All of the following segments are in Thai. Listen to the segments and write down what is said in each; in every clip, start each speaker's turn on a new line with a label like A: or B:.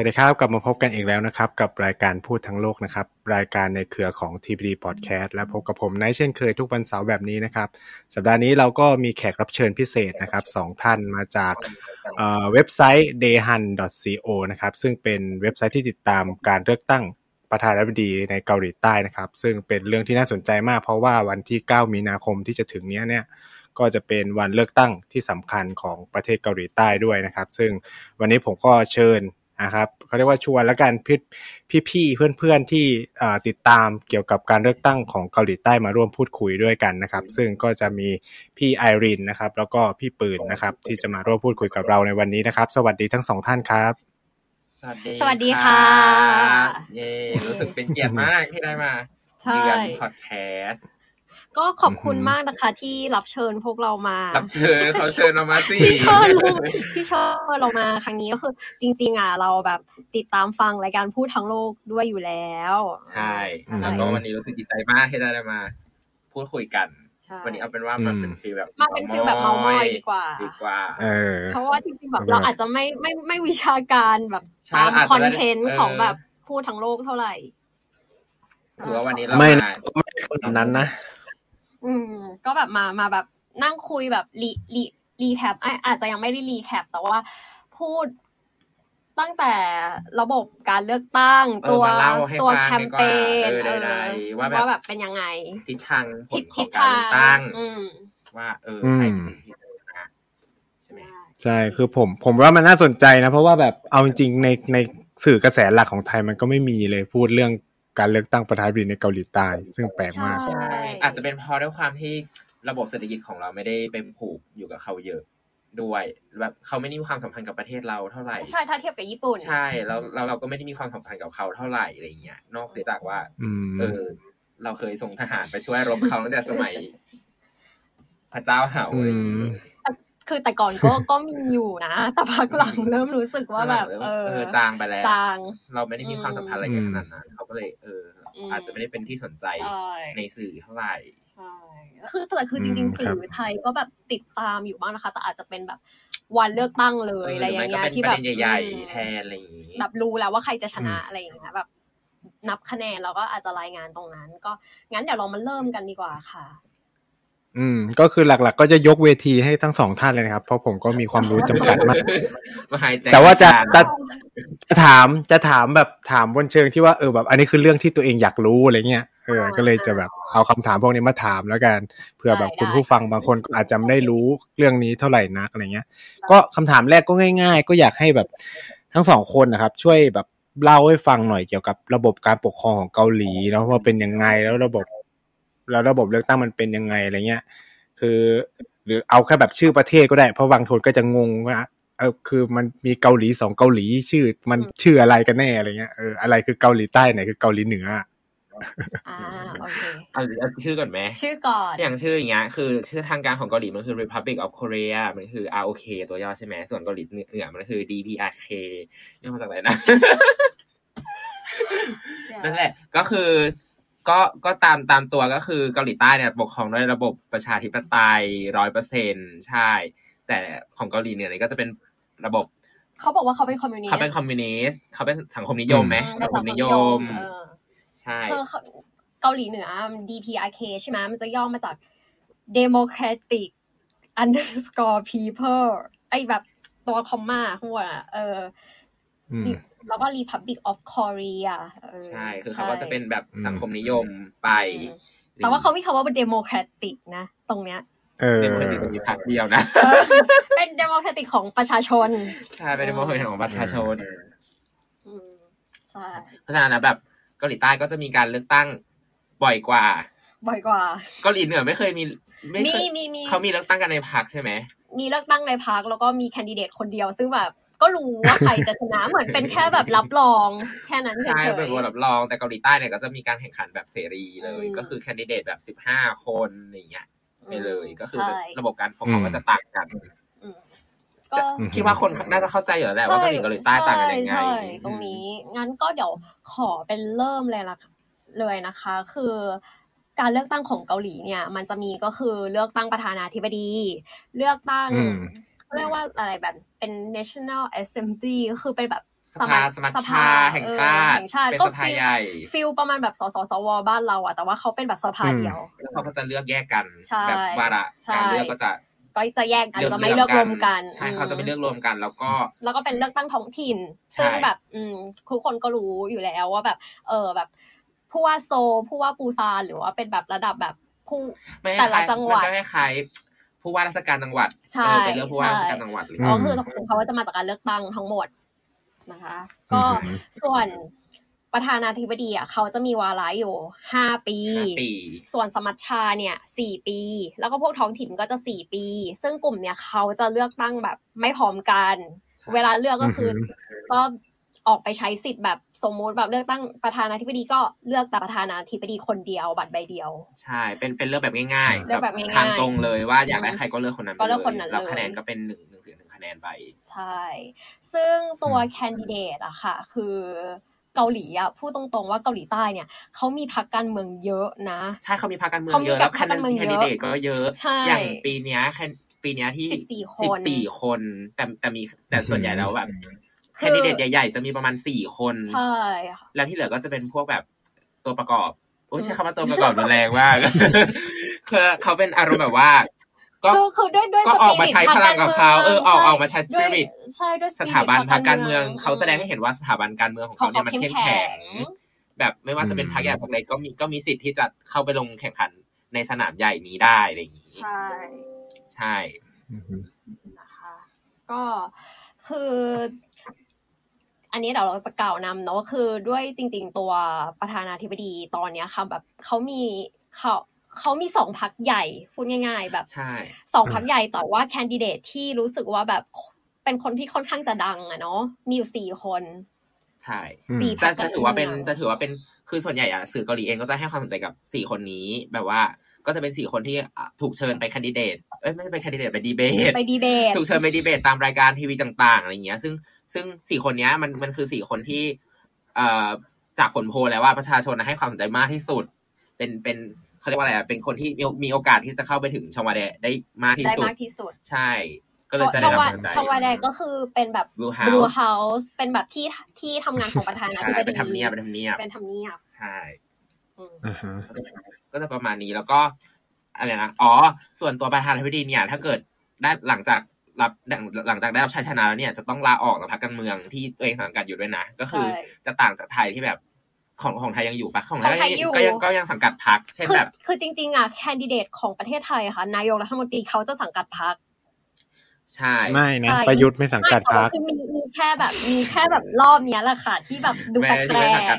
A: วัสดีครับ กลับมาพบกันอีกแล้วนะครับ กับรายการพูดทั้งโลกนะครับ รายการในเครือของ TPD Podcast และพบกับผมในเช่นเคยทุกวันเสาร์แบบนี้นะครับ สัปดาห์นี้เราก็มีแขกรับเชิญพิเศษนะครับสองท่านมาจากเว็บไซต์ dayhan.co นะครับ ซึ่งเป็นเว็บไซต์ที่ติดตามการเลือกตั้งประธานาธิบดีในเกาหลีใต้นะครับ ซึ่งเป็นเรื่องที่น่าสนใจมาก เพราะว่าวันที่ 9 มีนาคมที่จะถึงนี้เนี่ยก็จะเป็นวันเลือกตั้งที่สำคัญของประเทศเกาหลีใต้ด้วยนะครับ ซึ่งวันนี้ผมก็เชิญ นะครับเขาเรียกว่าชวนแล้วกันพี่พี่เพื่อนๆที่ติดตามเกี่ยวกับการเลือกตั้งของเกาหลีใต้มาร่วมพูดคุยด้วยกันนะครับ ซึ่งก็จะมีพี่ไอรินนะครับ แล้วก็พี่ปืนนะครับ ที่จะมาร่วมพูดคุยกับเราในวันนี้นะครับ สวัสดีทั้งสองท่านครับ
B: สวัสดีค่ะ
C: เย่รู้สึกเป็นเกียรติมากที่ได้มาเยือนพอดแคสต์
B: ก็ขอบคุณมากนะคะ ที่รับเชิญพวกเรามา
C: รับเชิญเขาเชิญเรามาสิ
B: ที่เชิญที่เชิญเรามาครั้งนี้ก็คือ จริง ๆ อะเราแบบติดตามฟังรายการพูดทั้งโลกด้วยอยู่แล้ว
C: ใช่แล้วก็วันนี้รู้สึกดีใจมากที่ได้มา พูดคุยกันวันนี้เอาเป็นว่ามันเป็นฟีลแบบ
B: มาเป็นฟีลแบบเมามอยดีกว่า
C: ดีกว่า
B: เพราะว่าจริงๆแบบเราอาจจะไม่ไม่ไม่วิชาการแบบตามคอนเทนต์ของแบบพูดทั้งโลกเท่าไหร่
C: ถือว่าวันนี้เรา
A: ไม่ไม่ขนาดนั้นนะ
B: อืม ก็แบบมามาแบบนั่งคุยแบบรีรีรีแคปอาจจะยังไม่ได้รีแคปแต่ว่าพูดตั้งแต่ระบบการเลือกตั้งตัวตัวแคมเปญว่าแบบเป็นยังไง
C: ทิศทางผลของการเลือกตั้งว่าเออใคร
A: ใช่ไหมใช่คือผม ผมว่ามันน่าสนใจนะ เพราะว่าแบบเอาจริงๆในในสื่อกระแสหลักของไทยมันก็ไม่มีเลยพูดเรื่อง การเลือกตั้งประธานาธิบดีในเกาหลีใต้ ซึ่งแปลกมาก
C: ใช่ อาจจะเป็นเพราะด้วยความที่ระบบเศรษฐกิจของเราไม่ได้ไปผูกอยู่กับเขาเยอะด้วยแบบเขาไม่ได้มีความสัมพันธ์กับประเทศเราเท่าไหร่
B: ใช่ถ้าเทียบกับญี่ปุ่น
C: ใช่แล้วเราเราก็ไม่ได้มีความสัมพันธ์กับเขาเท่าไหร่อะไรเงี้ย นอกเสียจากว่าเออ เราเคยส่งทหารไปช่วยรบเขาตั้งแต่สมัย พระเจ้าเห่าอะไรอย่างนี้
B: คือแต่ก่อนก็ก็มีอยู่นะ แต่พักหลังเริ่มรู้สึกว่าแบบ เอ
C: อจางไปแล้ว
B: จาง
C: เราไม่ได้มีความสัมพันธ์อะไรกันขนาดนั้นเขาก็เลยเออ อาจจะไม่ได้เป็นที่สนใจในสื่อเท่าไหร่
B: คือแต่คือจริง ๆ สื่อไทยก็แบบติดตามอยู่บ้างนะคะ แต่อาจจะเป็นแบบวันเลือกตั้งเลยอะไรอย่างเงี้ยที่แบบ
C: ใหญ่ๆแทนอะไรอย่างงี้
B: แบบรู้แล้วว่าใครจะชนะอะไรอย่างเงี้ยแบบนับคะแนนเราก็อาจจะรายงานตรงนั้น ก็งั้นเดี๋ยวเรามาเริ่มกันดีกว่าค่ะ
A: อืม ก็คือหลักๆก็จะยกเวทีให้ทั้งสองท่านเลยนะครับ เพราะผมก็มีความรู้จำกัดมากแต่ว่าจะจะจะถามจะถามแบบถามบนเชิงที่ว่าเออแบบ อันนี้คือเรื่องที่ตัวเองอยากรู้อะไรเงี้ยเออ ก็เลยจะแบบเอาคำถามพวกนี้มาถามแล้วกันเผื่อแบบคุณผู้ฟังบางคนอาจจะไม่ได้รู้เรื่องนี้เท่าไหร่นักอะไรเงี้ย ก็คำถามแรกก็ง่าย ๆ ก็อยากให้แบบทั้งสองคนนะครับ ช่วยแบบเล่าให้ฟังหน่อยเกี่ยวกับระบบการปกครองของเกาหลีแล้วว่าเป็นยังไงแล้วระบบ แล้วระบบเลือกตั้งมันเป็นยังไงอะไรเงี้ย คือ หรือเอาแค่แบบชื่อประเทศก็ได้ เพราะบางคนก็จะงงว่าเออคือมันมีเกาหลีสองเกาหลีชื่อ มันชื่ออะไรกันแน่อะไรเงี้ยเอออะไรคือเกาหลีใต้ไหนคือเกาหลีเหนือ
B: อ่าโอเค
C: เอาชื่อก่อนไหม
B: ชื่อก่อน
C: อย่างชื่ออย่างเงี้ยคือชื่อทางการของเกาหลีมันคือ Republic of Korea มันคือ ROK ตัวย่อใช่ไหมส่วนเกาหลีเหนือมันคือ DPRK นี่มาจากไหนนะนั่นแหละก็คือ ก็ก็ตามตามตัวก็คือเกาหลีใต้เนี่ยปกครองด้วยระบบประชาธิปไตยร้อยเปอร์เซ็นใช่ แต่ของเกาหลีเหนือนี่ก็จะเป็นระบบ
B: เขาบอกว่าเขาเป็นคอมมิวนิสต์
C: เขาเป็นคอมมิวนิสต์เขาเป็นสังคมนิยมไหมสังคมนิยมใช่
B: เกาหลีเหนือ DPRK ใช่ไหมมันจะย่อมาจาก Democratic underscore people ไอแบบตัวคอมมาข้างบนอะเออ แล้วก็ Republic of Korea
C: ใช่ คือเขาก็จะเป็นแบบสังคมนิยมไป
B: แต่ว่าเขาไม่คำว่าเป็น democratic นะ ตรงเนี้ย
C: democratic มีพรรคเดียวนะ
B: เป็น democratic ของประชาชน
C: ใช่ เป็น democratic ของประชาชนใช่เพราะฉะนั้นนะแบบเกาหลีใต้ก็จะมีการเลือกตั้งบ่อยกว่า
B: บ่อยกว่า
C: เกาหลีเหนือไม่เคยมี
B: มีมีมี
C: เขามีเลือกตั้งกันในพรรคใช่ไหม
B: มีเลือกตั้งในพรรคแล้วก็มีแคนดิเดตคนเดียวซึ่งแบบ ก็รู้ว่าใครจะชนะเหมือนเป็นแค่แบบรับรองแค่นั้นเฉยๆใช่
C: เป็นรับรองแต่เกาหลีใต้เนี่ยก็จะมีการแข่งขันแบบเสรีเลย ก็คือแคนดิเดตแบบสิบห้าคนอย่างเงี้ยไปเลยก็คือระบบการปกครองก็จะต่างกันก็คิดว่าคนน่าจะเข้าใจอยู่แล้วว่าเกาหลีเกาหลีใต้ต่างกันยังไง
B: ตรงนี้ งั้นก็เดี๋ยวขอเป็นเริ่มเลยละเลยนะคะ คือการเลือกตั้งของเกาหลีเนี่ย มันจะมีก็คือเลือกตั้งประธานาธิบดี เลือกตั้ง เรียกว่าอะไรแบบเป็น national assembly ก็คือเป็นแบบ
C: สภาสมัชชาแห่งชาติเป็นสภาใหญ่
B: ฟิลประมาณแบบสสสวบ้านเราอะแต่ว่าเขาเป็นแบบสภาเดียว
C: แล้วเขาก็จะเลือกแยกกันแบบวาระการเลือกก็จะ
B: ก็จะแยกกันจะไม่เลือกรวมกัน
C: ใช่เขาจะไม่เลือกรวมกัน แล้วก็
B: แล้วก็เป็นเลือกตั้งท้องถิ่น ซึ่งแบบ อืมทุกคนก็รู้อยู่แล้วว่าแบบ เออแบบผู้ว่าโซผู้ว่าปูซานหรือว่าเป็นแบบระดับแบบผู้แต่ละจังหวัด
C: คล้าย ผู้ว่าราชการจังหวัด
B: ใช่
C: เป็นเรื่องผู้ว่าราชการจังหวัด
B: ก็คือของเขาจะมาจากการเลือกตั้งทั้งหมดนะคะ ก็ส่วนประธานาธิบดีอะเขาจะมีวาระอยู่ห้าปี ส่วนสมัชชาเนี่ยสี่ปี แล้วก็พวกท้องถิ่นก็จะสี่ปี ซึ่งกลุ่มเนี่ยเขาจะเลือกตั้งแบบไม่พร้อมกัน เวลาเลือกก็คือก็ ออกไปใช้สิทธิ์แบบสมมติแบบเลือกตั้งประธานาธิบดีก็เลือกแต่ประธานาธิบดีคนเดียวบัตรใบเดียว
C: ใช่ เป็นเป็นเลือกแบบง่ายๆ
B: เลือกแบบง่าย
C: ๆทางตรงเลยว่าอยากได้ใครก็เลือกคนนั้น
B: ก็เลือกคนนั้น
C: แล้วคะแนนก็เป็นหนึ่งหนึ่งเสียงหนึ่งคะแนนไป
B: ใช่ ซึ่งตัวแคนดิเดตอะค่ะ คือเกาหลีอะพูดตรงๆว่าเกาหลีใต้เนี่ยเขามีพรรคการเมืองเยอะนะ
C: ใช่เขามีพรรคการเมืองเยอะแล้วคะแนนแคนดิเดตก็เยอะอย่างปีนี้ปีนี้ที่
B: สิบสี่
C: คนสิบสี่คนแต่แต่มีแต่ส่วนใหญ่แล้วแบบ แคนดิเดตใหญ่ๆ จะมีประมาณสี่คน
B: ใช่
C: แล้วที่เหลือก็จะเป็นพวกแบบตัวประกอบ โอ้ใช้คำว่าตัวประกอบรุนแรงมากคือเขาเป็นอารมณ์แบบว่า
B: ก็คือด้วยด้วย
C: ก็ออกมาใช้พลังกับเขาเออออกออกมาใช้สปิริต
B: ใช่ด้วย
C: สถาบันพรรคการเมืองเขาแสดงให้เห็นว่าสถาบันการเมืองของเขาเนี่ยมันเข้มแข็ง แบบไม่ว่าจะเป็นพรรคใหญ่พรรคเล็กก็มีก็มีสิทธิ์ที่จะเข้าไปลงแข่งขันในสนามใหญ่นี้ได้อะไรอย่างนี้
B: ใช่
C: ใช่
B: นะคะก็คือ อันนี้เดี๋ยวเราจะกล่าวนำเนาะคือด้วยจริง ๆ ตัวประธานาธิบดีตอนเนี้ยค่ะแบบเขามีเขาเขามีสองพักใหญ่พูดง่าย ๆ แบบสองพักใหญ่แต่ว่าแคนดิเดตที่รู้สึกว่าแบบเป็นคนที่ค่อนข้างจะดังอะเนาะมีอยู่สี่คน
C: ใช่สี่จะจะถือว่าเป็นจะถือว่าเป็นคือส่วนใหญ่อะสื่อเกาหลีเองก็จะให้ความสนใจกับสี่คนนี้แบบว่าก็จะเป็นสี่คนที่ถูกเชิญไปคนดิเดต เอ้ยไม่ใช่ไปคนดิเดตไปดีเบต
B: ไปดีเบต
C: ถูกเชิญไปดีเบตตามรายการทีวีต่าง ๆ อะไรเงี้ย ซึ่ง ซึ่งสี่คนนี้มันมันคือสี่คนที่เอ่อจากผลโพลแล้วว่าประชาชนให้ความสนใจมากที่สุด เป็นเป็นเขาเรียกว่าอะไรอะเป็นคนที่มีมีโอกาสที่จะเข้าไปถึงชวาแดได้มากที่สุดได้
B: มากที่สุด
C: ใช่ ก็เลยจะได้รับ
B: ใจชวาแดก็คือเป็นแบบ
C: blue
B: house เป็นแบบที่ที่ทำงานของประธานาธิบดี
C: เป็นทำเนียบเป็นทำเนียบ
B: เป็นทำเนียบ
C: ใช่ก็จะประมาณนี้แล้วก็อะไรนะ อ๋อ ส่วนตัวประธานาธิบดีเนี่ย ถ้าเกิดได้หลังจาก รับหลังจากได้รับชัยชนะแล้วเนี่ยจะต้องลาออกจากพรรคการเมืองที่ตัวเองสังกัดอยู่ด้วยนะ ก็คือจะต่างจากไทยที่แบบของของไทยยังอยู่ปะของไทยก็ยังก็ยังสังกัดพรรคเช่นแบบ
B: คือจริง ๆอะแคนดิเดตของประเทศไทยค่ะนายกรัฐมนตรีเขาจะสังกัดพรรค
C: ใช่ไม่
A: นะประยุทธ์ไม่สังกัดพรรค
B: มีมีแค่แบบมีแค่แบบรอบเนี้ยแหละค่ะ ที่แบบดูแปลก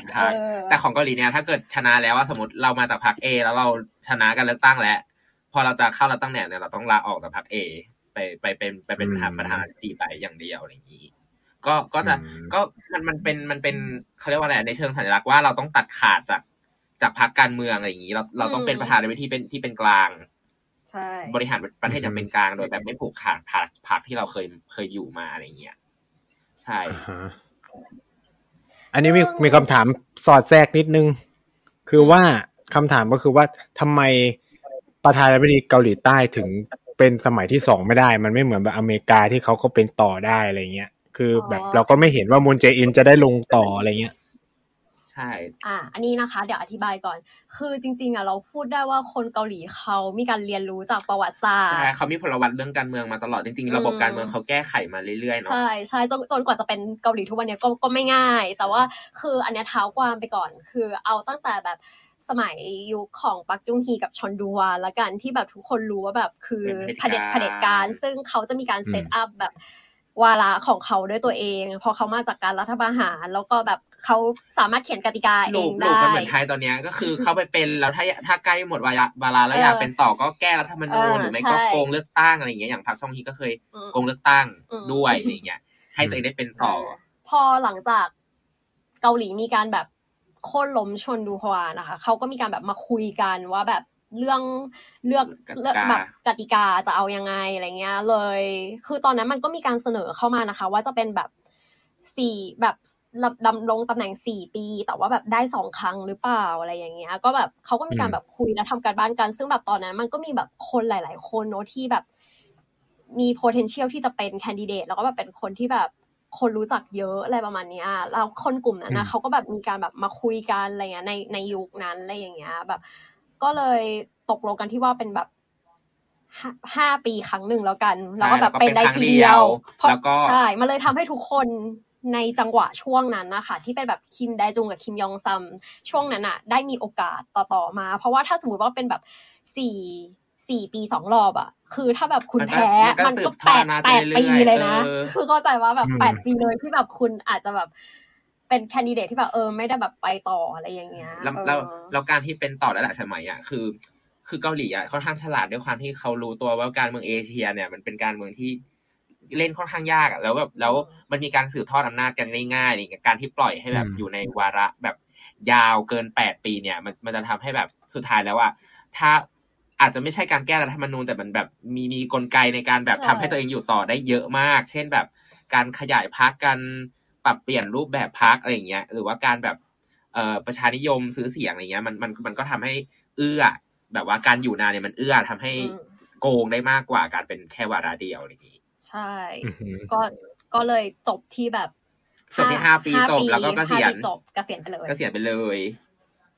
C: แต่ของเกาหลีเนี่ยถ้าเกิดชนะแล้วว่าสมมติเรามาจากพรรคเอแล้วเราชนะกันเลือกตั้งแล้วพอเราจะเข้าเราตั้งเนี่ยเนี่ยเราต้องลาออกจากพรรคเอ ไปไปเป็นไปเป็นประธานประธานาธิบดีไปอย่างเดียวอะไรอย่างนี้ก็ก็จะก็มันมันเป็นมันเป็นเขาเรียกว่าอะไรในเชิงสัญลักษณ์ว่าเราต้องตัดขาดจากจากพรรคการเมืองอะไรอย่างนี้ เราเราต้องเป็นประธานาธิบดีที่เป็นที่เป็นกลาง
B: ใช่
C: บริหารประเทศอย่างเป็นกลาง โดยแบบไม่ผูกขาดพรรคพรรคที่เราเคยเคยอยู่มาอะไรอย่างเงี้ยใช่
A: อันนี้มีมีคำถามสอดแทรกนิดนึง คือว่าคำถามก็คือว่าทำไมประธานาธิบดีเกาหลีใต้ถึง เป็นสมัยที่สองไม่ได้ มันไม่เหมือนแบบอเมริกาที่เขาก็เป็นต่อได้อะไรเงี้ย คือแบบเราก็ไม่เห็นว่ามูนเจอินจะได้ลงต่ออะไรเงี้ย
C: ใช่
B: อะอันนี้นะคะ เดี๋ยวอธิบายก่อน คือจริง ๆอะเราพูดได้ว่าคนเกาหลีเขามีการเรียนรู้จากประวัติศาสตร์ ใช่
C: เขามีพลวัตเรื่องการเมืองมาตลอดจริงๆ ระบบการเมืองเขาแก้ไขมาเรื่อยๆเนาะ ใช่
B: ใช่จนจนกว่าจะเป็นเกาหลีทุกวันนี้ก็ก็ไม่ง่าย แต่ว่าคืออันนี้เท้าความไปก่อน คือเอาตั้งแต่แบบ สมัยยุคของปักจุงฮีกับชอนดัวละกันที่แบบทุกคนรู้ว่าแบบคือเผด็จเผด็จการ ซึ่งเขาจะมีการเซตอัพแบบวาระของเขาด้วยตัวเอง พอเขามาจากการรัฐประหาร แล้วก็แบบเขาสามารถเขียนกติกาเองได้
C: ลูกมันเหมือนไทยตอนนี้ก็คือเขาไปเป็นแล้วถ้าถ้าใกล้หมดวาระวาระแล้วอยากเป็นต่อก็แก้รัฐธรรมนูญหรือไม่ก็โกงเลือกตั้งอะไรอย่างเงี้ยอย่างพรรคช่องฮีก็เคยโกงเลือกตั้งด้วยอะไรเงี้ยให้ตัวเองได้เป็นต่อ
B: พอหลังจากเกาหลีมีการแบบ โค่นล้มชนดูฮวานะคะเขาก็มีการแบบมาคุยกันว่าแบบเรื่องเลือกเลือกแบบกติกาจะเอายังไงอะไรเงี้ย เลย คือตอนนั้นมันก็มีการเสนอเข้ามานะคะ ว่าจะเป็นแบบสี่แบบดำรงตำแหน่งสี่ปี แต่ว่าแบบได้สองครั้งหรือเปล่าอะไรอย่างเงี้ย ก็แบบเขาก็มีการแบบคุยและทำการบ้านกัน ซึ่งแบบตอนนั้นมันก็มีแบบคนหลาย ๆ คนเนาะที่แบบมี potential ที่จะเป็นแคนดิเดตแล้วก็แบบเป็นคนที่แบบ คนรู้จักเยอะอะไรประมาณเนี้ยแล้วคนกลุ่มนั้นนะเขาก็แบบมีการแบบมาคุยกันอะไรเงี้ยในในยุคนั้นอะไรอย่างเงี้ยแบบ ก็เลยตกลงกันที่ว่าเป็นแบบห้าปีครั้งหนึ่งแล้วกัน แล้วก็แบบเป็นได้ทีเดียว
C: แล้วก็
B: ใช่มันเลยทำให้ทุกคนในจังหวะช่วงนั้นนะคะที่เป็นแบบคิมไดจุงกับคิมยองซัมช่วงนั้นอะได้มีโอกาสต่อๆมา เพราะว่าถ้าสมมติว่าเป็นแบบสี่ สี่ปีสองรอบอะคือถ้าแบบคุณแพ้ มันก็แปดแปดปีเลยนะ คือเข้าใจว่าแบบแปดปีเลยที่แบบคุณอาจจะแบบเป็นแคนดิเดตที่แบบเออไม่ได้แบบไปต่ออะไรอย่างเงี้ย
C: แล้วแล้วการที่เป็นต่อได้หลายสมัยอะคือ คือเกาหลีอะค่อนข้างฉลาดด้วยความที่เขารู้ตัวว่าการเมืองเอเชีย เนี่ยมันเป็นการเมืองที่เล่นค่อนข้างยากอะแล้วแบบแล้วมันมีการสืบทอดอำนาจกันง่ายๆการที่ปล่อยให้แบบอยู่ในวาระแบบยาวเกินแปดปีเนี่ย มันมันจะทำให้แบบสุดท้ายแล้วว่าถ้า อาจจะไม่ใช่การแก้รัฐธรรมนูญแต่มันแบบมีมีกลไกในการแบบทำให้ตัวเองอยู่ต่อได้เยอะมาก เช่นแบบการขยายพักการปรับเปลี่ยนรูปแบบพักอะไรอย่างเงี้ย หรือว่าการแบบเอ่อประชานิยมซื้อเสียงอะไรเงี้ยมันมันมันก็ทำให้เอื้อ แบบว่าการอยู่นานเนี่ยมันเอื้อทำให้โกงได้มากกว่าการเป็นแค่วาระเดียวอะไรอย่างงี้
B: ใช่ ก็ก็เลยจบที่แบบ
C: จบที่ห้าปีจบแล้วก็เกษียณ
B: จบเกษียณไปเลย
C: เกษียณไปเลย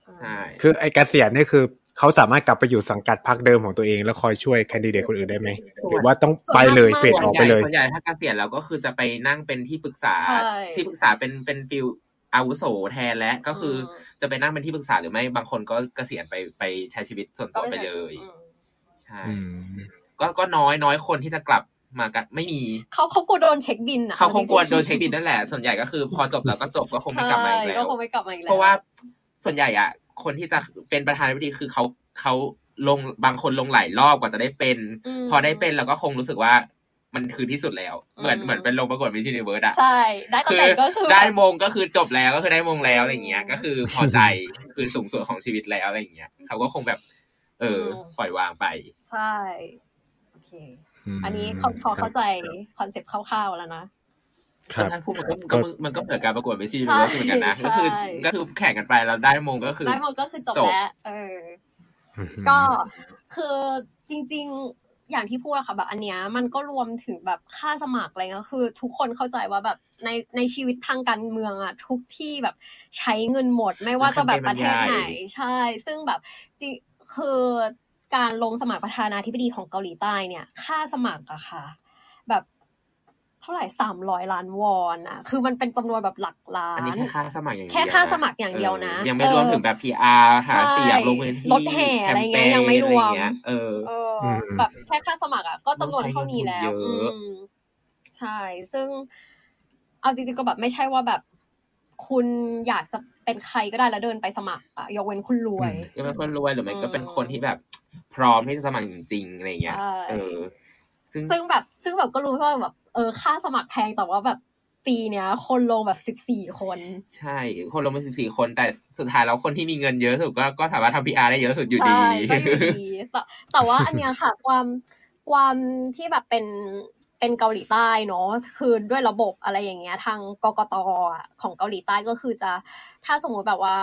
C: ใช่
A: คือไอ้เกษียณนี่คือ เขาสามารถกลับไปอยู่สังกัดพรรคเดิมของตัวเอง แล้วคอยช่วย candidate คนอื่นได้ไหมหรือว่าต้องไปเลย fade ออกไปเลย
C: ส่วนใหญ่ถ้าเกษียณแล้วก็คือจะไปนั่งเป็นที่ปรึกษาที่ปรึกษาเป็นเป็น feel อาวุโสแทนและก็คือจะไปนั่งเป็นที่ปรึกษาหรือไม่บางคนก็เกษียณไปไปใช้ชีวิตส่วนตัวไปเลย ใช่ก็ก็น้อยน้อยคนที่จะกลับมากันไม่มี
B: เขาเขากลัวโดนเช็คบิน
C: อะเขาคงกลัวโดนเช็คบินนั่นแหละส่วนใหญ่ก็คือ พอจบแล้วก็จบก็คงไม่กลับมาอีกแล้วก็
B: คงไม่กลับมาอีกแล้ว
C: เพราะว่าส่วนใหญ่อะ คนที่จะเป็นประธานาธิบดีคือเขาเขาลงบางคนลงหลายรอบกว่าจะได้เป็น พอได้เป็นเราก็คงรู้สึกว่ามันคือที่สุดแล้ว เหมือนเหมือนเป็นลงประกวด Miss
B: Universe อะใช่ ได้ตำแหน่งก็คือ
C: ได้มงก็คือจบแล้วก็คือได้มงแล้วอะไรเงี้ย ก็คือพอใจคือสูงสุดของชีวิตแล้วอะไรเงี้ยเขาก็คงแบบ เออ ปล่อยวางไป
B: ใช่ โอเค อันนี้พอเข้าใจ concept คร่าวๆแล้วนะ
C: ครับพูดมันก็มันก็เหมือนการประกวด Miss Universe เหมือนกันนะก็คือก็คือแข่งกันไปแล้วได้มงก็คือ
B: ได้มงก็คือจบแล้วเออ ก็คือจริง ๆ อย่างที่พูดอะค่ะแบบอันเนี้ยมันก็รวมถึงแบบค่าสมัครอะไรเงี้ยคือ ทุกคนเข้าใจว่าแบบในในชีวิตทางการเมืองอะทุกที่แบบใช้เงินหมด ไม่ว่าจะแบบประเทศไหนใช่ ซึ่งแบบจริงคือการลงสมัครประธานาธิบดีของเกาหลีใต้เนี่ย ค่าสมัครอะค่ะ แบบ เท่าไหร่สามร้อยล้านวอนอะ คือมันเป็นจำนวนแบบหลักล้าน อั
C: นนี้แค่ค่าสมัครอย่างเดียว
B: แค่ค่าสมัครอย่างเดียวนะ
C: ยังไม่รวมถึงแบบพีอาร์หาเสียงลงพื้นที่
B: รถแห่อะไรเงี้ยยังไม่รวม
C: เออ
B: แบบแค่ค่าสมัครอะก็จำนวนเท่านี้แล้วใช่ ซึ่ง เอาจริงๆก็แบบไม่ใช่ว่าแบบ คุณอยากจะเป็นใครก็ได้แล้วเดินไปสมัครอะยกเว้นคุณรวย
C: ยกเว้นคนรวยหรือไม่ก็เป็นคนที่แบบ พร้อมที่จะสมัครจริงๆอะไรเงี้ยเออ
B: ซึ่งแบบซึ่งแบบก็รู้ว่าแบบเออค่าสมัครแพงแต่ว่าแบบปีเนี้ย คนลงแบบสิบสี่คน
C: ใช่ คนลงมาสิบสี่คน แต่สุดท้ายแล้วคนที่มีเงินเยอะสุดก็ก็สามารถทำพีอาร์ได้เยอะสุดอยู่ดี
B: ก็อยู่ดีแต่แต่ว่าอันเนี้ยค่ะ ความความที่แบบเป็นเป็นเกาหลีใต้เนาะคือด้วยระบบอะไรอย่างเงี้ย ทางกกตของเกาหลีใต้ก็คือจะถ้าสมมุติแบบว่า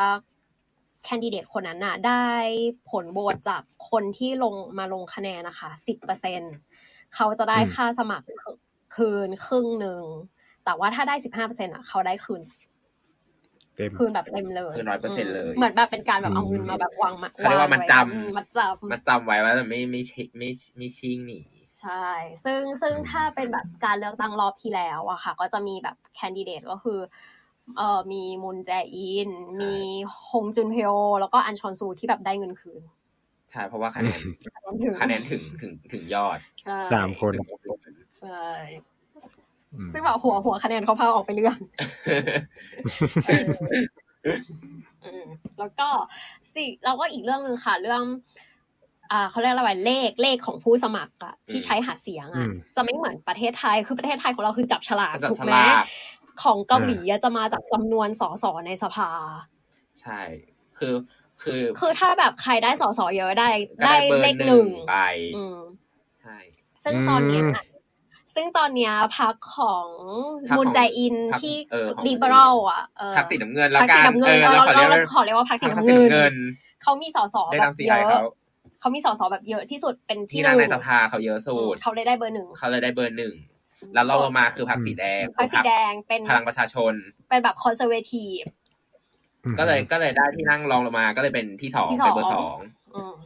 B: แคนดิเดตคนนั้นน่ะ ได้ผลโหวตจากคนที่ลงมาลงคะแนนนะคะสิบเปอร์เซ็น เขาจะได้ค่าสมัครคืนครึ่งหนึ่ง แต่ว่าถ้าได้สิบห้าเปอร์เซ็นต์อะเขาได้คืนคืนแบบเต็มเลย
C: คืนร้อยเปอร์เซ็นเลย
B: เหมือนแบบเป็นการแบบเอาเงินมาแบบวางมา
C: เขาเรียกว่ามันจำ
B: มันจำ
C: มันจำไว้ว่าไม่ไม่ไม่ไม่ชิงหนี
B: ใช่ ซึ่งซึ่งถ้าเป็นแบบการเลือกตั้งรอบที่แล้วอะค่ะ ก็จะมีแบบแคนดิเดตก็คือเอ่อมีมุนแจอิน มีฮงจุนเฮโอแล้วก็อันชอนซูที่แบบได้เงินคืน
C: ใช่เพราะว่าคะแนนคะแนนถึงถึงถึงยอด
A: สามคน
B: ใช่ซึ่งแบบหัวหัวคะแนนเขาพาออกไปเรื่องแล้วก็สิแล้วก็อีกเรื่องหนึ่งค่ะ เรื่องอ่าเขาเรียกอะไรเลขเลขของผู้สมัครอะที่ใช้หาเสียงอะจะไม่เหมือนประเทศไทยคือประเทศไทยของเราคือจับฉลากถูกไหมของเกาหลีจะมาจากจำนวนสสในสภา
C: ใช่ คือ คือ
B: คือถ้าแบบใครได้สอสอเยอะได้ได้เลขหนึ่ง
C: ไป
B: ใช่ซึ่งตอนนี้ซึ่งตอนเนี้ยพักของมูนใจอินที่ liberal อะ
C: พรรคสีน้ำเงินแล้วกัน
B: เออเราเราขอเรียกว่าพักสีน้ำเงินเขามีสอสอแบบเยอะเขามีสอสอแบบเยอะที่สุดเป็น
C: ที่นั่งในสภาเขาเยอะสุด
B: เขาเลยได้เบอร์หนึ่ง
C: เขาเลยได้เบอร์หนึ่งแล้วเราลงมาคือพรรคสีแดง
B: พรรคสีแดงเป็น
C: พลังประชาชน
B: เป็นแบบ conservative
C: ก็เลยก็เลยได้ที่นั่งรองลงมาก็เลยเป็นที่สองเป็นเบอร์สอง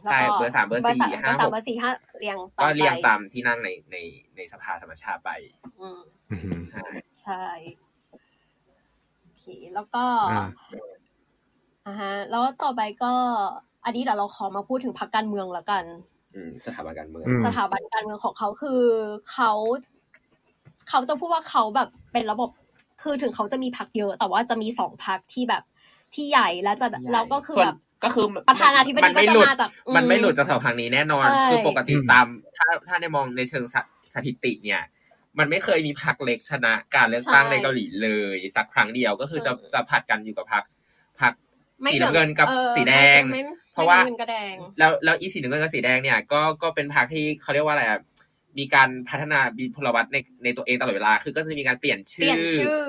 C: ใช่เบอร์สามเบอร์สี่ห้าหก
B: เบอร์สี่ห้าเรียง
C: ก็เรียงตามที่นั่งในในในสภาธรรมชาติไป
B: ใช่โอเคแล้วก็อ่าฮะแล้วต่อไปก็ อันนี้เดี๋ยวเราขอมาพูดถึงพรรคการเมืองแล้วกัน
C: สถาบันการเมือง
B: สถาบันการเมืองของเขาคือเขาเขาจะพูดว่าเขาแบบเป็นระบบคือถึงเขาจะมีพักเยอะ แต่ว่าจะมีสองพักที่แบบ ที่ใหญ่แล้วจะแล้วก็คือแบบ
C: ก็คือ
B: ประธานาธิบดีก็จะมาจาก
C: มันไม่หลุดจากสองพักนี้แน่นอน คือปกติตามถ้าถ้าในมองในเชิงสถิติเนี่ย มันไม่เคยมีพักเล็กชนะการเลือกตั้งในเกาหลีเลย สักครั้งเดียวก็คือจะจะผัดกันอยู่กับพักพักสีน้ำเงินกับสีแดง เพราะว่าแล้วแล้วอีสีน้ำเงินกับสีแดงเนี่ยก็ก็เป็นพักที่เขาเรียกว่าอะไร มีการพัฒนาบีพลวัตในในตัวเองตลอดเวลา คือก็จะมีการเปลี่ยนชื่อ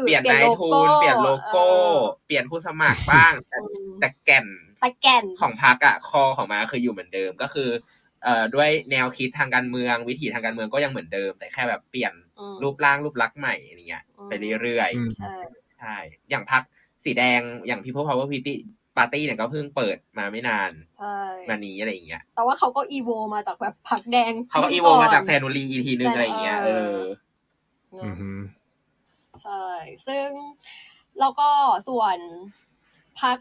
C: เปลี่ยนนายทุนเปลี่ยนโลโก้ เปลี่ยนผู้สมัครบ้าง แต่แก่น
B: แต่แก่น
C: ของพักอะคอของมาคืออยู่เหมือนเดิมก็คือเอ่อด้วยแนวคิดทางการเมืองวิถีทางการเมืองก็ยังเหมือนเดิม แต่แค่แบบเปลี่ยนรูปร่างรูปลักษณ์ใหม่อะไรเงี้ยไปเรื่อย
B: ๆใช่ใช่
C: อย่างพักสีแดงอย่าง People Power Party ปาร์ตี้เนี่ยก็เพิ่งเปิดมาไม่นาน
B: ใช่
C: มานี้อะไรอย่างเงี้ย
B: แต่ว่าเขาก็อีโวมาจากแบบผักแดง
C: เขาก็อีโวมาจากแซนูรีอีทีนึงอะไรอย่างเงี้ยเออ
B: ใช่ ซึ่งแล้วก็ส่วนพรรค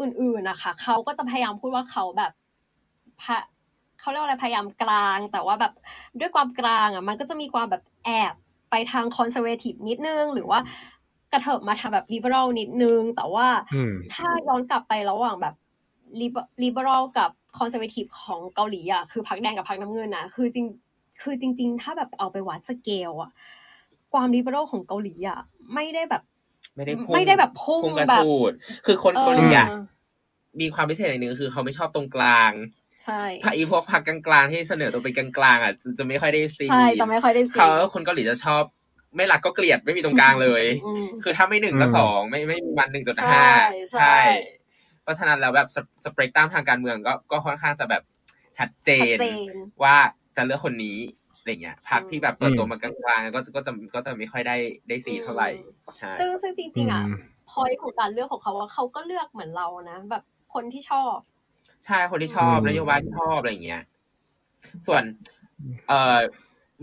B: อื่นๆนะคะเขาก็จะพยายามพูดว่าเขาแบบพะเขาเรียกว่าอะไรพยายามกลาง แต่ว่าแบบด้วยความกลางอะ มันก็จะมีความแบบแอบไปทาง conservative นิดนึง หรือว่า กระเถิบมาทำแบบ liberal นิดนึง แต่ว่าถ้าย้อนกลับไประหว่างแบบ liberal กับ conservative ของเกาหลีอะคือพรรคแดงกับพรรคน้ำเงินอะคือจริงคือจริง ๆ ถ้าแบบเอาไปวัดสเกลอะความลิเบอรัลของเกาหลีอะไม่ได้แบบ
C: ไม่ได้
B: ไม่ได้แบบพุ่ง
C: แบบคือคนเกาหลีอะมีความพิเศษอย่างหนึ่งคือเขาไม่ชอบตรงกลาง
B: ใช่
C: พรอีพวกพักกลางๆที่เสนอตัวเป็นกลางๆอะจะไม่ค่อยได้ซี
B: ใช่จะไม่ค่อยได้ซี
C: เขาคนเกาหลีจะชอบ ไม่รักก็เกลียดไม่มีตรงกลางเลย คือถ้าไม่หนึ่งก็สองไม่ไม่มีวันหนึ่งจุดห้าใช่ เพราะฉะนั้นแล้วแบบสเปกตรัมทางการเมืองก็ก็ค่อนข้างจะแบบชัดเจนว่าจะเลือกคนนี้อะไรเงี้ยพรรคที่แบบเปิดตัวมากลางๆก็ก็จะก็จะไม่ค่อยได้ได้สีเท่าไหร่ใช่
B: ซึ่งซึ่งจริง ๆ อะพอยของการเลือกของเขาว่าเขาก็เลือกเหมือนเรานะแบบคนที่ชอบ
C: ใช่คนที่ชอบนโยบายที่ชอบอะไรเงี้ย ส่วน เอ่อ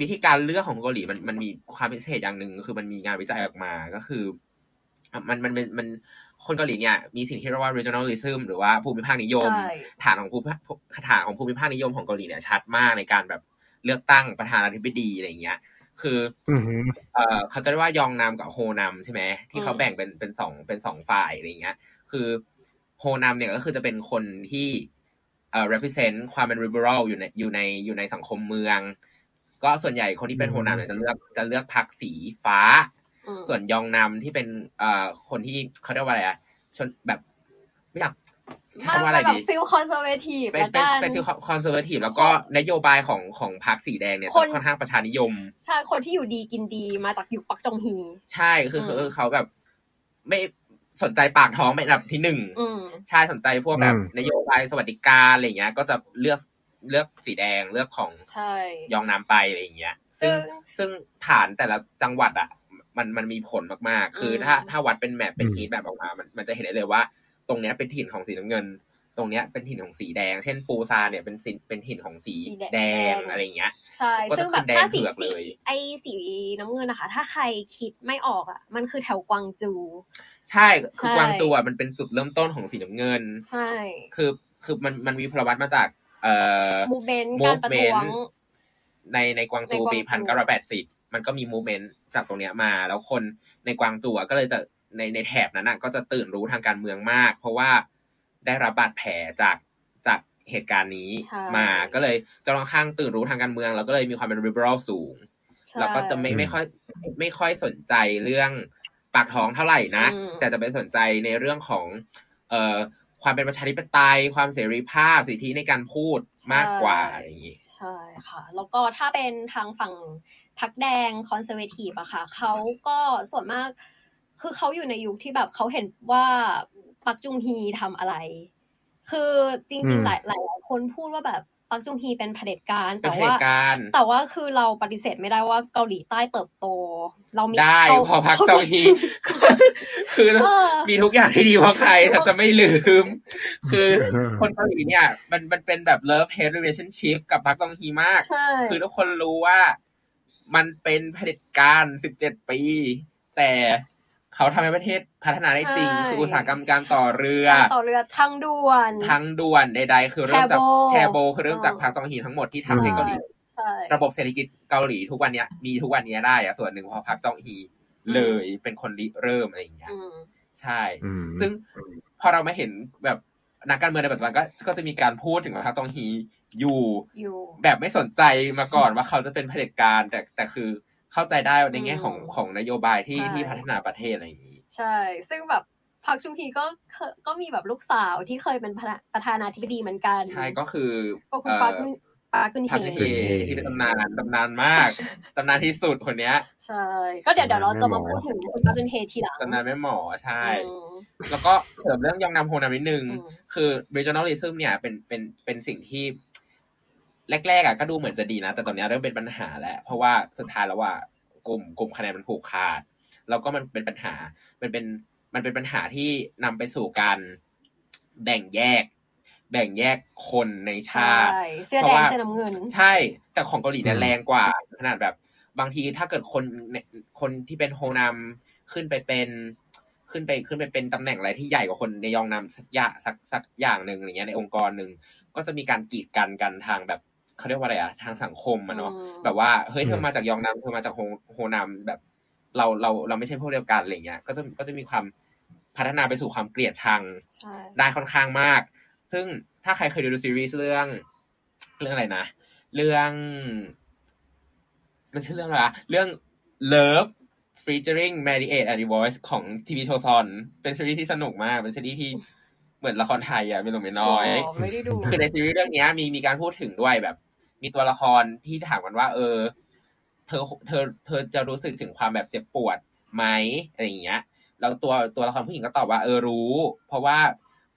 C: วิธีการเลือกของเกาหลีมันมันมีความพิเศษอย่างหนึ่งคือมันมีงานวิจัยออกมาก็คือ มันมันเป็นมันคนเกาหลีเนี่ยมีสิ่งที่เรียกว่า regionalism หรือว่าภูมิภาคนิยม ฐานของภูมิฐานของภูมิภาคนิยมของเกาหลีเนี่ยชัดมากในการแบบเลือกตั้งประธานาธิบดีอะไรเงี้ย คือเอ่อเขาจะเรียกว่ายองนามกับโฮนามใช่ไหมที่เขาแบ่งเป็นเป็นสองเป็นสองฝ่ายอะไรเงี้ย คือโฮนามเนี่ยก็คือจะเป็นคนที่เอ่อ represent ความเป็น liberal อยู่ในอยู่ในอยู่ในสังคมเมือง ก็ส่วนใหญ่คนที่เป็นโฮนามเนี่ยจะเลือกจะเลือกพักสีฟ้า ส่วนยองนำที่เป็นเอ่อคนที่เขาเรียกว่าอะไรอะชนแบบไม่อยาก
B: ใช้ว่าอะไรดีฟิลคอนเซอร์เวทีฟ
C: เป็นเป็นฟิลคอนเซอร์เวทีฟแล้วก็นโยบายของของพรรคสีแดงเนี่ยค่อนข้างประชานิยม
B: ใช่คนที่อยู่ดีกินดีมาจากยุคปักจงฮี
C: ใช่คือคือเขาแบบ ไม่สนใจปากท้องเป็นแบบที่หนึ่งใช่สนใจพวกแบบนโยบายสวัสดิการอะไรเงี้ย ก็จะเลือก เลือกสีแดงเลือกของยองน้ำไปอะไรอย่างเงี้ย ซึ่งซึ่งฐานแต่ละจังหวัดอะมันมันมีผลมากๆ คือถ้าถ้าวัดเป็นแมปเป็นทีแบบออกมา มันมันจะเห็นได้เลยว่า ตรงเนี้ยเป็นถิ่นของสีน้ำเงิน ตรงเนี้ยเป็นถิ่นของสีแดง เช่นปูซาเนี่ยเป็นสิเป็นถิ่นของสีแดงอะไรเงี้ย
B: ใช่ ซึ่งแบบถ้าสีสีไอสีน้ำเงินนะคะ ถ้าใครคิดไม่ออกอะ มันคือแถวกวางจู
C: ใช่ คือกวางจูอะมันเป็นจุดเริ่มต้นของสีน้ำเงิน
B: ใช่
C: คือคือมันมันมีพลวัตมาจาก เอ่อ
B: มูเมนต์การประท้วง
C: ในในกวางจูปีพันเก้าร้อยแปดสิบมันก็มีมูเมนต์จากตรงเนี้ยมา แล้วคนในกวางจูก็เลยจะในในแถบนั้นก็จะตื่นรู้ทางการเมืองมาก เพราะว่าได้รับบาดแผลจากจากเหตุการณ์นี้มาก็เลยจะค่อนข้างตื่นรู้ทางการเมือง แล้วก็เลยมีความเป็น liberal สูง แล้วก็จะไม่ไม่ค่อยไม่ค่อยสนใจเรื่องปากท้องเท่าไหร่นะแต่จะไปสนใจในเรื่องของ เอ่อ ความเป็นประชาธิปไตย ความเสรีภาพ สิทธิในการพูดมากกว่าอะไรอย่างนี้
B: ใช่ค่ะ แล้วก็ถ้าเป็นทางฝั่งพักแดงคอนเซอร์เวทีฟอะค่ะเขาก็ส่วนมาก คือเขาอยู่ในยุคที่แบบเขาเห็นว่าปักจุงฮีทำอะไร คือจริงๆหลายหลายคนพูดว่าแบบ ปักจุงฮีเป็นเผด็จการแต่ว่า
C: แต่
B: ว่าคือเราปฏิเสธไม่ได้ว่าเกาหลีใต้เติบโต เรามี
C: ได้พอพักจองฮีคือมีทุกอย่างที่ดีเพราะใครถ้าจะไม่ลืม คือคนเกาหลีเนี่ย มันมันเป็นแบบ love hate relationship กับพักจองฮีมาก คือทุกคนรู้ว่า มันเป็นเผด็จการสิบเจ็ดปี แต่ เขาทำให้ประเทศพัฒนาได้จริง คืออุตสาหกรรมการต่อเรือ
B: ต่อเรือทางด่วน
C: ทางด่วนใด ๆ คือเริ่มจากแชโบคือเริ่มจากพาร์จองฮีทั้งหมดที่ทำให้เกาหลีระบบเศรษฐกิจเกาหลีทุกวันนี้มีทุกวันนี้ได้อะส่วนหนึ่งเพราะพาร์จองฮีเลยเป็นคนริเริ่มอะไรอย่างเงี้ยใช่ ซึ่งพอเรามาเห็นแบบนักการเมืองในปัจจุบันก็ก็จะมีการพูดถึงพาร์จองฮีอยู่แบบไม่สนใจมาก่อนว่าเขาจะเป็นเผด็จการแต่แต่คือ เข้าใจได้ในแง่ของของนโยบายที่ที่พัฒนาประเทศอะไรอย่างนี้
B: ใช่ ซึ่งแบบพักชุมพีก็ก็มีแบบลูกสาวที่เคยเป็นประธานาธิบดีเหมือนกัน
C: ใช่ก็คือ
B: ก็คุณปากุนปากุนเฮ
C: ที่เป็นตำนานตำนานมากตำนานที่สุดคนเนี้ย
B: ใช่ ก็เดี๋ยวเดี๋ยวเราจะมาพูดถึงคุณปากุนเฮทีหลัง
C: ตำนานแม่หมอใช่ แล้วก็เสริมเรื่องยองนำโฮนานิดนึง คือ regionalism เนี่ยเป็นเป็นเป็นสิ่งที่ แรกๆอะก็ดูเหมือนจะดีนะ แต่ตอนนี้เริ่มเป็นปัญหาแล้วเพราะว่าสุดท้ายแล้วว่ากลุ่มกลุ่มคะแนนมันผูกขาด แล้วก็มันเป็นปัญหา มันเป็นมันเป็นปัญหาที่นำไปสู่การแบ่งแยก แบ่งแยกคนในชาติ
B: เสื้อแดงเสื้อน้ำเงิน
C: ใช่ แต่ของเกาหลีเนี่ยแรงกว่า ขนาดแบบ บางทีถ้าเกิดคนคนที่เป็นโฮนามขึ้นไปเป็นขึ้นไปขึ้นไปเป็นตำแหน่งอะไรที่ใหญ่กว่าคนในยองนำสักอย่างสักสักอย่างหนึ่งอย่างเงี้ยในองค์กรหนึ่งก็จะมีการกีดกันกันทางแบบ เขาเรียกว่าอะไรอะทางสังคมอะเนาะแบบว่าเฮ้ยเธอมาจากยองนำเธอมาจากโฮโฮนำแบบ เราเราเราไม่ใช่พวกเดียวกันอะไรเงี้ยก็จะก็จะมีความพัฒนาไปสู่ความเกลียดชังได้ค่อนข้างมาก ซึ่งถ้าใครเคยดูซีรีส์เรื่อง เรื่องอะไรนะ เรื่องมันชื่อเรื่องอะไรเรื่อง Love featuring Marriott and Divorce ของทีวีโชซอนเป็นซีรีส์ที่สนุกมาก เป็นซีรีส์ที่ เหมือนละครไทยอะไม่ลงไม่น้อย
B: ไม่ได้ดู
C: คือในซีรีส์เรื่องนี้มีมีการพูดถึงด้วยแบบ มีตัวละครที่ถามกันว่า เออ เธอเธอเธอจะรู้สึกถึงความแบบเจ็บปวดไหมอะไรอย่างเงี้ยแล้วตัวตัวละครผู้หญิงก็ตอบว่าเออรู้ เพราะว่า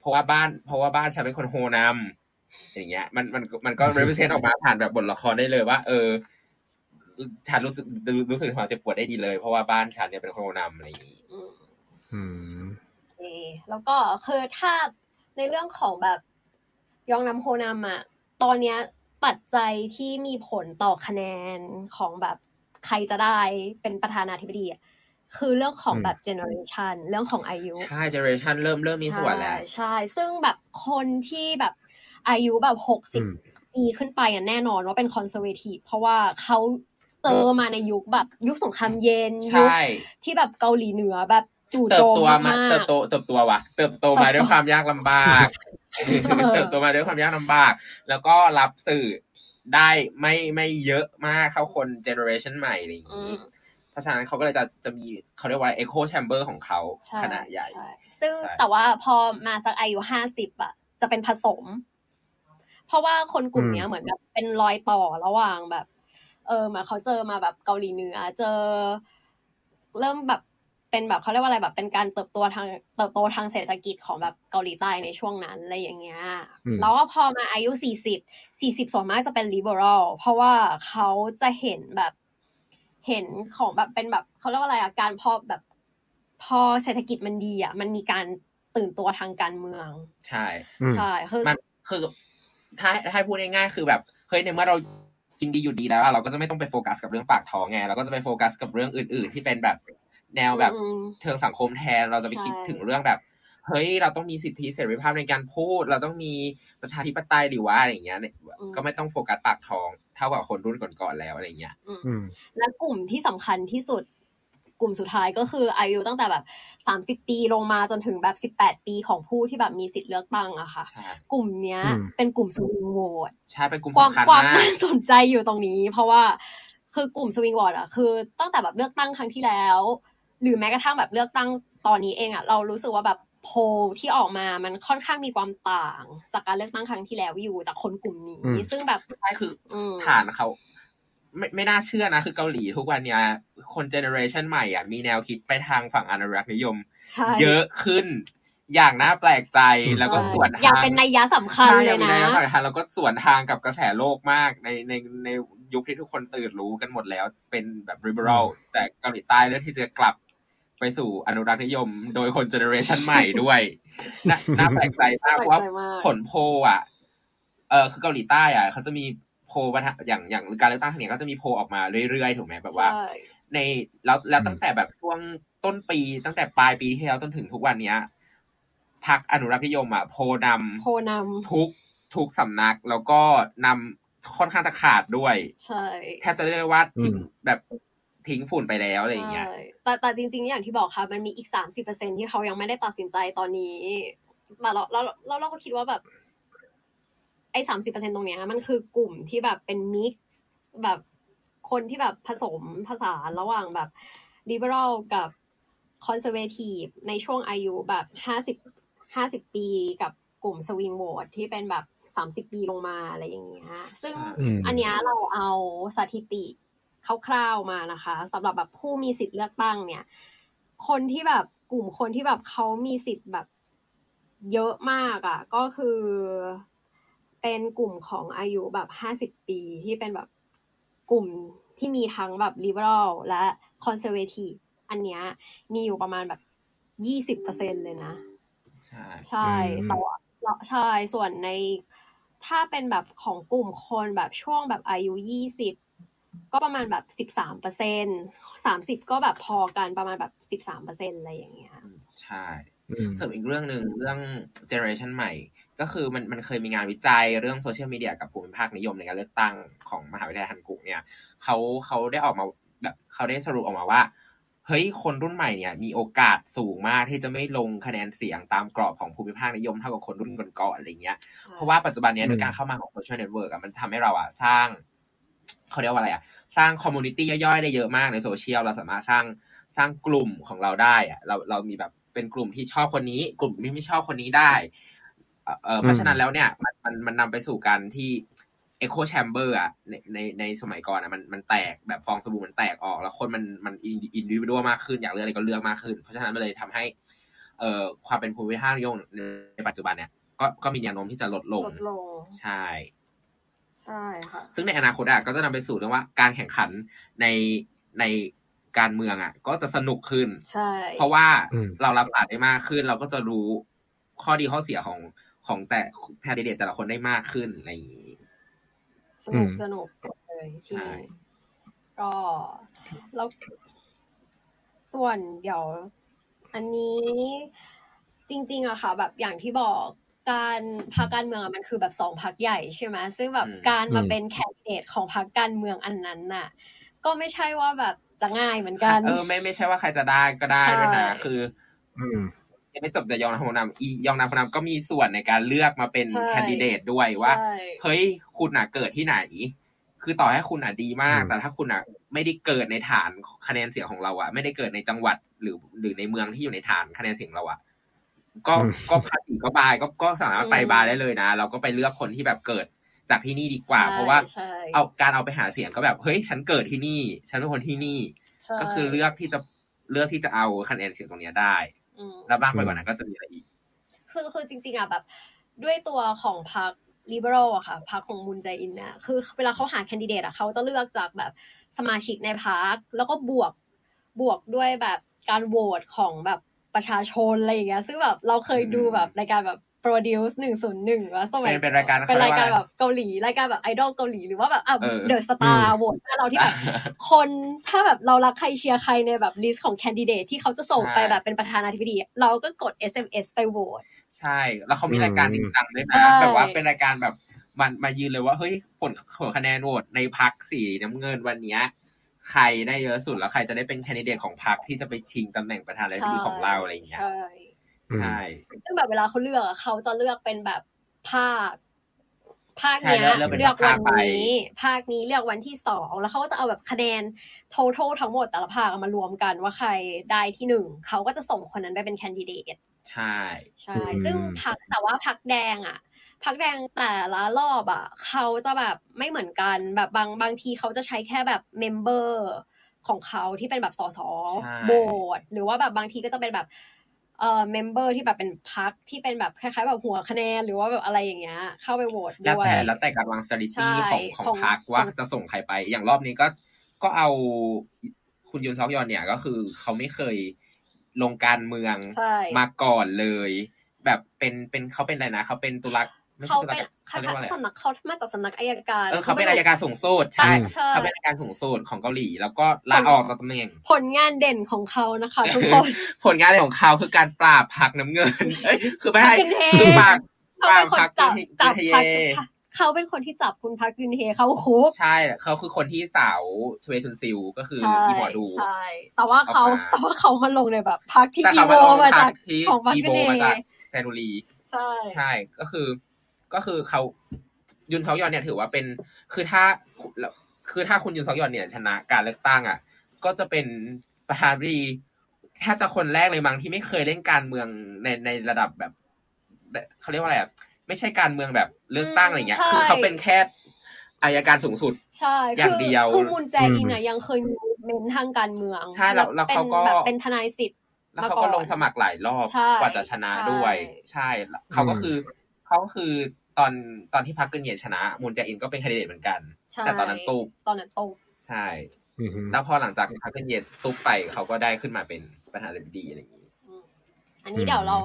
C: เพราะว่าบ้าน เพราะว่าบ้านฉันเป็นคนโฮนำอย่างเงี้ย มันมันมันก็ represent ออกมาผ่านแบบบทละครได้เลยว่า เออฉันรู้สึกรู้สึกถึงความเจ็บปวดได้ดีเลย เพราะว่าบ้านฉันเนี่ยเป็นคนโฮนำอะไรอย่างงี้
A: อืม
B: แล้วก็คือถ้าในเรื่องของแบบยองนัมโฮนัมอะตอนเนี้ยปัจจัยที่มีผลต่อคะแนนของแบบใครจะได้เป็นประธานาธิบดีอะคือเรื่องของแบบ generation เรื่องของอายุ
C: ใช่ generation เริ่มเริ่มมีส่วนแล้ว
B: ใช่ ซึ่งแบบคนที่แบบอายุแบบหกสิบปีขึ้นไปอะแน่นอนว่าเป็น conservative เพราะว่าเขาเติบมาในยุคแบบยุคสงครามเย็นยุคที่แบบเกาหลีเหนือแบบ จู่โจม
C: มากเติบโตเติบโตวะเติบโตมาด้วยความยากลำบากเติบโตมาด้วยความยากลำบาก แล้วก็รับสื่อได้ไม่ไม่เยอะมากเท่าคน generation ใหม่อะไรอย่างนี้เพราะฉะนั้นเขาก็เลยจะจะมีเขาเรียกว่า echo chamber ของเขาขนาดใหญ่
B: ซึ่งแต่ว่าพอมาสักอายุห้าสิบอะ จะเป็นผสม เพราะว่าคนกลุ่มนี้เหมือนแบบเป็นรอยต่อระหว่างแบบ เออเหมือนเขาเจอมาแบบเกาหลีเหนือเจอ เริ่มแบบ เป็นแบบเขาเรียกว่าอะไรแบบเป็นการเติบโตทางเติบโตทางเศรษฐกิจของแบบเกาหลีใต้ในช่วงนั้นอะไรอย่างเงี้ยแล้วพอมาอายุสี่สิบสี่สิบส่วนมากจะเป็น liberal เพราะว่าเขาจะเห็นแบบเห็นของแบบเป็นแบบเขาเรียกว่าอะไรอะการพอแบบพอเศรษฐกิจมันดีอะมันมีการตื่นตัวทางการเมือง
C: ใช่
B: ใช่คือ
C: มันคือถ้าให้พูดง่ายๆคือแบบเฮ้ยในเมื่อเรากินดีอยู่ดีแล้วเราก็จะไม่ต้องไปโฟกัสกับเรื่องปากท้องไงเราก็จะไปโฟกัสกับเรื่องอื่น ๆ ที่เป็นแบบ แนวแบบเชิงสังคมแทนเราจะไปคิดถึงเรื่องแบบ เฮ้ย เราต้องมีสิทธิเสรีภาพในการพูด เราต้องมีประชาธิปไตยหรือว่าอะไรอย่างเงี้ยก็ไม่ต้องโฟกัสปากท้องเท่ากับคนรุ่นก่อนๆแล้วอะไรเงี้ย
B: และกลุ่มที่สำคัญที่สุดกลุ่มสุดท้ายก็คืออายุตั้งแต่แบบสามสิบปีลงมาจนถึงแบบสิบแปดปีของผู้ที่แบบมีสิทธิ์เลือกตั้งอะค่ะ กลุ่มเนี้ยเป็นกลุ่มสวิงโหวต
C: ใช่เป็นกลุ่มสำคัญมากความ
B: สนใจอยู่ตรงนี้ เพราะว่าคือกลุ่มสวิงโหวตอะคือตั้งแต่แบบเลือกตั้งครั้งที่แล้ว หรือแม้กระทั่งแบบเลือกตั้งตอนนี้เองอะเรารู้สึกว่าแบบโพที่ออกมามันค่อนข้างมีความต่าง จากการเลือกตั้งครั้งที่แล้วอยู่จากคนกลุ่มนี้ ซึ่งแบบ
C: ใช่คือฐานเขาไม่ไม่น่าเชื่อนะคือเกาหลีทุกวันเนี้ยคนเจเนอเรชันใหม่อะมีแนวคิดไปทางฝั่งอนุรักษ์นิยม เยอะขึ้น อย่างน่าแปลกใจแล้วก็สวนทาง
B: อย่างเป็นนัยยะสำคัญเลยนะนัยยะ
C: สำคัญแล้วก็สวนทางกับกระแสโลกมากในในในยุคที่ทุกคนตื่นรู้กันหมดแล้วเป็นแบบ liberal แต่เกาหลีใต้เลือกที่จะกลับ ไปสู่อนุรักษ์นิยม โดยคนเจเนอเรชันใหม่ด้วยน่าแปลกใจมากว่าผลโพอะ เออคือเกาหลีใต้อะเขาจะมีโพอย่างอย่างการเลือกตั้งครั้งนี้ก็จะมีโพออกมาเรื่อยๆถูกไหมแบบว่า ในแล้วแล้วตั้งแต่แบบช่วงต้นปีตั้งแต่ปลายปีที่แล้วจนถึงทุกวันเนี้ยพักอนุรักษ์นิยมอะโพนำ
B: โพนำ
C: ทุกทุกสำนักแล้วก็นำค่อนข้างจะขาดด้วย
B: ใช่แท
C: บจะเรียกว่าทิ้งแบบ ทิ้งฝุ่นไปแล้วอะไรอย่างเงี้ย
B: แต่แต่จริงๆอย่างที่บอกค่ะ มันมีอีกสามสิบเปอร์เซ็นที่เขายังไม่ได้ตัดสินใจตอนนี้แต่เราเราเราเราก็คิดว่าแบบไอ้สามสิบเปอร์เซ็นตรงเนี้ยมันคือกลุ่มที่แบบเป็นมิกซ์แบบคนที่แบบผสมผสานระหว่างแบบลิเบอรัลกับคอนเซอร์เวทีฟในช่วงอายุแบบห้าสิบห้าสิบปีกับกลุ่มสวิงโหวตที่เป็นแบบสามสิบปีลงมาอะไรอย่างเงี้ย ซึ่งอันเนี้ยเราเอาสถิติ คร่าวๆมานะคะสำหรับแบบผู้มีสิทธิ์เลือกตั้งเนี่ย คนที่แบบกลุ่มคนที่แบบเขามีสิทธิ์แบบเยอะมากอะ่ะ ก็คือเป็นกลุ่มของอายุแบบห้าสิบปีที่เป็นแบบกลุ่มที่มีทั้งแบบ liberal และ conservative อันเนี้ยมีอยู่ประมาณแบบยี่สิบเปอร์เซ็นเลยนะ
C: ใช่
B: ใช่แต่ว่าใช่ส่วนในถ้าเป็นแบบของกลุ่มคนแบบช่วงแบบอายุยี่สิบ ก็ประมาณแบบสิบสามเปอร์เซ็นสามสิบก็แบบพอกันประมาณแบบสิบสามเปอร์เซ็นอะไรอย่างเงี้ย
C: ใช่ส่วนอีกเรื่องหนึ่งเรื่อง generation ใหม่ ก็คือมันมันเคยมีงานวิจัยเรื่อง social media กับภูมิภาคนิยมในการเลือกตั้งของมหาวิทยาลัยฮันกุกเนี่ยเขาเขาได้ออกมาแบบเขาได้สรุปออกมาว่าเฮ้ยคนรุ่นใหม่เนี่ยมีโอกาสสูงมากที่จะไม่ลงคะแนนเสียงตามกรอบของภูมิภาคนิยมเท่ากับคนรุ่นก่อนๆอะไรเงี้ยเพราะว่าปัจจุบันนี้โดยการเข้ามาของ social network มันทำให้เราอะสร้าง เขาเรียกว่าอะไรอะสร้าง community ย่อยๆ ได้เยอะมากในโซเชียลเราสามารถสร้างสร้างกลุ่มของเราได้อะเราเรามีแบบเป็นกลุ่มที่ชอบคนนี้ กลุ่มที่ไม่ชอบคนนี้ได้เออเพราะฉะนั้นแล้วเนี่ยมันมันมันนำไปสู่การที่ echo chamber อะในในในสมัยก่อนอะมันมันแตกแบบฟองสบู่มันแตกออก แล้วคนมันมัน individual มากขึ้น อยากเลือกอะไรก็เลือกมากขึ้น เพราะฉะนั้นมันเลยทำให้ เอ่อความเป็นภูมิภาคนิยมในปัจจุบันเนี่ยก็ก็มีแนวโน้มที่จะลดลงใช่
B: ใช่ค่ะ
C: ซึ่งในอนาคตอะก็จะนำไปสู่เรื่องว่าการแข่งขันในในการเมืองอะ ก็จะสนุกขึ้น
B: ใช่
C: เพราะว่าเรารับสารได้มากขึ้น เราก็จะรู้ข้อดีข้อเสียของของแต่แทนเดตแต่ละคนได้มากขึ้นอะไรอย่างนี้
B: สนุกสนุกเลยที่ก็แล้วส่วนเดี๋ยว อันนี้จริง ๆอะค่ะ แบบอย่างที่บอก การพักการเมืองมันคือแบบสองพักใหญ่ใช่ไหมซึ่งแบบการมาเป็นแคนดิเดตของพักการเมืองอันนั้นน่ะ ก็ไม่ใช่ว่าแบบจะง่ายเหมือนกัน
C: เออไม่ไม่ใช่ว่าใครจะได้ก็ได้ด้วยนะคือ อืมยังไม่จบแต่ยองนาพนามอียองนาพนามก็มีส่วนในการเลือกมาเป็นแคนดิเดตด้วยว่าเฮ้ยคุณอะเกิดที่ไหน คือต่อให้คุณอะดีมาก แต่ถ้าคุณอะไม่ได้เกิดในฐานคะแนนเสียงของเราอะ ไม่ได้เกิดในจังหวัดหรือหรือในเมืองที่อยู่ในฐานคะแนนเสียงเราอะ ก็ก็ภาษีก็บายก็ก็สามารถไปบายได้เลยนะ เราก็ไปเลือกคนที่แบบเกิดจากที่นี่ดีกว่า เพราะว่าเอาการเอาไปหาเสียงก็แบบเฮ้ย ฉันเกิดที่นี่ ฉันเป็นคนที่นี่ ก็คือเลือกที่จะเลือกที่จะเอาคะแนนเสียงตรงนี้ได้แล้วบ้างไปกว่านั้นก็จะมีอะไรอีก
B: คือคือจริง ๆอะแบบ ด้วยตัวของพรรคลิเบอรัลอะค่ะพรรคของมุนใจอินเนี่ยคือเวลาเขาหาแคนดิเดตอะเขาจะเลือกจากแบบสมาชิกในพรรคแล้วก็บวกบวกด้วยแบบการโหวตของแบบ ประชาชนอะไรอย่างเงี้ยซึ่งแบบเราเคยดูแบบรายการแบบ produce หนึ่งศูนย์หนึ่งว่าสมั
C: ยเป็นรายการ
B: เป็นรายการแบบเกาหลีรายการแบบไอดอลเกาหลีหรือว่าแบบอะ The Star โหวตถ้าเราที่แบบคนถ้าแบบเรารักใครเชียร์ใครในแบบ list ของแคนดิเดตที่เขาจะส่งไปแบบเป็นประธานาธิบดี เราก็กด SMS ไปโหวต
C: ใช่ แล้วเขามีรายการจริงจังด้วยนะแบบว่าเป็นรายการแบบมันมายืนเลยว่าเฮ้ยผลผลคะแนนโหวตในพักสีน้ำเงินวันเนี้ย ใครได้เยอะสุดแล้วใครจะได้เป็นแคนดิเดตของพรรคที่จะไปชิงตำแหน่งประธานาธิบดีของเราอะไรอย่างเงี้ย ใช่ใช่
B: ซึ่งแบบเวลาเขาเลือกเขาจะเลือกเป็นแบบภาคภาคเนี้ยเลือกวันนี้ ภาคนี้เลือกวันที่สองแล้วเขาก็จะเอาแบบคะแนน total ทั้งหมดแต่ละภาคมารวมกันว่าใครได้ที่หนึ่งเขาก็จะส่งคนนั้นไปเป็นแคนดิเดต
C: ใช่
B: ใช่ ซึ่งพักแต่ว่าพรรคแดงอะ พรรคแดงแต่ละรอบอะเขาจะแบบไม่เหมือนกันแบบบางบางทีเขาจะใช้แค่แบบ member ของเขาที่เป็นแบบสสโบดหรือว่าแบบบางทีก็จะเป็นแบบเอ่อ member ที่แบบเป็นพวกที่เป็นแบบคล้ายๆแบบหัวคะแนนหรือว่าแบบอะไรอย่างเงี้ยเข้าไปโหวต
C: แล้ว
B: ด้วย
C: แต่แล้วแต่การวาง strategy
B: ใช่
C: ของของ
B: ของ
C: พรรคว่าจะส่งใครไป อย่างรอบนี้ก็ก็เอาคุณยุนซอกยอนเนี่ยก็คือเขาไม่เคยลงการเมือง
B: ใช่
C: มาก่อนเลย แบบเป็นเป็นเขาเป็นอะไรนะเขาเป็นตุลาไม่ใช่
B: เขา
C: ตุลา
B: เป็น
C: การเขาเรียกว่าอะไร
B: สำนักเขามาจากสำนักอายการ
C: เออเขาเป็นอายการสูงสุดใช่
B: ใช่
C: เขาเป็นอายการสูงสุดของเกาหลี แล้วก็ลาออกจากตำแหน่ง
B: ผลงานเด่นของเขานะคะทุกคน
C: ผลงานของเขาคือการปราบพักน้ำเงิน เอ้ยคือไม่ให้
B: พักกินเฮ
C: คือปราบ
B: เขา
C: ปรา
B: เป็
C: บ
B: นคน
C: พัก
B: จับ
C: กิน
B: จับ
C: เฮ
B: พักเขาเป็นคนที่จับคุณพักยุนเฮเข้าคุก
C: ใช่เขาคือคนที่สาวชเวชุนซิลก็คือ
B: ใช่
C: อีหมอดู
B: ใช่แต่ว่าเขา
C: ออกมา
B: แต่ว่าเขามาลงในแบบพักที่
C: แต่
B: อี
C: เขา
B: โว
C: มาลง
B: มา
C: พั
B: จาก
C: กที่
B: ของพัก
C: อี
B: ยุ
C: โบ
B: นเฮ
C: มาจากแซนุรี
B: ใช่
C: ใช่ก็คือ ก็คือเขายุนซอกยอนเนี่ยถือว่าเป็นคือถ้าคือถ้าคุณยุนซอกยอนเนี่ยชนะการเลือกตั้งอะ ก็จะเป็นประธานาธิบดีแทบจะคนแรกเลยมั้งที่ไม่เคยเล่นการเมืองในในระดับแบบแบบเขาเรียกว่าอะไรอะไม่ใช่การเมืองแบบเลือกตั้งอะไรเงี้ย คือเขาเป็นแค่อายการสูงสุด
B: ใช่
C: อย่างเดียว
B: คือมุนแจอินน่ะยังเคยมีเมนทางการเมือง
C: ใช่แล้วแล้วเขาก็
B: ป็นแบบเป็นทนายสิทธิ์
C: แล้วเขาก็ลงสมัครหลายรอบ
B: ใช่
C: กว่าจะชนะ
B: ใช่
C: ด้วย ใช่แล้วเขาก็คือ เขาก็คือตอนตอนที่พรรคเกนเยชนะ มูนแจอินก็เป็นแคนดิเดตเหมือนกัน
B: ใช่
C: แต่ตอนนั้นตูบ
B: ตอนนั้นตูบ
C: ใช่
A: อือฮึ
C: แล้วพอหลังจากพรรคเกนเยตุบไปเขาก็ได้ขึ้นมาเป็นประธานาธิบดีอะไรอย่างนี้
B: อืมอันนี้เดี๋ยวเรา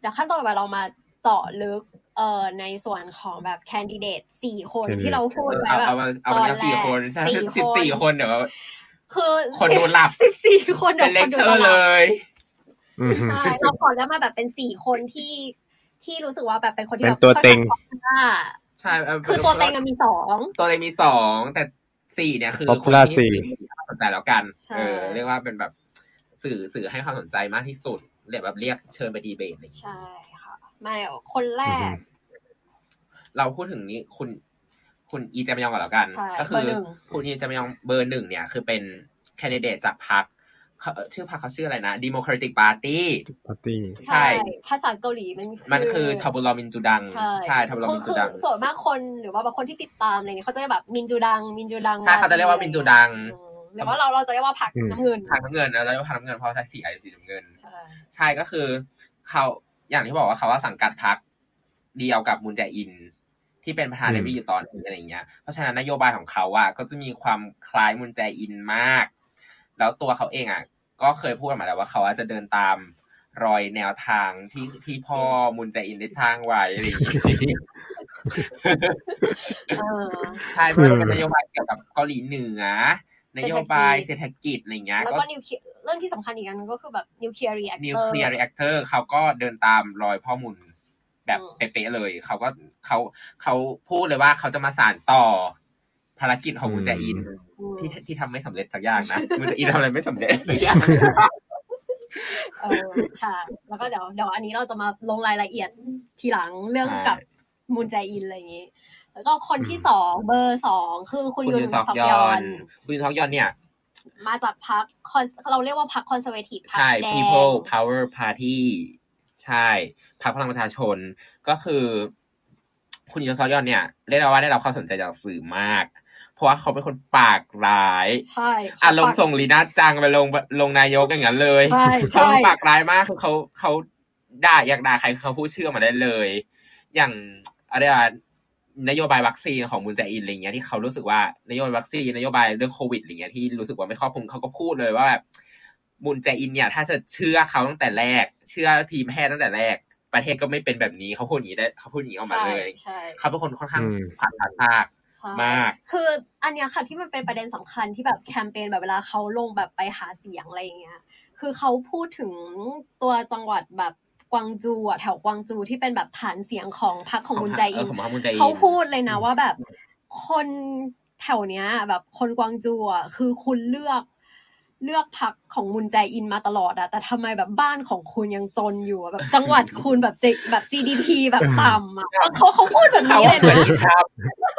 B: เดี๋ยวขั้นตอนต่อไปเรามาเจาะลึกเอ่อในส่วนของแบบแคนดิเดตสี่คนที่เราพูดไว้
C: เอา
B: แบบ
C: เอามาเอามาสี่คน
B: สี่
C: สิบสี่คนเดี๋ยว
B: คือ
C: คนดูหลับ
B: สิบสี่คนดี๋
C: เป็
B: ย
C: น
B: ว
C: เล
B: ค
C: ค
B: ดู
C: เชอร์
B: ห
C: เล
B: บ
C: ย
A: อือฮึ
B: ใช่เราขอแล้วมาแบบเป็นสี่คนที่ ที่รู้สึกว่าแบบเป็นคนที่
A: เป็น
B: แบบ
A: ตัวเต็ง
B: ค่อนข้าง popular
C: ใช่เคื
B: อตัวเต็งอะมีสอง
C: ตัวเต็งมีสองแต่สี่เนี่ยคือ
A: Popular
C: คนที่
A: สี่
C: มีความสนใจแล้วกัน
B: ใช่
C: เออเรียกว่าเป็นแบบสื่อสื่อให้ความสนใจมากที่สุดเรียกแบบเรียกเชิญไปดีเบตอะไรอย่างเงี้ย
B: ใช่ค่ะมาเดี๋ยวคนแรก
C: เราพูดถึงนี้คุณ คุณอีจามยองก่อนแล้วกัน
B: ใช่
C: ก็คื
B: เบอ
C: อ
B: ร์หนึ่ง
C: คุณอีจามยองเบอร์หนึ่งเนี่ย คือเป็นแคนดิเดตจากพรรคเขาเอ่อ ชื่อพรรคเขาชื่ออะไรนะ Democratic Party
A: ปาร์ตี้
C: ใช่
B: ภาษาเกาหลีมัน
C: มันคือทาบุลอมินจูดัง
B: ใช่
C: ทาบุลอ
B: คือ
C: มินจู
B: คือ
C: ดัง
B: ส่วนมากคนหรือว่าบางคนที่ติดตามอะไรเนี่ยเขาจะเรียกแบบมินจูดัง มินจูดัง
C: ใช่เขาจะเรียกว่ามินจูดัง
B: อืมหรือว่าเราเราจะเรียกว่าผักน้ำเงิน
C: ทางน้ำเงินเราเรียกว่าทางน้ำเงินเพราะใช้สีไอสีน้ำเงิน
B: ใช่
C: ใช่ก็คือเขาอย่างที่บอกว่าเขาว่าสังกัดพรรคเดียวกับมูนแจอิน ที่เป็นประธานาธิบดีอยู่ตอนนี้อะไรอย่างเงี้ยเพราะฉะนั้นนโยบายของเขาอะก็จะมีความคล้ายมูนแจอินมาก แล้วตัวเขาเองอะก็เคยพูดออกมาแล้วว่าเขาอาจจะเดินตามรอยแนวทางที่ที่พ่อมูนแจอินได้สร้างไว้อะไรอย่างงี้
B: เออ
C: ใช่เพราะมันเป็นนโยบายเกี่ยวกับเกาหลีเหนือนโยบายเศรษฐกิจอะไรอย่างเงี้ย
B: แล้ว
C: ก็
B: ก็นิวเคลียร์เรื่องที่สำคัญอีกอย่างหนึงก็คือแบบ nuclear reactor nuclear rea ctor เขา
C: ก็เดินตามรอยพ่อมุนแบบ
B: อืม
C: เป๊ะๆเลยเขาก็เขาเขาพูดเลยว่าเขาจะมาสานต่อ ภารกิจของมุนแจอิน ที่ที่ทำไม่สำเร็จสักอย่างนะมุนแจอินทำอะไรไม่สำเร็จเลยอย่าง
B: เออค่ะ แล้วก็เดี๋ยวเดี๋ยวอันนี้เราจะมาลงรายละเอียดทีหลังเรื่องกับมูนแจอินอะไรอย่างนี้ แล้วก็คนที่สองเบอร์สองคือคุณ
C: คุณ
B: ยุน
C: ยุนซอก
B: ซอก
C: ย
B: ย
C: อ
B: อนน
C: คุณยุนซอกยอนเนี่ย
B: มาจากพรรคคอนเราเรียกว่าพรรคคอนเซอร์เวทีฟพรรค
C: ใช่
B: แดง
C: People Power Party ใช่พรรคพลังประชาชนก็คือ คุณยุนซอกยอนเนี่ยเรียกได้ว่าได้รับความสนใจจากสื่อมากเพ ราะว่าเขาเป็นคนปากร้าย
B: ใช่
C: อะลงส่งลีน่าจังไปลงลงนายกอย่างนั้นเลย
B: ใช่
C: เขา
B: ใช่
C: ปากร้ายมากคือเขาเขาด่าอยากด่าใครเขาพูดชื่อมาได้เลย อย่างอะไรอะนโยบายวัคซีนของมูนแจอินอะไรเงี้ยที่เขารู้สึกว่านโยบายวัคซีนนโยบายเรื่องโควิดอะไรเงี้ยที่รู้สึกว่าไม่ครอบคลุมเขาก็พูดเลยว่าแบบมูนแจอินเนี่ย ถ้าจะเชื่อเขาตั้งแต่แรก เชื่อทีมแพทย์ตั้งแต่แรก ประเทศก็ไม่เป็นแบบนี้เขาพูดอย่างนี้ได้เขาพูดอย่างนี้ออกมาเลย
B: ใช่
C: เขาเป็นคนค่อนข้าง
A: อืม
C: ผ่านผ่านมาก
B: ใช่
C: มาก
B: คืออันเนี้ยค่ะที่มันเป็นประเด็นสำคัญที่แบบแคมเปญแบบเวลาเขาลงแบบไปหาเสียงอะไรอย่างเงี้ย คือเขาพูดถึงตัวจังหวัดแบบกวางจูอะแถวกวางจูที่เป็นแบบฐานเสียงของพรรคของมุนแจอิน
C: เของพรรคมูนแจอิน
B: เขาพูดเลยนะว่าแบบคนแถวเนี้ย แบบคนกวางจูอะคือคุณเลือก เลือกพักของมุนแจอินมาตลอดอะแต่ทำไมแบบบ้านของคุณยังจนอยู่อะแบบจังหวัดคุณแบบ G แบบ GDP แบบต่ำอะเขาเขาพูดแบบ
C: เขา
B: นี้เลย
C: เหมือน
B: นะ
C: อีทรัมป์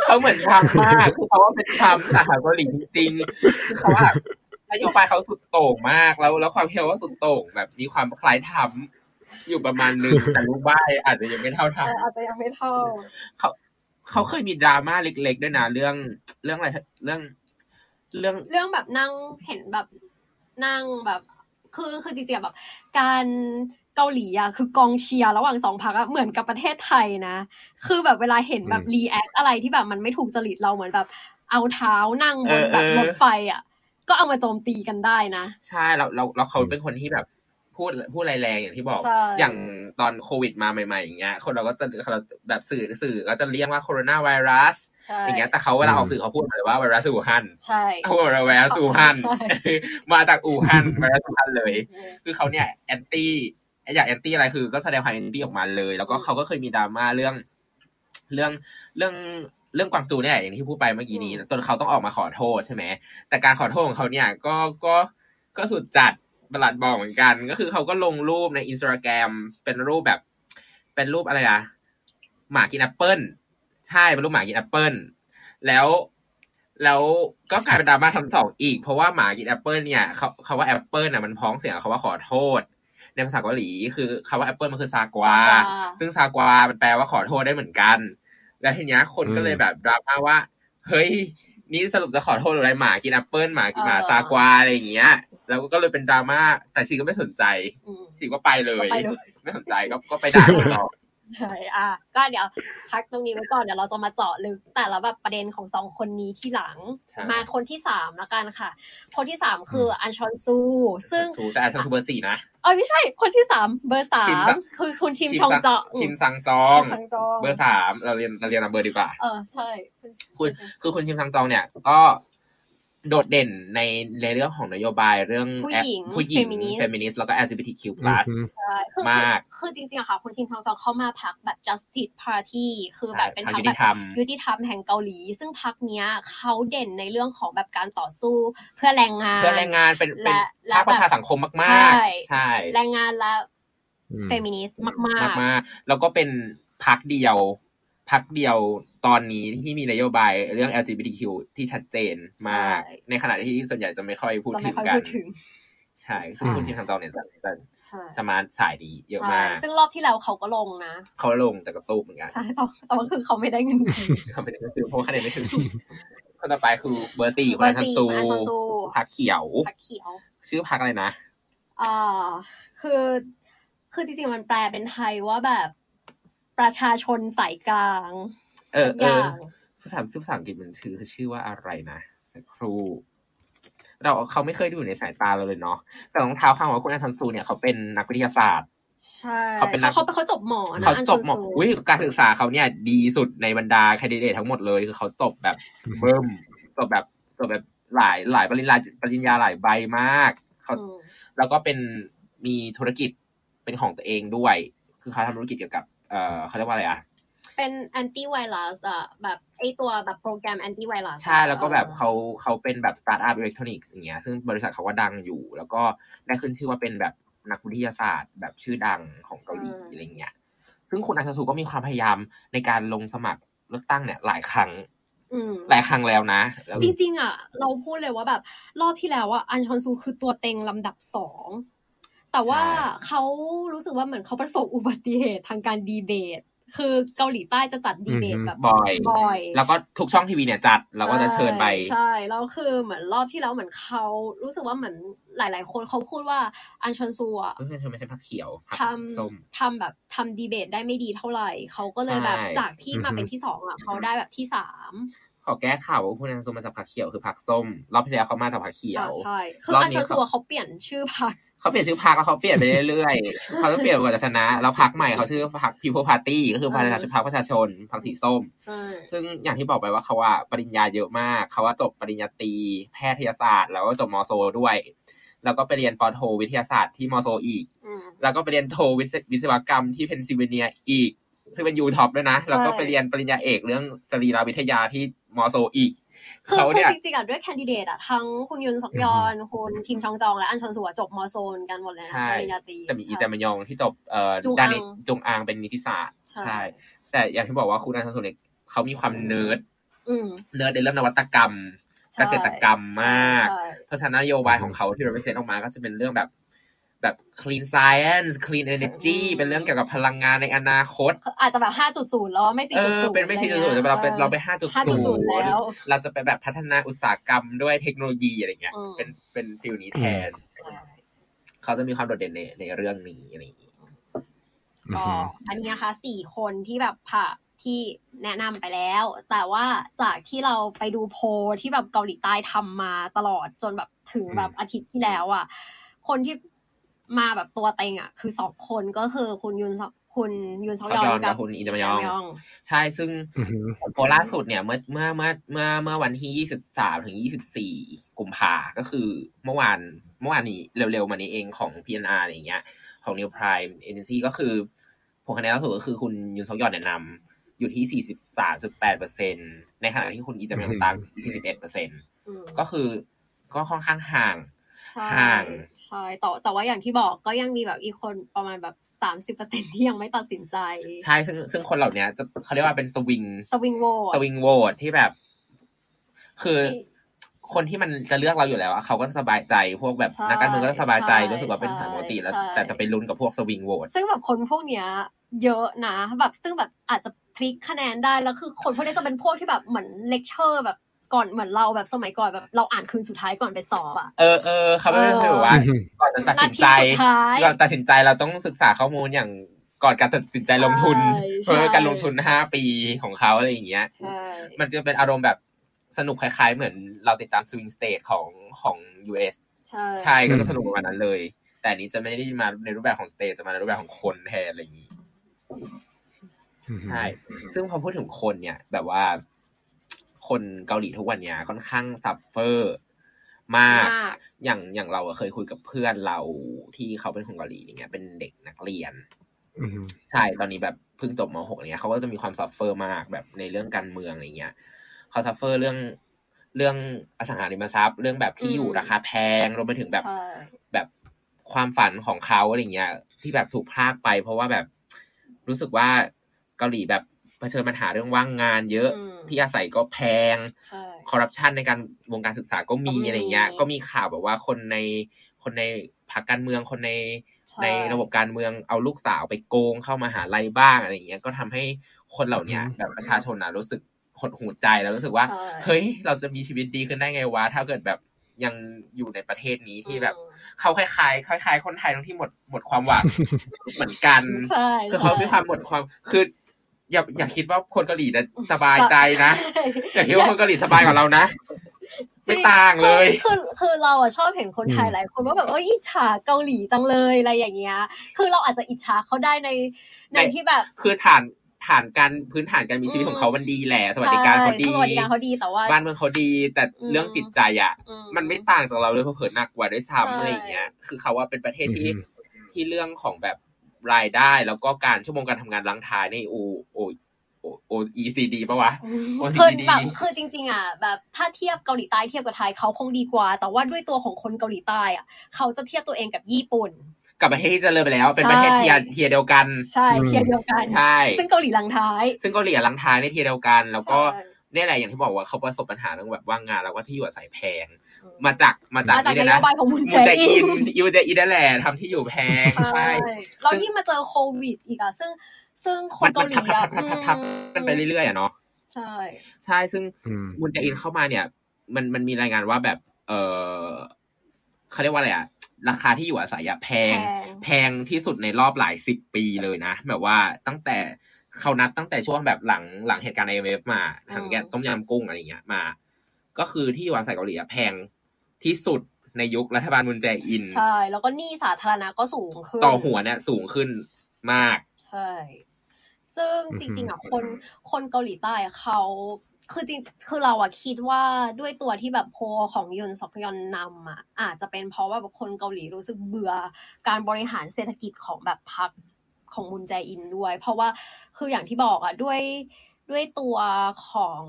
C: เขาเหมือนทรัมป์มากคือเขาว่าเป็นทรัมป์สหเกาหลีจริงๆคือเขาว่านโยบายเขาสุดโต่งมากแล้ว แล้วความเที่ยวว่าสุดโต่งแบบมีความคล้ายทรัมป์อยู่ประมาณนึงแต่ลูกบ้าอาจจะยังไม่เท่าทรัมป์
B: เอออาจจะยังไม่เท่า
C: เขาเขาเคยมีดราม่าเล็กๆด้วยนะเรื่องเรื่องอะไรเรื่องเรื่อง
B: เรื่องแบบนั่งเห็นแบบ นั่งแบบ คือคือจริงๆอะแบบ การเกาหลีอะคือกองเชียร์ระหว่างสองพรรคอะเหมือนกับประเทศไทยนะ คือแบบเวลาเห็นแบบ react อะไรที่แบบมันไม่ถูกจริตเราเหมือนแบบเอาเท้านั่งบนแบบรถไฟอะ ก็เอามาโจมตีกันได้นะ
C: ใช่เราเราเราเขาเป็นคนที่แบบ พูดพูดแรงๆอย่างที่บอก อย่างตอนโควิดมาใหม่ๆอย่างเงี้ย คนเราก็จะเราแบบสื่อสื่อก็จะเรียกว่าโคโรนาไวรัสอย่างเงี้ยแต่เขาเวลาออกสื่อเขาพูดเลยว่าไวรัสอู่ฮั่น
B: ใช่
C: เขาบอกไวรัสอู่ฮั่นมาจากอู่ฮั่นไวรัสอู่ฮั่นเลย คือเขาเนี่ย anti อยาก anti อะไรคือก็แสดงความ anti ออกมาเลย แล้วก็เขาก็เคยมีดราม่าเรื่อง เรื่องเรื่องเรื่องกวางจูเนี่ยอย่างที่พูดไปเมื่อกี้นี้จนเขาต้องออกมาขอโทษใช่ไหมแต่การขอโทษของเขาเนี่ยก็ก็ก็สุดจัด ประหลัดบอกเหมือนกัน ก็คือเขาก็ลงรูปในอินสตาแกรมเป็นรูปแบบ เป็นรูปอะไรอะหมากินแอปเปิลใช่เป็นรูปหมากินแอปเปิลแล้วแล้วก็กลายเป็นดราม่าทั้งสองอีก เพราะว่าหมากินแอปเปิลเนี่ยเขาคำว่าแอปเปิลน่ะมันพ้องเสียงคำว่าขอโทษ ในภาษาเกาหลีคือคำว่าแอปเปิลมันคือ사과 ซึ่ง 사과มันแปลว่าขอโทษได้เหมือนกัน แล้วทีเนี้ยคนก็เลยแบบดราม่าว่า เฮ้ย นี่สรุปจะขอโทษอะไรหมากินแอปเปิลหมากินหมา 사과อะไรอย่างเงี้ย แล้วก็เลยเป็นดราม่าแต่ชีก็ไม่สนใจชีก็ไปเลย ไม่สนใจก็ก็ไปด่าต่อ
B: ใช่อะก็เดี๋ยวพักตรงนี้ไว้ก่อนเดี๋ยวเราจะมาเจาะลึกแต่ละแบบประเด็นของสองคนนี้ทีหลัง มาคนที่สามแล้วกันค่ะ คนที่สามคืออันชอลซู ซึ่ง
C: แต่อันชอลซูเบอร์สี่นะ
B: เออไม่ใช่ คนที่สามเบอร์สามคือคุณชิมซังจอง
C: ชิมซังจอง เบอร์สามเราเรียงเราเรียงเบอร์ดีกว่า
B: เออใช่
C: คุณคือคุณชิมซังจองเนี่ยก็ โดดเด่นในในเรื่องของนโยบายเรื่อง
B: ผู้หญิง
C: ผู้หญิงเฟมินิสต์แล้วก็ LGBTQ+
B: ใช่มาก คือจริงๆอะค่ะ คุณชิมซังจองเขามาพรรคแบบ Justice Party คือแบบเป็นพรรคแบบยุติธรรมแห่งเกาหลี ซึ่งพรรคเนี้ยเขาเด่นในเรื่องของแบบการต่อสู้เพื่อแรงงาน
C: เพื่อแรงงานเป็นเป็นภาคประชาสังคมมากๆ ใช่
B: แรงงานและเฟมินิสต์มาก
C: ๆมากๆแล้วก็เป็นพรรคเดียวพรรคเดียว ตอนนี้ที่มีนโยบายเรื่อง LGBTQ ที่ชัดเจนมาก ในขณะที่ส่วนใหญ่จะไม่ค่อยพูดถึงกันใช่ซึ่งคุณชิมซังจองเนี่ยจะจะมาสายดีเยอะมาก
B: ซึ่งรอบที่แล้วเขาก็ลงนะ
C: เขาลงแต่ก็ตูเหมือนกัน
B: ใช่แต่ว่าคือเขาไม่ได้เงิน
C: เขาไม่ได้เงินคือเพราะคะแนนไม่ถึงคนต่อไปคือเบอร์สี่คุณชันซูพักเขียว
B: พักเขียว
C: ชื่อพักอะไรนะ
B: อ่าคือ คือจริงๆมันแปลเป็นไทยว่าแบบประชาชนสายกลาง
C: เออเออภาษาภาษาอังกฤษมันชื่อชื่อว่าอะไรนะสักครู่ เราเขาไม่เคยดูในสายตาเราเลยเนาะแต่ต้องเท้าข้างว่าคุณอันทันซูเนี่ยเขาเป็นนักวิทยาศาสตร์
B: ใช่เขาเป็นนักเขาเขาจบหมอนะ
C: เขาจบหมออุ้ยการศึกษาเขาเนี่ย ดีสุดในบรรดาแคนดิเดตทั้งหมดเลยคือเขาจบแบบเบิ่มจบแบบจบแบบหลายหลายปริญญาปริญญาหลายใบมากเขาแล้วก็เป็นมีธุรกิจเป็นของตัวเองด้วย คือเขาทำธุรกิจเกี่ยวกับ เอ่อเขาเรียกว่าอะไรอะ
B: เป็นแอนตี้ไวรัสอะแบบไอตัวแบบโปรแกรมแอนตี้ไวรัส
C: ใช่ แล้วก็แบบเขาเขาเป็นแบบสตาร์ทอัพอิเล็กทรอนิกส์อย่างเงี้ยซึ่งบริษัทเขาก็ดังอยู่ แล้วก็ได้ขึ้นชื่อว่าเป็นแบบนักวิทยาศาสตร์ แบบชื่อดังของเกาหลีอะไรเงี้ยซึ่งคุณอาชาสุก็มีความพยายามในการลงสมัครเลือกตั้งเนี่ยหลายครั้งหลายครั้งแล้วนะ
B: จริง ๆ อะ เราพูดเลยว่าแบบ รอบที่แล้วอะอันชอนซูคือตัวเต็งลำดับสองแต่ว่าเขารู้สึกว่าเหมือนเขาประสบอุบัติเหตุทางการดีเบต คือเกาหลีใต้จะจัดดีเบตแบบ
C: บ่อย
B: บ่อย
C: แล้วก็ทุกช่องทีวีเนี่ยจัดเราก็จะเชิญไป
B: ใช่แล้วคือเหมือนรอบที่แล้วเหมือนเขารู้สึกว่าเหมือนหลาย ๆ คนเขาพูดว่าอันชอนซูอะ
C: ไม่ใช่ไม่ใช่ผักเขียว
B: ทำทำแบบทำดีเบตได้ไม่ดีเท่าไหร่เขาก็เลยแบบจากที่มาเป็นที่สองอะเขาได้แบบที่สาม
C: ขอแก้ข่าวว่าคุณอันซูมาจากผักเขียวคือผักส้มรอบที่แล้วเขามาจากผักเขียว
B: ใช่คืออันชอนซูเขาเปลี่ยนชื่อผัก
C: เขาเปลี่ยนชื่อพรรคแล้วเขาเปลี่ยนไปเรื่อยๆเขาต้องเปลี่ยนกว่าจะชนะแล้วพรรคใหม่เขาชื่อพรรค People Party ก็คือพรรคประชาชนพรรคประชาชนพรรคสีส้มซึ่งอย่างที่บอกไปว่าเขาว่าปริญญาเยอะมากเขาว่าจบปริญญาตรีแพทยศาสตร์ แล้วก็จบม.โซลด้วย แล้วก็ไปเรียนป.โทวิทยาศาสตร์ที่ม.โซลอีก แล้วก็ไปเรียนโทวิศวกรรมที่เพนซิลเวเนียอีกซึ่งเป็น U top ด้วยนะแล้วก็ไปเรียนปริญญาเอกเรื่องสรีรวิทยาที่ม.โซลอีก
B: คือคือจริงๆอะด้วยแคนดิเดตอะทั้งคุณยุนซอกยอลคุณชิมซังจองและอันชอลซูจบม.โซลกันหมดเลยนะปริญญาตรี
C: แต่มีอีแจมยองที่จบเอ่อด้านนี้จงอางเป็นนิติศาสตร์ใช่ แต่อย่างที่บอกว่าคุณอันชอลซูเนี่ยเขามีความ nerd nerd ในเรื่องนวัตกรรมเกษตรกรรมมาก เพราะฉะนั้นนโยบายของเขาที่เรา present ออกมาก็จะเป็นเรื่องแบบ แบบ clean science clean energy เป็นเรื่องเกี่ยวกับพลังงานในอนาคต
B: อาจจะแบบห้าจุดศูนย์แล้วไม่สี่จุดศูนย์
C: เป็นไม่สี่จุดศูนย์แต่เราเป็นเราไปห้าจุดศูนย์แล้ว เราจะไปแบบพัฒนาอุตสาหกรรมด้วยเทคโนโลยีอะไรเงี้ย เป็นเป็น feel นี้แทน เขาจะมีความโดดเด่นในในเรื่องนี้อะไรอย่างนี้
B: ก็อันนี้นะคะสี่คนที่แบบผ่าที่แนะนำไปแล้ว แต่ว่าจากที่เราไปดูโพที่แบบเกาหลีใต้ทำมาตลอดจนแบบถึงแบบอาทิตย์ที่แล้วอะ คนที่ มาแบบตัวเต็งอะ คือสองคนก็คือคุณยุนคุณยุนซอกยอนกับ
C: คุณอินจามยองใช่ซึ่งโพล่าสุดเนี่ยเมื่อเมื่อเมื่อเมื่อเมื่อวันที่ยี่สิบสามถึงยี่สิบสี่กุมภาก็คือเมื่อวานเมื่อวานนี้เร็วๆมานี้เองของ PNR อย่างเงี้ย ของ New Prime Agency ก็คือผลคะแนนล่าสุดก็คือคุณยุนซอกยอนแนะนำอยู่ที่สี่สิบสามจุดแปดเปอร์เซ็นในขณะที่คุณอิจามยองตามที่สิบเอ็ดเปอร์เซ็นก็คือก็ค่อนข้างห่าง
B: ห่างใช่แต่แต่ว่าอย่างที่บอกก็ยังมีแบบอีกคนประมาณแบบสามสิบเปอร์เซ็นที่ยังไม่ตัดสินใจ
C: ใช่ซึ่งซึ่งคนเหล่านี้จะเขาเรียกว่าเป็นสวิง
B: สวิงโหว
C: ตสว swing vote ที่แบบ คือคนที่มันจะเลือกเราอยู่แล้วเขาก็สบายใจพวกแบบนักการเมืองก็สบายใจรู้สึกว่าเป็นฐานปกติแล้ว แต่จะไปลุ้นกับพวก swing vote
B: ซึ่งแบบคนพวกเนี้ยเยอะนะ แบบซึ่งแบบอาจจะพลิกคะแนนได้แล้วคือ คนพวกนี้จะเป็นพวกที่แบบเหมือนเลคเชอร์แบบ ก่อนเหมือนเราแบบสมัยก่อนแบบเราอ่านคืนสุดท้ายก่อนไปสอบอะ
C: เออเออเขาไม่ได้แบบว่าก่อนจะตัดสินใจก่อนตัดสินใจเราต้องศึกษาข้อมูลอย่างก่อนการตัดสินใจลงทุนเพราะการลงทุนห้าปีของเขาอะไรอย่างเงี้ยมันจะเป็นอารมณ์แบบสนุกคล้าย ๆ เหมือนเราติดตาม swing state ของของ US ใช่ใช่ก็จะสนุกประมาณนั้นเลย แต่นี้จะไม่ได้มาในรูปแบบของ state จะมาในรูปแบบของคนแทนอะไรอย่างงี้ใช่ ซึ่งพอพูดถึงคนเนี่ย แบบว่า คนเกาหลีทุกวันเนี้ยค่อนข้าง suffer มาก อย่างอย่างเราเคยคุยกับเพื่อนเราที่เขาเป็นคนเกาหลีอย่างเงี้ยเป็นเด็กนักเรียนใช่ตอนนี้แบบเพิ่งจบม .6 เนี้ยเขาก็จะมีความ suffer มากแบบในเรื่องการเมืองอะไรเงี้ยเขา suffer เรื่องเรื่องอสังหาริมทรัพย์ เรื่องแบบที่อยู่ราคาแพงรวมไปถึงแบบแบบความฝันของเขาอะไรเงี้ยที่แบบถูกพรากไป เพราะว่าแบบรู้สึกว่าเกาหลีแบบ เผชิญปัญหาเรื่องว่างงานเยอะที่อาศัยก็แพงคอร์รัปชันในการวงการศึกษาก็มีอะไรเงี้ย ก็มีข่าวแบบว่าคนในคนในพรรคการเมืองคนในในระบบการเมืองเอาลูกสาวไปโกงเข้ามาหาลัยบ้างอะไรเงี้ยก็ทำให้คนเหล่านี้แบบประชาชนนะรู้สึกหดหูใจแล้วรู้สึกว่า เฮ้ย เราจะมีชีวิตดีขึ้นได้ไงวะถ้าเกิดแบบยังอยู่ในประเทศนี้ที่แบบเขาคล้ายๆคล้าย ๆ คนไทยทั้งที่หมดหมดความหวังเหมือนกันคือเขามีความหมดความคือ อย่าอย่าคิดว่าคนเกาหลีนะสบายใจนะอย่าคิดว่าคนเกาหลีสบายกว่าเรานะไม่ต่างเลย
B: คือคือเราอะชอบเห็นคนไทยหลายคนว่าแบบเอออิจฉาเกาหลีจังเลยอะไรอย่างเงี้ย คือเราอาจจะอิจฉาเขาได้ในในที่แบบ
C: คือฐานฐานการพื้นฐานการมีชีวิตของเขามันดีแหละสวัสดิการเขาดี
B: สวัสดิการเขาดีแต่ว่า
C: บ้านเมืองเขาดี แต่เรื่องจิตใจอะ มันไม่ต่างจากเราเลยเพราะเผินหนักกว่าด้วยซ้ำอะไรอย่างเงี้ย คือเขาว่าเป็นประเทศที่ที่เรื่องของแบบ รายได้ แล้วก็การชั่วโมงการทำงานรั้งท้ายในโอโอโอ ECD ปะวะ
B: คือแบบคือจริง ๆ อะ แบบถ้าเทียบเกาหลีใต้เทียบกับไทยเขาคงดีกว่า แต่ว่าด้วยตัวของคนเกาหลีใต้อะ เขาจะเทียบตัวเองกับญี่ปุ่น
C: กับประเทศที่เจริญไปแล้ว เป็นประเทศเทียเทียเดียวกัน
B: ใช่ tier เดียวกัน
C: ใช่
B: ซึ่งเกาหลีรั้งท้าย
C: ซึ่งเกาหลีรั้งท้ายใน tier เดียวกัน แล้วก็นี่แหละอย่างที่บอกว่าเขาประสบปัญหาเรื่องแบบว่างงานแล้วก็ที่อยู่อาศัยแพง มาจากมาจาก
B: นี่นะมุน
C: แจอินยูเจอินนั่นแหละทำที่อยู่แพงใช่
B: แล้วยิ่งมาเจอโควิดอีกอะซึ่งซึ่งคนเกาหลีอะ
C: ทับกันไปเรื่อยๆอะเนาะ
B: ใช่
C: ใช่ซึ่งมุนแจอินเข้ามาเนี่ย มันมันมีรายงานว่าแบบ เออเขาเรียกว่าอะไรอะราคาที่อยู่อาศัยอะแพง แพงที่สุดในรอบหลายสิบปีเลยนะแบบว่าตั้งแต่เขานัดตั้งแต่ช่วงแบบหลังหลังเหตุการณ์ไอเอฟมาทางแกต้มยำกุ้งอะไรเงี้ยมา ก็คือที่อยู่อาศัยเกาหลีแพงที่สุดในยุครัฐบาลมุนแจอิน
B: ใช่ แล้วก็หนี้สาธารณะก็สูงขึ้น
C: ต่อหัวเนี่ยสูงขึ้นมาก
B: ใช่ ซึ่งจริงๆอะคนคนเกาหลีใต้เขาคือจริงคือเราอะคิดว่าด้วยตัวที่แบบโพของยุนซอกยอนนำอะอาจจะเป็นเพราะว่าแบบคนเกาหลีรู้สึกเบื่อการบริหารเศรษฐกิจของแบบพรรคของมุนแจอินด้วย เพราะว่าคืออย่างที่บอกอะด้วย ด้วยตัวของ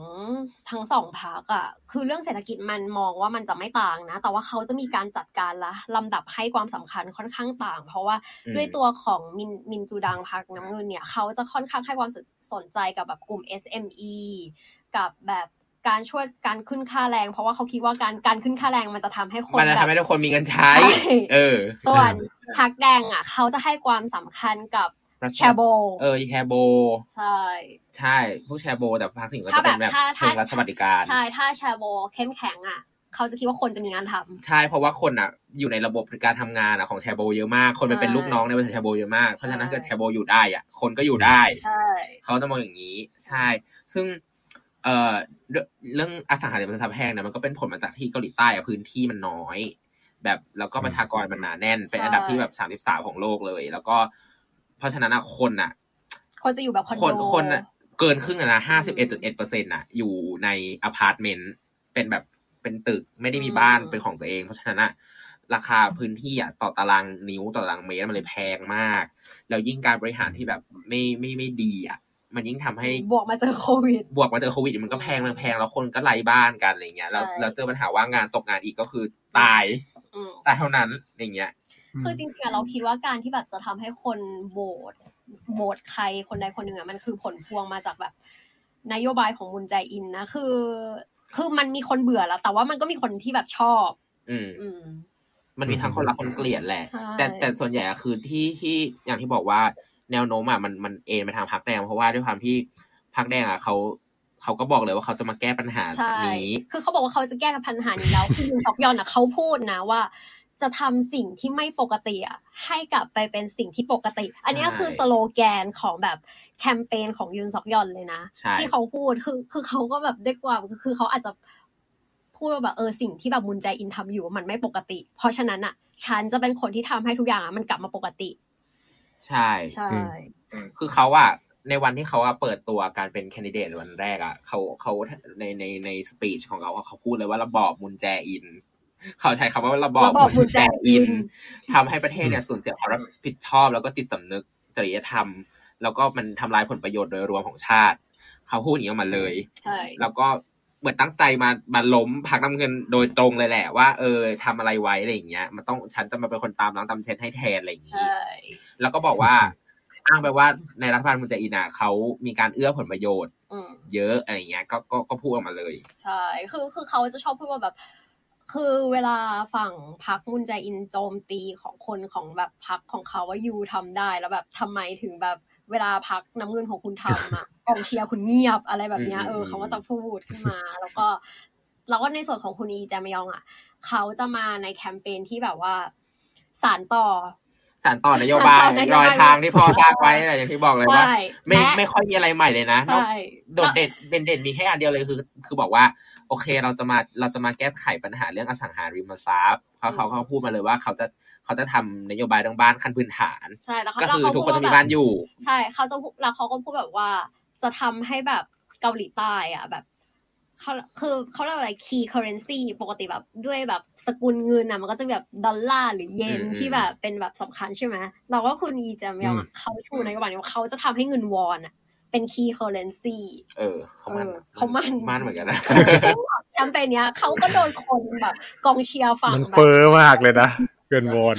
B: ทั้งสองพักอะคือเรื่องเศรษฐกิจมันมองว่ามันจะไม่ต่างนะ แต่ว่าเขาจะมีการจัดการละลำดับให้ความสำคัญค่อนข้างต่าง เพราะว่าด้วยตัวของมินมินจูดังพักน้ำเงินเนี่ยเขาจะค่อนข้างให้ความสนใจกับแบบกลุ่ม SME กับแบบการช่วยการขึ้นค่าแรง เพราะว่าเขาคิดว่าการการขึ้นค่าแรงมันจะทำให้คน
C: มันจะทำให้ทุกคนมีเงินใช้ เออ
B: ส่วนพักแดงอะ เขาจะให้ความสำคัญกับ แชโบ
C: เออแชโบ
B: ใช่ ใช่
C: พวกแชโบแต่ภาคสิ่งก็จะเป็นแบบเชิงรัฐสวัสดิการ
B: ใช่ ถ้าแชโบเข้มแข็งอะเขาจะคิดว่าคนจะมีงานทำ
C: ใช่เพราะว่าคนอะอยู่ในระบบการทำงานอะของแชโบเยอะมาก คนมันเป็นลูกน้องในบริษัทแชโบเยอะมาก เพราะฉะนั้นถ้าเกิดแชโบอยู่ได้อะ คนก็อยู่ได้
B: ใช่
C: เขาจะมองอย่างนี้ ใช่ ซึ่งเอ่อเรื่องอสังหาริมทรัพย์แพงเนี่ยมันก็เป็นผลมาจากที่เกาหลีใต้อะพื้นที่มันน้อย แบบแล้วก็ประชากรมันหนาแน่น เป็นอันดับที่แบบสามสิบสามของโลกเลย แล้วก็ เพราะฉะนั้นคนอะ
B: คนจะอยู่แบบคอนโด
C: คนคนเกินครึ่งนะห้าสิบเอ็ดจุดเอ็ดเปอร์เซ็นต์อะ อยู่ในอพาร์ตเมนต์เป็นแบบเป็นตึกไม่ได้มีบ้านเป็นของตัวเอง เพราะฉะนั้นอะราคาพื้นที่อะต่อตารางนิ้วต่อตารางเมตรมันเลยแพงมาก แล้วยิ่งการบริหารที่แบบไม่ไม่ไม่ดีอะมันยิ่งทำให้
B: บวกมาเจอโควิด
C: บวกมาเจอโควิดมันก็แพงมันแพงแล้วคนก็ไร้บ้านกันอะไรเงี้ยแล้วแล้วเจอปัญหาว่างงานตกงานอีกก็คือตายตายเท่านั้นอย่างเงี้ย
B: คือจริงๆเราคิดว่าการที่แบบจะทำให้คนโหวตโหวตใครคนใดคนหนึ่งอะมันคือผลพวงมาจากแบบนโยบายของมุนใจอินนะคือ คือมันมีคนเบื่อแล้ว แต่ว่ามันก็มีคนที่แบบชอบ
C: อืมอืมมันมีทั้งคนรักคนเกลียดแหละ แต่แต่ส่วนใหญ่คือที่ที่อย่างที่บอกว่าแนวโน้มอะมันมันเอ็นไปทางพักแดงเพราะว่าด้วยความที่พักแดงอะเขาเขาก็บอกเลยว่าเขาจะมาแก้ปัญหานี้
B: คือเขาบอกว่าเขาจะแก้ปัญหานี้แล้ว คือยุนซอกยอนอะเขาพูดนะว่า จะทำสิ่งที่ไม่ปกติอะให้กลับไปเป็นสิ่งที่ปกติ อันนี้คือสโลแกนของแบบแคมเปญของยุนซอกยอนเลยนะ ที่เขาพูดคือคือเขาก็แบบด้วยความคือเขาอาจจะพูดว่าแบบเออสิ่งที่แบบมุนใจอินทำอยู่มันไม่ปกติ เพราะฉะนั้นอะฉันจะเป็นคนที่ทำให้ทุกอย่างอะมันกลับมาปกติ
C: ใช่
B: ใช่
C: คือเขาอะในวันที่เขาเปิดตัวการเป็นแคนดิเดตวันแรกอะเขาเขาในในในสปีชของเขาเขาพูดเลยว่าระบอบมุนแจอิน เขาใช้คำว่าระบอบมุนแจอินทำให้ประเทศเนี่ยสูญเสียความรับผิดชอบ แล้วก็จิตสำนึกจริยธรรม แล้วก็มันทำลายผลประโยชน์โดยรวมของชาติ เขาพูดอย่างนี้ออกมาเลย
B: ใช่
C: แล้วก็เหมือนตั้งใจมามาล้มพักน้ำเงินโดยตรงเลยแหละว่า เออทำอะไรไว้อะไรอย่างเงี้ย มันต้องฉันจะมาเป็นคนตามล้างตามเช็ดให้แทนอะไรอย่างงี้แล้วก็บอกว่าอ้างไปว่าในรัฐบาลมุนแจอินอะเขามีการเอื้อผลประโยชน์เยอะอะไรเงี้ยก็ก็ก็พูดออกมาเลย
B: ใช่ คือคือเขาจะชอบพูดว่าแบบ คือเวลาฝั่งพักมุนใจอินโจมตีของคนของแบบพักของเขาว่ายูทำได้ แล้วแบบทำไมถึงแบบเวลาพักน้ำเงินของคุณทำอะกองเชียร์คุณเงียบอะไรแบบนี้เออเขาก็จะพูดขึ้นมา แล้วก็แล้วก็ในส่วนของคุณอีแจมยองอะ เขาจะมาในแคมเปญที่แบบว่าสารต่อ
C: สารต่อนโยบายรอยทางที่พ่อสร้างไว้อย่างที่บอกเลยว่า ไม่ไม่ค่อยมีอะไรใหม่เลยนะโดดเด่นเด่นเด่นมีแค่อันเดียวเลยคือ คือบอกว่า โอเคเราจะมาเราจะมาแก้ไขปัญหาเรื่องอสังหาริมทรัพย์เขาเขาเขาพูดมาเลยว่าเขาจะเขาจะทำนโยบายเรื่องบ้านขั้นพื้นฐาน
B: ใช่แล้ว
C: ก็คือทุกคนจะมีบ้านอยู่
B: ใช่เขาจะแล้วเขาก็พูดแบบว่า จะทำให้แบบเกาหลีใต้อะแบบ เขาคือเขาเรียกอะไร key currency ปกติแบบด้วยแบบสกุลเงินอะมันก็จะแบบดอลลาร์หรือเยนที่แบบเป็นแบบสำคัญใช่ไหมเราก็คุณอีจะมยองเขาชูในกระบาดว่าเขาจะทำให้เงินวอนอะเป็น key currency
C: เออเขามัน
B: เขามัน
C: มันเหมือนกันนะ
B: แคมเปญเนี้ยเขาก็โดนคนแบบกองเชียร์ฝั่ง
A: มันเฟอร์มากเลยนะ เกินวอน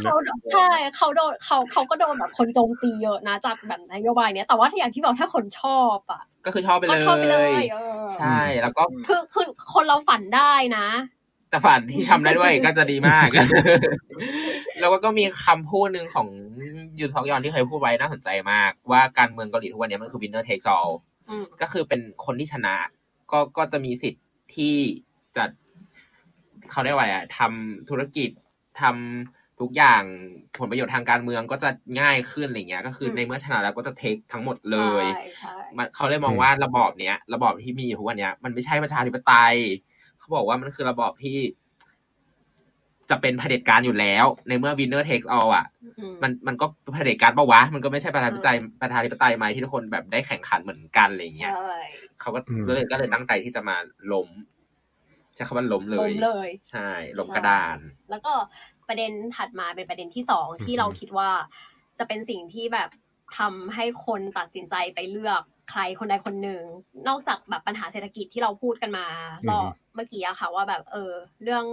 B: ใช่เขาโดนเขาเขาก็โดนแบบคนโจมตีเยอะนะจากแบบนโยบายเนี้ยแต่ว่าถ้าอย่างที่บอกถ้าคนชอบอะ
C: ก็คือชอบไปเลยชอบไปเลยใช่แล้วก็
B: คือคือคนเราฝันได้นะ
C: แต่ฝันที่ทำได้ด้วยก็จะดีมาก แล้วก็มีคำพูดหนึ่งของยูทอกยอนที่เคยพูดไว้น่าสนใจมาก ว่าการเมืองเกาหลีทุกวันนี้มันคือ winner takes all ก็คือเป็นคนที่ชนะ ก็ก็จะมีสิทธิ์ที่จะเขาเรียกว่าอะทำธุรกิจทำ ทุกอย่างผลประโยชน์ทางการเมืองก็จะง่ายขึ้นอะไรเงี้ย ก็คือในเมื่อชนะแล้วก็จะเทคทั้งหมดเลยเขาเลยมองว่าระบอบเนี้ยระบอบที่มีอยู่ทุกวันเนี้ยมันไม่ใช่ประชาธิปไตย เขาบอกว่ามันคือระบอบที่ จะเป็นเผด็จการอยู่แล้ว ในเมื่อ winner takes all อะ มันมันก็เผด็จการปะวะ มันก็ไม่ใช่ประชาธิปไตยประชาธิปไตยไหมที่ทุกคนแบบได้แข่งขันเหมือนกันอะไรเงี้ยเขาก็เลยก็เลยตั้งใจที่จะมาล้มใช้คำว่าล้มเลย
B: ล้มเลย
C: ใช่ล้มกระดาน
B: แล้วก็ ประเด็นถัดมาเป็นประเด็นที่สองที่เราคิดว่าจะเป็นสิ่งที่แบบทำให้คนตัดสินใจไปเลือกใครคนใดคนหนึ่ง นอกจากแบบปัญหาเศรษฐกิจที่เราพูดกันมารอเมื่อกี้อะค่ะว่าแบบเออเรื่อง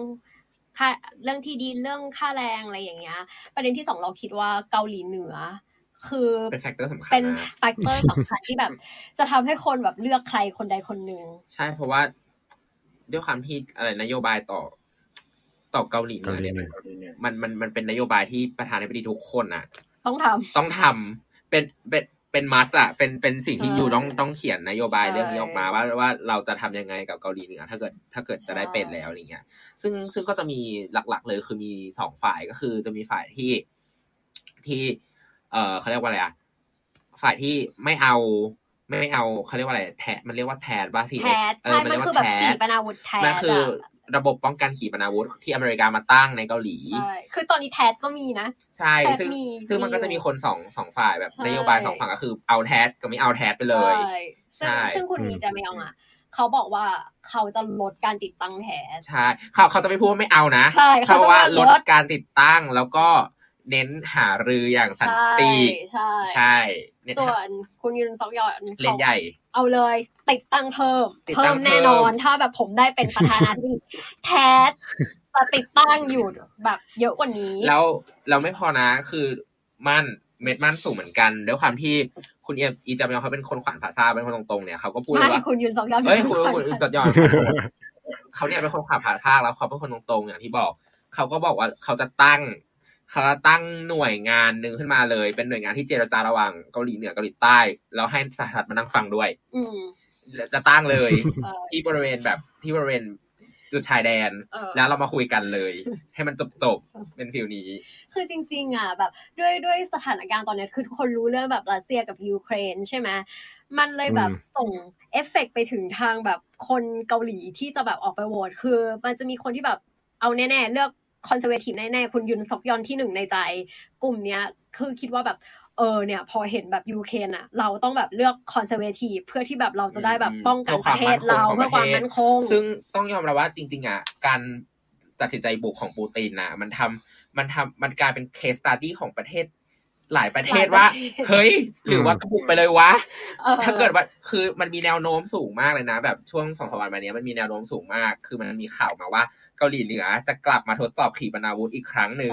B: ค่าเรื่องที่ดินเรื่องค่าแรงอะไรอย่างเงี้ย ประเด็นที่สองเราคิดว่าเกาหลีเหนือ คือ
C: เป็น factor สำคัญ
B: เป็น factor สำคัญที่แบบ จะทำให้คนแบบเลือกใครคนใดคนหนึ่ง
C: ใช่เพราะว่าด้วยความที่อะไรนโยบายต่อ ต่อเกาหลีเหนือเนี่ยมันมันมันเป็นนโยบายที่ประธานาธิบดีทุกคนอะ
B: ต้องทำ
C: ต้องทำเป็นเป็นเป็นมัสอะเป็นเป็นสิ่งที่อยู่ต้องต้องเขียนนโยบายเรื่องนี้ออกมาว่าว่าเราจะทำยังไงกับเกาหลีเหนือถ้าเกิดถ้าเกิดจะได้เป็นแล้วอะไรเงี้ย ซึ่งซึ่งก็จะมีหลัก ๆ เลยคือมีสองฝ่ายก็คือจะมีฝ่ายที่ที่ เอ่อเขาเรียกว่าอะไรอะฝ่ายที่ไม่เอาไม่เอาเขาเรียกว่าอะไรแทมันเรียกว่าแทนว่าที
B: แทนใช่มันคือแบบขีปนาวุธแทน
C: มันคือ ระบบป้องกันขีปนาวุธที่อเมริกามาตั้งในเกาหลี
B: ใช่ คือตอนนี้แทสก็มีนะ
C: ใช่ ซึ่งซึ่งมันก็จะมีคนสองสองฝ่ายแบบนโยบายสองฝั่งก็คือเอาแทสกับไม่เอาแทสไปเลย
B: ใช่ ซึ่งคุณนี้จะไม่เอาอะเขาบอกว่าเขาจะลดการติดตั้งแทส
C: ใช่เขาเขาจะไม่พูดว่าไม่เอานะ
B: ใช่
C: เขาว่าลดการติดตั้งแล้วก็เน้นหารืออย่างสันติ
B: ใช่
C: ใช่
B: ส่วนคุณยุนซอกยอน
C: เล่นใหญ่
B: เอาเลย ติดตั้งเพิ่ม เพิ่มแน่นอน ถ้าแบบผมได้เป็นประธานาธิบดีแทสจะติดตั้งอยู่แบบเยอะกว่านี้
C: แล้วเราไม่พอนะคือมั่นเม็ดมั่นสูงเหมือนกันด้วยความที่คุณเอีจามยอนเขาเป็นคนขวัญภาษาเป็นคนตรงๆเนี่ยเขาก็พูดว่า
B: คุณยุนซอกยอน
C: เฮ้ยคุณคุณยุนซอกยอนเขาเนี่ยเป็นคนขวัญภาษาแล้วเขาเป็นคนตรงๆอย่างที่บอก เขาก็บอกว่าเขาจะตั้ง เขาตั้งหน่วยงานหนึ่งขึ้นมาเลย เป็นหน่วยงานที่เจรจาระหว่างเกาหลีเหนือเกาหลีใต้ แล้วให้สหรัฐมานั่งฟังด้วย
B: อื
C: จะตั้งเลยที่บริเวณแบบที่บริเวณจุดชายแดน แล้วเรามาคุยกันเลย ให้มันจบจบเป็น feel นี้
B: คือจริง ๆ อะแบบด้วยด้วยสถานการณ์ตอนนี้คือทุกคนรู้เรื่องแบบรัสเซียกับยูเครนใช่ไหมมันเลยแบบส่งเอฟเฟกไปถึงทางแบบคนเกาหลีที่จะแบบออกไปโหวตคือ มันจะมีคนที่แบบเอาแน่ๆเลือก conservative แน่ๆคุณยุนซอกยอลที่หนึ่งในใจ กลุ่มเนี้ยคือคิดว่าแบบเออเนี่ยพอเห็นแบบยูเครนอะเราต้องแบบเลือก conservative เพื่อที่แบบเราจะได้แบบป้องกันประเทศเราเพื่อความมั่นคง
C: ซึ่งต้องยอมรับว่าจริง ๆอะการตัดสินใจบุกของปูตินนะมันทำมันทำมันกลายเป็น case study ของประเทศ หลายประเทศว่า เฮ้ย หรือว่ากระบุกไปเลยวะ ถ้าเกิดว่าคือมันมีแนวโน้มสูงมากเลยนะ แบบช่วงสองสามวันมานี้มันมีแนวโน้มสูงมาก คือมันมีข่าวมาว่าเกาหลีเหนือจะกลับมาทดสอบขีปนาวุธอีกครั้งหนึ่ง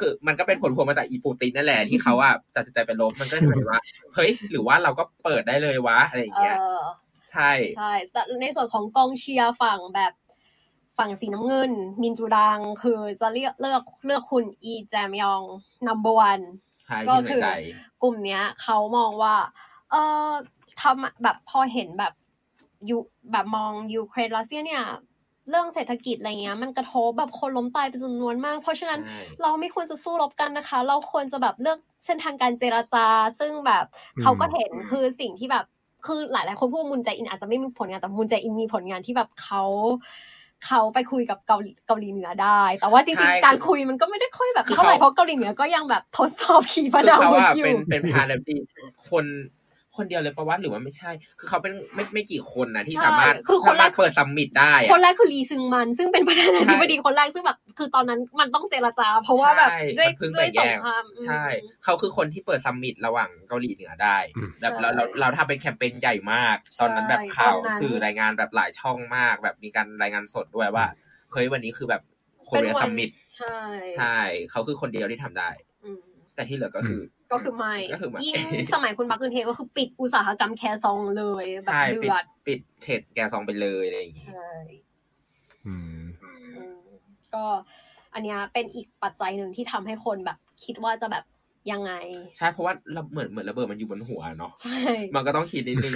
C: คือมันก็เป็นผลพวงมาจากอีปูตินนั่นแหละที่เขาว่าตัดสินใจไปลบมันก็เลยว่า เฮ้ย หรือว่าเราก็เปิดได้เลยวะอะไรอย่างเงี้ยใช่
B: ใช่แต่ในส่วนของกองเชียร์ฝั่งแบบฝั่งสีน้ำเงิน มินจูดังคือจะเลือกเลือกเลือกคุณอีแจมยองนัมเบอร์วัน
C: ก็
B: คือกลุ่มเนี้ยเขามองว่า เออทำแบบพอเห็นแบบยูแบบมองยูเครนรัสเซียเนี่ยเรื่องเศรษฐกิจอะไรเงี้ยมันกระทบแบบคนล้มตายเป็นจำนวนมาก เพราะฉะนั้นเราไม่ควรจะสู้รบกันนะคะ เราควรจะแบบเลือกเส้นทางการเจรจา ซึ่งแบบเขาก็เห็นคือสิ่งที่แบบคือหลายหลายคนพูดมุนใจอินอาจจะไม่มีผลงานแต่มุนใจอินมีผลงานที่แบบเขา เขาไปคุยกับเกาหลีเกาหลีเหนือได้ แต่ว่าจริงๆการคุยมันก็ไม่ได้ค่อยแบบเท่าไหร่เพราะเกาหลีเหนือก็ยังแบบทดสอบขีปนาวุธอยู่
C: เป็นเป็นพาราดีคน คนเดียวเลยประวัติหรือว่าไม่ใช่ คือเขาเป็นไม่ไม่กี่คนนะที่สามารถ
B: คือคนแรก
C: เปิด summit ได้
B: คนแรกคือลีซึงมัน ซึ่งเป็นประธานาธิบดีคนแรกซึ่งแบบคือตอนนั้นมันต้องเจรจา เพราะว่าแบบด้วยด้วยสงคราม
C: ใช่ เขาคือคนที่เปิด summit ระหว่างเกาหลีเหนือได้แบบเราเราเราทำเป็นแคมเปญใหญ่มาก ตอนนั้นแบบข่าวสื่อรายงานแบบหลายช่องมาก แบบมีการรายงานสดด้วยว่าเฮ้ยวันนี้คือแบบ Korea summit
B: ใช่
C: ใช่ เขาคือคนเดียวที่ทำได้ แต่ที่เหลือก็คือ
B: ก็คือไม่ยิ่งสมัยคุณบักเกนเทก็คือปิดอุตสาหกรรมแคซองเลยแบบเดือด
C: ปิดเทรดแกซองไปเลยอะไรอย่างงี้
B: ใช่ก็อันนี้เป็นอีกปัจจัยหนึ่งที่ทำให้คนแบบ คิดว่าจะแบบยังไง
C: ใช่เพราะว่าเหมือนเหมือนระเบิดมันอยู่บนหัวเนาะ
B: ใช่
C: มันก็ต้องคิดนิดนึง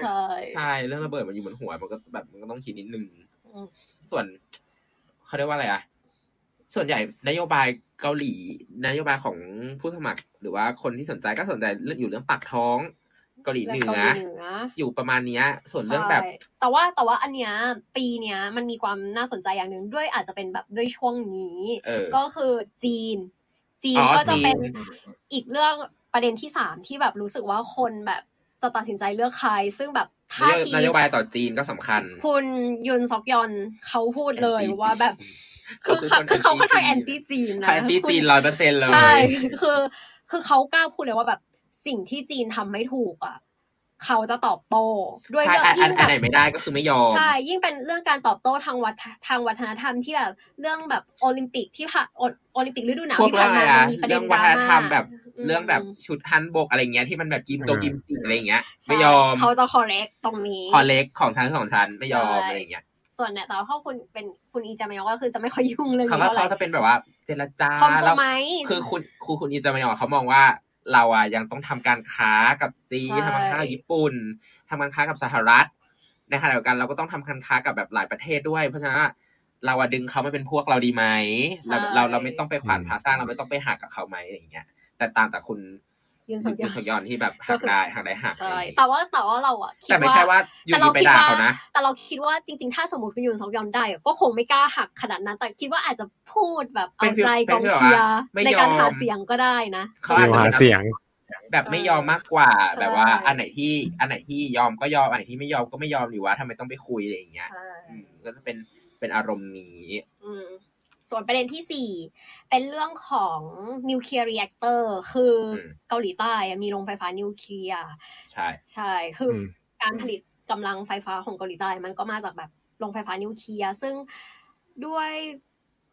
B: ใช่
C: ใช่เรื่องระเบิดมันอยู่บนหัว มันก็แบบมันก็ต้องคิดนิดนึงส่วนเขาเรียกว่าอะไรอะ ส่วนใหญ่นโยบายเกาหลี นโยบายของผู้สมัคร หรือว่าคนที่สนใจก็สนใจเรื่องอยู่เรื่องปากท้อง เกาหลีเหนืออยู่ประมาณนี้ส่วนเรื่องแบบ
B: แต่ว่าแต่ว่าอันเนี้ยปีเนี้ยมันมีความน่าสนใจอย่างหนึ่งด้วยอาจจะเป็นแบบด้วยช่วงนี้ก็คือจีน จีนก็จะเป็นอีกเรื่องประเด็นที่สามที่แบบรู้สึกว่าคนแบบจะตัดสินใจเลือกใคร ซึ่งแบบ
C: ท่าทีนโยบายต่อจีนก็สำคัญ
B: คุณยุนซอกยอนเขาพูดเลยว่าแบบ คือคือเขาค่อนข้างแอนตี้จีนนะ
C: แอนตี้จีนร้อยเปอร์เซ็นต์เลยใช่
B: คือ คือเขากล้าพูดเลยว่าแบบสิ่งที่จีนทำไม่ถูกอะเขาจะตอบโต้
C: ด้วยเรื่องยิ่งแบบไหนไม่ได้ก็คือไม่ยอม
B: ใช่ ยิ่งเป็นเรื่องการตอบโต้ทางวัฒทางวัฒนธรรมที่แบบเรื่องแบบโอลิมปิกที่ผ่านโอลิมปิกฤดูหนาวที่ผ่านมามีประเด็นดราม่า
C: แบบเรื่องแบบชุดฮันบกอะไรเงี้ยที่มันแบบกิมโจกิมติอะไรเงี้ยไม่ยอม
B: เขาจะคอเล็กตรงนี้
C: คอเล็กของชั้นของชั้นไม่ยอมอะไรเงี้ย
B: ส่วนเนี่ยแต่ถ้าคุณเป็นคุณอีจามยองก็คือจะไม่ค่อยยุ่งเรื่องนี้
C: เขาเขาจะเป็นแบบว่า เจรจา
B: แล้ว
C: คือคุณครูคุณอีจามยองเขามองว่าเราอะยังต้องทำการค้ากับจีนทำการค้ากับญี่ปุ่นทำการค้ากับสหรัฐในขณะเดียวกันเราก็ต้องทำการค้ากับแบบหลายประเทศด้วย เพราะฉะนั้นเราดึงเขามาเป็นพวกเราดีไหมเราเราเราไม่ต้องไปขวานผาสร้างเราไม่ต้องไปหักกับเขาไหมอะไรอย่างเงี้ยแต่ต่างแต่คุณ
B: ยืนส
C: ยอนที่แบบหักได้หักได้หัก
B: ใช่แต่ว่าแต่ว่าเราอะ
C: แต่ไม่ใช่ว่าอยู่ดีไปด่าเขานะ
B: แต่เราคิดว่าจริง ๆ ถ้าสมมติคุณยืนสองยอนได้ก็คงไม่กล้าหักขนาดนั้น แต่คิดว่าอาจจะพูดแบบเอาใจกองเชียร์ในการหาเสียงก็ได้นะ
A: เขาอาจจะหาเสียง
C: แบบไม่ยอมมากกว่าแบบว่า อันไหนที่อันไหนที่ยอมก็ยอมอันไหนที่ไม่ยอมก็ไม่ยอมหรือว่าทำไมต้องไปคุยอะไรอย่างเงี้ยก็จะเป็นเป็นอารมณ์นี้
B: ส่วนประเด็นที่สี่เป็นเรื่องของ nuclear reactor คือเกาหลีใต้มีโรงไฟฟ้านิวเคลียร์
C: ใช่
B: ใช่คือการผลิตกำลังไฟฟ้าของเกาหลีใต้มันก็มาจากแบบโรงไฟฟ้านิวเคลียร์ซึ่งด้วย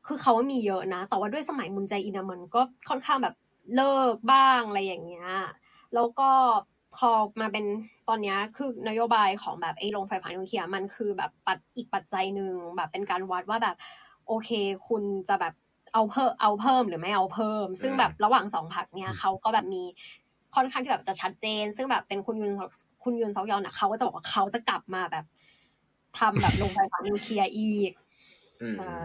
B: คือเขาว่ามีเยอะนะ แต่ว่าด้วยสมัยมุนแจอินอะมันก็ค่อนข้างแบบเลิกบ้างอะไรอย่างเงี้ยแล้วก็พอมาเป็นตอนนี้คือนโยบายของแบบไอ้โรงไฟฟ้านิวเคลียร์มันคือแบบปัดอีกปัจจัยหนึ่งแบบเป็นการวัดว่าแบบ โอเค คุณจะแบบเอาเพิ่มเอาเพิ่มหรือไม่เอาเพิ่ม ซึ่งแบบระหว่างสองพักเนี่ยเขาก็แบบมีค่อนข้างที่แบบจะชัดเจน ซึ่งแบบเป็นคุณยุนคุณยุนซอกยอนอะเขาก็จะบอกว่าเขาจะกลับมาแบบทำแบบลงไฟฟ้านิวเคลียร์อีกใช่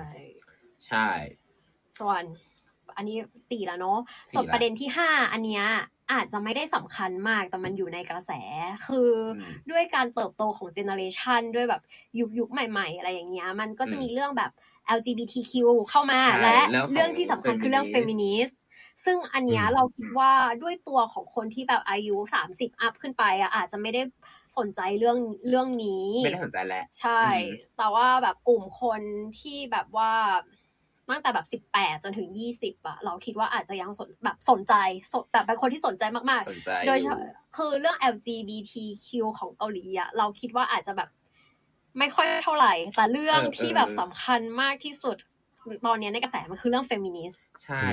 C: ใช่
B: ส่วนอันนี้สี่แล้วเนาะส่วนประเด็นที่ห้าอันเนี้ยอาจจะไม่ได้สำคัญมากแต่มันอยู่ในกระแส คือด้วยการเติบโตของ generation ด้วยแบบยุคยุคใหม่ ๆ อะไรอย่างเงี้ย มันก็จะมีเรื่องแบบ LGBTQ เข้ามา และเรื่องที่สำคัญคือเรื่องเฟมินิสต์ซึ่งอันนี้เราคิดว่าด้วยตัวของคนที่แบบอายุสามสิบ up ขึ้นไปอะอาจจะไม่ได้สนใจเรื่องเรื่องนี้
C: ไม่ได้สนใจแหละ
B: ใช่ แต่ว่าแบบกลุ่มคนที่แบบว่าตั้งแต่แบบสิบแปดจนถึงยี่สิบอะเราคิดว่าอาจจะยังสนแบบสนใจแบบเป็นคนที่สนใจมากๆ โดยคือเรื่อง LGBTQ ของเกาหลีอะเราคิดว่าอาจจะแบบ ไม่ค่อยเท่าไหร่แต่เรื่องที่แบบสำคัญมากที่สุดตอนนี้ในกระแสมันคือเรื่องเฟมินิสต์
C: ใช่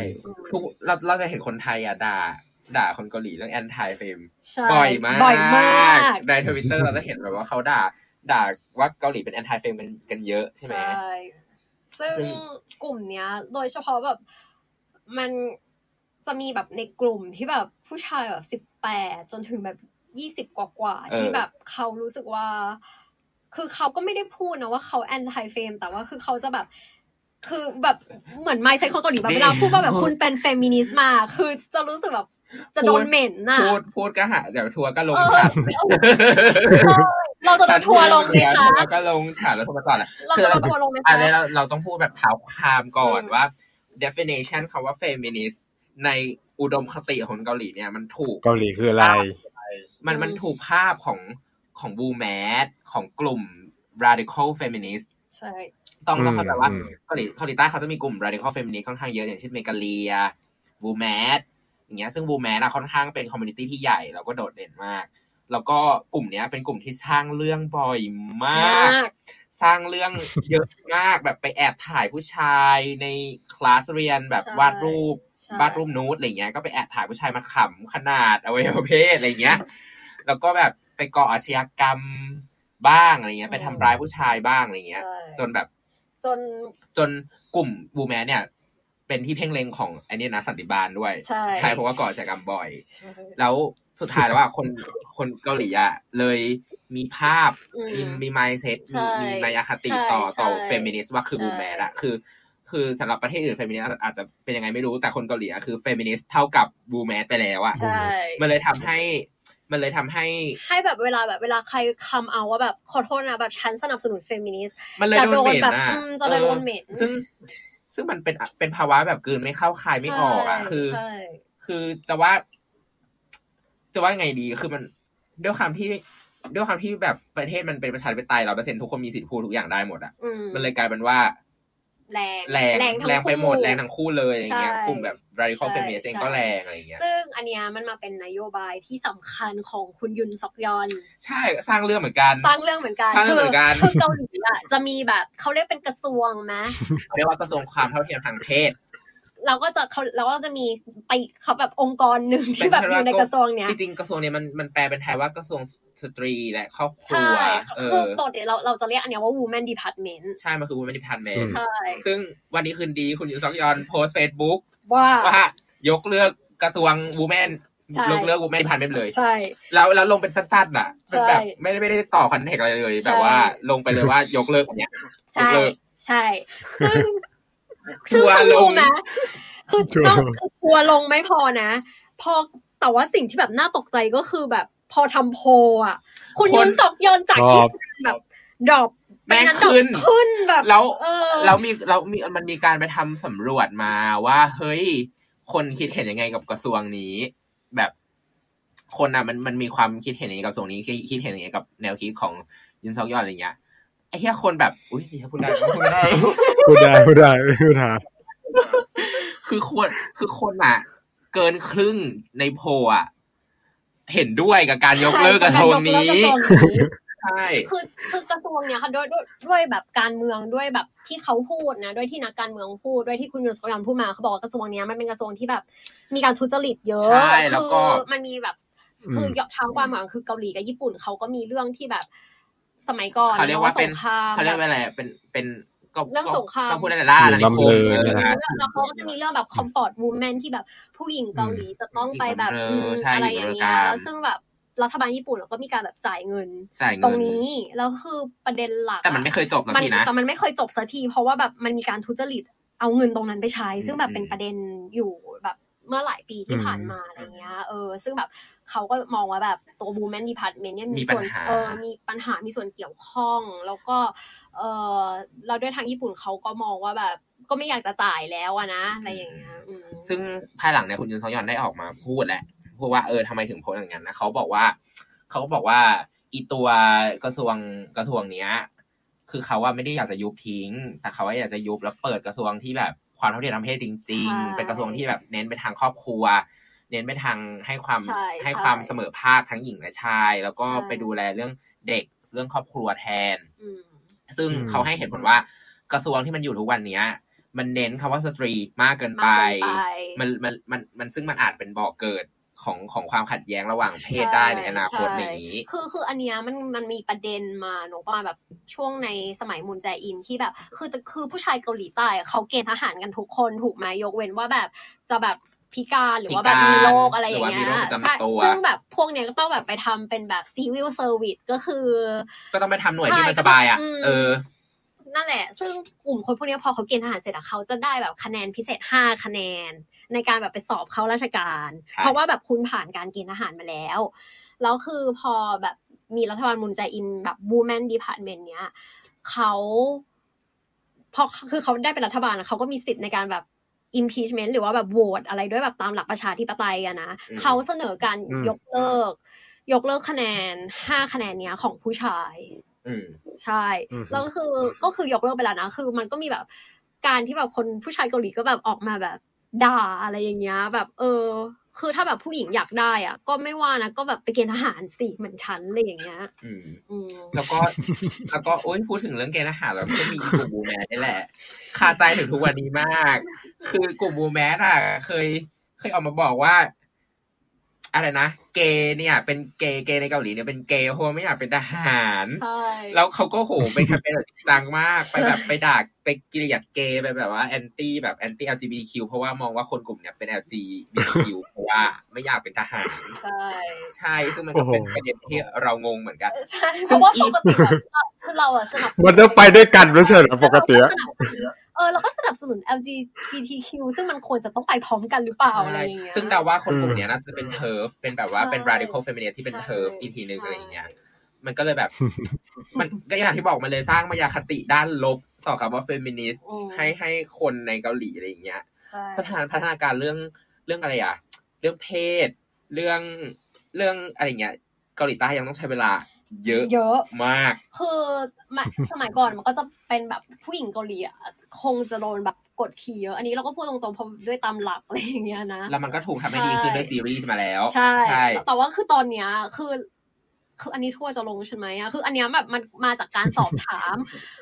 C: ทุกเราเราจะเห็นคนไทยอะด่าด่าคนเกาหลีเรื่อง anti-fem บ่อยมาก
B: บ่อยมาก
C: ในทวิตเตอร์เราจะเห็นแบบว่าเขาด่า ด่าว่าเกาหลีเป็น anti-fem กันกันเยอะใช่ไหมใช่
B: ซึ่งกลุ่มเนี้ย โดยเฉพาะแบบมันจะมีแบบในกลุ่มที่แบบผู้ชายแบบสิบแปดจนถึงแบบยี่สิบกว่าๆที่แบบเขารู้สึกว่า คือเขาก็ไม่ได้พูดนะว่าเขา anti-fem แต่ว่าคือเขาจะแบบ คือแบบเหมือน mindset ของเกาหลีแบบเวลาพูดว่าแบบคุณเป็นเฟมินิสต์มา คือจะรู้สึกแบบจะโดนเหม็นน่ะ
C: พูดพูดก็หาเดี๋ยวทัวร์ก็ลงฉัน
B: เราจะทัวร์ลงไหมคะ
C: ก็ลงฉันแล้วทัวร์ต่อแหละ
B: เราจะทัวร์ลงไหมคะ
C: อันนี้เราเราต้องพูดแบบเท้าความก่อนว่า definition คำว่า feminist ในอุดมคติของเกาหลีเนี่ย มันถูก
A: เกาหลีคืออะไร
C: มันมันถูกภาพของ ของบูแมสของกลุ่ม radical feminist
B: ใช่
C: ต้องต้องเข้าใจว่าเกาหลีเกาหลีใต้เขาจะมีกลุ่ม radical feminist ค่อนข้างเยอะอย่างเช่นเมกาเลียบูแมสอย่างเงี้ยซึ่งบูแมสอะค่อนข้างเป็น community ที่ใหญ่แล้วก็โดดเด่นมาก แล้วก็กลุ่มเนี้ยเป็นกลุ่มที่สร้างเรื่องบ่อยมาก สร้างเรื่องเยอะมากแบบไปแอบถ่ายผู้ชายในคลาสเรียนแบบวาดรูปวาดรูปนูดอะไรเงี้ยก็ไปแอบถ่ายผู้ชายมาขำขนาดเอาไว้ประเภทอะไรเงี้ย แล้วก็แบบ ไปก่ออาชญากรรมบ้างอะไรเงี้ย ไปทำร้ายผู้ชายบ้างอะไรเงี้ย จนแบบ
B: จน
C: จนกลุ่มบูแมนเนี่ย เป็นที่เพ่งเล็งของไอ้นี่นะสันติบาลด้วย
B: ใช่
C: ใช่เพราะว่าก่ออาชญากรรมบ่อย แล้วสุดท้ายแล้วว่าคนคนเกาหลีอะเลยมีภาพมีมี mindset มีมีมายาคติต่อต่อเฟมินิสต์ว่าคือบูแมนอะคือ คือสำหรับประเทศอื่นเฟมินิสต์อาจจะเป็นยังไงไม่รู้แต่คนเกาหลีคือเฟมินิสต์เท่ากับบูแมนไปแล้วอะมันเลยทำให้ มันเลยทำให้
B: ให้แบบเวลาแบบเวลาใครคำเอาว่าแบบขอโทษนะแบบฉันสนับสนุนเฟมินิสต์
C: มันเลยโดนแบบ
B: จะโดนเหม็น
C: ซึ่งซึ่งมันเป็นเป็นภาวะแบบกลืนไม่เข้าคายไม่ออกอะคือคือแต่ว่า จะว่าไงดีคือมันด้วยความที่ด้วยความที่แบบประเทศมันเป็นประชาธิปไตยร้อยเปอร์เซ็นต์ทุกคนมีสิทธิพูดทุกอย่างได้หมดอะมันเลยกลายเป็นว่า
B: แรง
C: แรงแรงไปหมดแรงทั้งคู่เลยอย่างเงี้ยกลุ่มแบบ radical feminist เองก็แรงอะไรเงี้ย
B: ซึ่งอันเนี้ยมันมาเป็นนโยบายที่สำคัญของคุณยุนซอกยอล
C: ใช่สร้างเรื่องเหมือนกัน
B: สร้างเรื่องเหมือนกัน
C: สร้างเรื่องเหมือนกัน
B: คือเกาหลีอะจะมีแบบเขาเรียกเป็นกระทรวงไหม
C: เรียกว่ากระทรวงความเท่าเทียมทางเพศ
B: เราก็จะเขาเราก็จะมีไปเขาแบบองค์กรหนึ่งที่แบบอยู่ในกระทรวงเนี้ย
C: จริงๆกระทรวงเนี้ยมันมันแปลเป็นไทยว่ากระทรวงสตรีและครอบครัว
B: คือปกติเราเราจะเรียกอันเนี้ยว่า woman department
C: ใช่มันคือ woman department
B: ใช่
C: ซึ่งวันดีคืนดีคุณยูซอกยอนโพสต์เฟซบุ๊ก
B: ว่า
C: ว่ายกเลิกกระทรวง woman ลงเลิกวูแมนพันไม่เลย
B: ใช่
C: แล้วแล้วลงเป็นสั้นๆอะเป็นแบบไม่ได้ไม่ได้ต่อคอนเทกต์อะไรเลย แบบว่าลงไปเลยว่ายกเลิกเนี้ย
B: ใช่ ใช่ ซึ่ง
C: ทัวร์ลง
B: นะคือต้องคือทัวร์ลงไม่พอนะ พอแต่ว่าสิ่งที่แบบน่าตกใจก็คือแบบ พอทำโพอะ คุณยุนศกยนจากที่แบบดรอป
C: แม่งขึ้น
B: ขึ้นแบบ
C: แล้วแล้วมีแล้วมีมันมีการไปทำสำรวจมาว่า เฮ้ย คนคิดเห็นยังไงกับกระทรวงนี้ แบบคนอะมันมันมีความคิดเห็นยังไงกับกระทรวงนี้คิดเห็นยังไงกับแนวคิดของยุนซอกยอนอะไรเงี้ย ไอ้แค่คนแบบ อุ้ยพูดได้พูดได้
A: พูดได้พูดได้พูดได้
C: คือคนคือคนอะ เกินครึ่งในโพอะ เห็นด้วยกับการยกเลิกกระทรวงนี้ใช่
B: คือคือกระทรวงเนี้ยค่ะด้วยด้วยแบบการเมืองด้วยแบบที่เขาพูดนะด้วยที่นักการเมืองพูดด้วยที่คุณยุนสกยอนพูดมาเขาบอกว่ากระทรวงเนี้ยมันเป็นกระทรวงที่แบบ มีการทุจริตเยอะคือมันมีแบบ คือท้งความหมายคือเกาหลีกับญี่ปุ่นเขาก็มีเรื่องที่แบบ สมัยก่อน
C: เขาเรียกว่าเป็นเขาเรียกว่าอะไรเป็นเป็น
B: เรื่องสงคราม
C: ก็พูดได้แต่ล่า
A: นะคม
B: แล้วเขาก็จะมีเรื่องแบบคอมฟอร์ตวูแมนที่แบบผู้หญิงเกาหลีจะต้องไปแบบอะไรอย่างเงี้ยซึ่งแบบรัฐบาลญี่ปุ่นก็มีการแบบจ่ายเงิน ตรงนี้แล้วคือประเด็นหลัก
C: แต่มันไม่เคยจบสักทีนะ
B: แต่มันไม่เคยจบสักที เพราะว่าแบบมันมีการทุจริตเอาเงินตรงนั้นไปใช้ ซึ่งแบบเป็นประเด็นอยู่แบบ เมื่อหลายปีที่ผ่านมาอะไรเงี้ยเออซึ่งแบบเขาก็มองว่าแบบตัว woman department เนี่ยมีส่วนเออมีปัญหา มีส่วนเกี่ยวข้อง แล้วก็เออเราด้วยทางญี่ปุ่นเขาก็มองว่าแบบก็ไม่อยากจะจ่ายแล้วอะนะอะไรอย่างเงี้ย
C: ซึ่งภายหลังเนี่ยคุณยุนซอยอนได้ออกมาพูดแหละพูดว่าเออทำไมถึงโพสอย่างนั้นนะเขาบอกว่าเขาก็บอกว่าอีตัวกระทรวงกระทรวงเนี้ย คือเขาว่าไม่ได้อยากจะยุบทิ้ง แต่เขาว่าอยากจะยุบแล้วเปิดกระทรวงที่แบบ ความเท่าเทียมทางเพศจริง ๆ เป็นกระทรวงที่แบบเน้นไปทางครอบครัว เน้นไปทางให้ความให้ความเสมอภาคทั้งหญิงและชาย แล้วก็ไปดูแลเรื่องเด็กเรื่องครอบครัวแทน ซึ่งเขาให้เหตุผลว่ากระทรวงที่มันอยู่ทุกวันเนี้ย มันเน้นคำว่าสตรีมากเกินไป มันมันมันมันซึ่งมันอาจเป็นบ่อเกิด ของของความขัดแย้งระหว่างเพศได้ในอนาคตนี้
B: คือคืออันเนี้ยมันมันมีประเด็นมาหนูประมาณแบบช่วงในสมัยมุนแจอินที่แบบ คือคือผู้ชายเกาหลีใต้เขาเกณฑ์ทหารกันทุกคนถูกไหมยกเว้นว่าแบบจะแบบพิการหรือว่าแบบมีโรคอะไรอย่างเงี้ยใช่ซึ่งแบบพวกเนี้ยก็ต้องแบบไปทำเป็นแบบ civil service ก็คือ
C: ก็ต้องไปทำหน่วยที่มันสบายอะเออ
B: นั่นแหละ ซึ่งกลุ่มคนพวกนี้พอเขาเกณฑ์ทหารเสร็จเขาจะได้แบบคะแนนพิเศษห้าคะแนน ในการแบบไปสอบเข้าราชการ เพราะว่าแบบคุณผ่านการเกณฑ์ทหารมาแล้ว แล้วคือพอแบบมีรัฐบาลมุนแจอินแบบ woman department เนี้ยเขาพอคือเขาได้เป็นรัฐบาลเขาก็มีสิทธิ์ในการแบบ impeachment หรือว่าแบบโหวตอะไรด้วยแบบตามหลักประชาธิปไตยอะนะเขาเสนอการยกเลิก ยกเลิกคะแนนห้าคะแนนเนี้ยของผู้ชาย ใช่แล้วก็คือก็คือยกเลิกไปแล้วนะคือ มันก็มีแบบการที่แบบคนผู้ชายเกาหลีก็แบบออกมาแบบด่าอะไรอย่างเงี้ย แบบ เออ คือถ้าแบบผู้หญิงอยากได้อะ ก็ไม่ว่านะก็แบบไปเกณฑ์ทหารสิเหมือนฉันอะไรอย่างเงี้ย
C: อืมแล้วก็ แล้วก็โอ้ยพูดถึงเรื่องเกณฑ์ทหารแล้วก็มีกลุ่มบูแมนนี่แหละคาใจถึงทุกวันนี้มาก คือกลุ่มบูแมนอะ เคย เคยออกมาบอกว่า อะไรนะเกย์เนี่ย เป็นเกย์เกย์ในเกาหลีเนี่ยเป็นเกย์เพราะไม่อยากเป็นทหาร
B: ใช่
C: แล้วเขาก็โหเป็นแคมเปญแบบจังมากไปแบบไปด่าไปกิริยาเกย์ไปแบบว่าแอนตี้แบบแอนตี้ LGBTQ เพราะว่ามองว่าคนกลุ่มเนี้ยเป็น LGBTQ เพราะว่าไม่อยากเป็นทหาร
B: ใช่ใช่
C: ซึ่งมันก็เป็นประเด็นที่เรางงเหมือนกัน
B: ใช่เพราะว่าปกติคือเราอะสนับสนุ
A: นมันจะไปด้วยกันไม่ใช่เหรอปกติ
B: เอ อเราก็สนับสนุน LGBTQ ซึ่งมันควรจะต้องไปพร้อมกันหรือเปล่าอะไรอย่างเงี้ย
C: ซึ่งแต่ว่าคนกลุ่มนี้น่าจะเป็น TERF เป็นแบบว่าเป็น radical feminist ที่เป็น TERF อีกทีหนึ่งอะไรอย่างเงี้ยมันก็เลยแบบ มันก็อย่างที่บอกมันเลยสร้างมายาคติด้านลบต่อคำว่าเฟมินิสต์ให้ให้คนในเกาหลีอะไรอย่างเงี้ยพัฒนาพัฒนาการเรื่องเรื่องอะไรอะ เรื่องเพศ เรื่องเรื่องอะไรเงี้ย เกาหลีใต้ยังต้องใช้เวลา เยอะ
B: เยอะ
C: มาก
B: คือสมัยก่อนมันก็จะเป็นแบบผู้หญิงเกาหลีอะคงจะโดนแบบกดขี่เยอะอันนี้เราก็พูดตรงๆเพราะด้วยตามหลักอะไรอย่างเงี้ยนะ
C: แล้วมันก็ถูกทำให้ดีขึ้นด้วยซีรีส์มาแล้ว
B: ใช่ แต่ว่าคือตอนเนี้ยคือ คืออันนี้ทั่วจะลงใช่ไหมอะคืออันนี้แบบมันมาจากการสอบถาม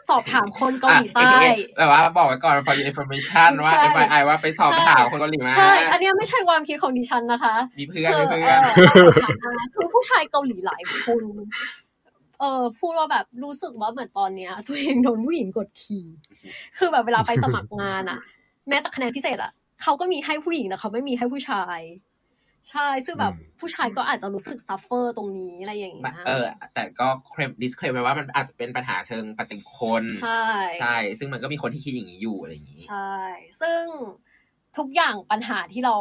B: สอบถามคนเกาหลีใต้
C: แบบว่าบอกไว้ก่อน for your information ว่า FYI ว่าไปสอบถามคนเกาหลีมา
B: ใช่อันนี้ไม่ใช่ความคิดของดิฉันนะคะ
C: มีเพื่อนมีเพื่อน
B: คือผู้ชายเกาหลีหลายคนเออพูดว่าแบบรู้สึกว่าเหมือนตอนเนี้ย ตัวเองโดนผู้หญิงกดขี่ คือแบบเวลาไปสมัครงานอะแม้แต่คะแนนพิเศษอะเขาก็มีให้ผู้หญิงแต่เขาไม่มีให้ผู้ชาย ใช่ซึ่งแบบผู้ชายก็อาจจะรู้สึก suffer ตรงนี้อะไรอย่างเงี้ย
C: เออ แต่ก็ claim disclaim ไปว่ามันอาจจะเป็นปัญหาเชิงปัจจุบันคน ใช่ใช่ ซึ่งมันก็มีคนที่คิดอย่างนี้อยู่อะไรอย่างนี้
B: ใช่ ซึ่งทุกอย่างปัญหาที่เรา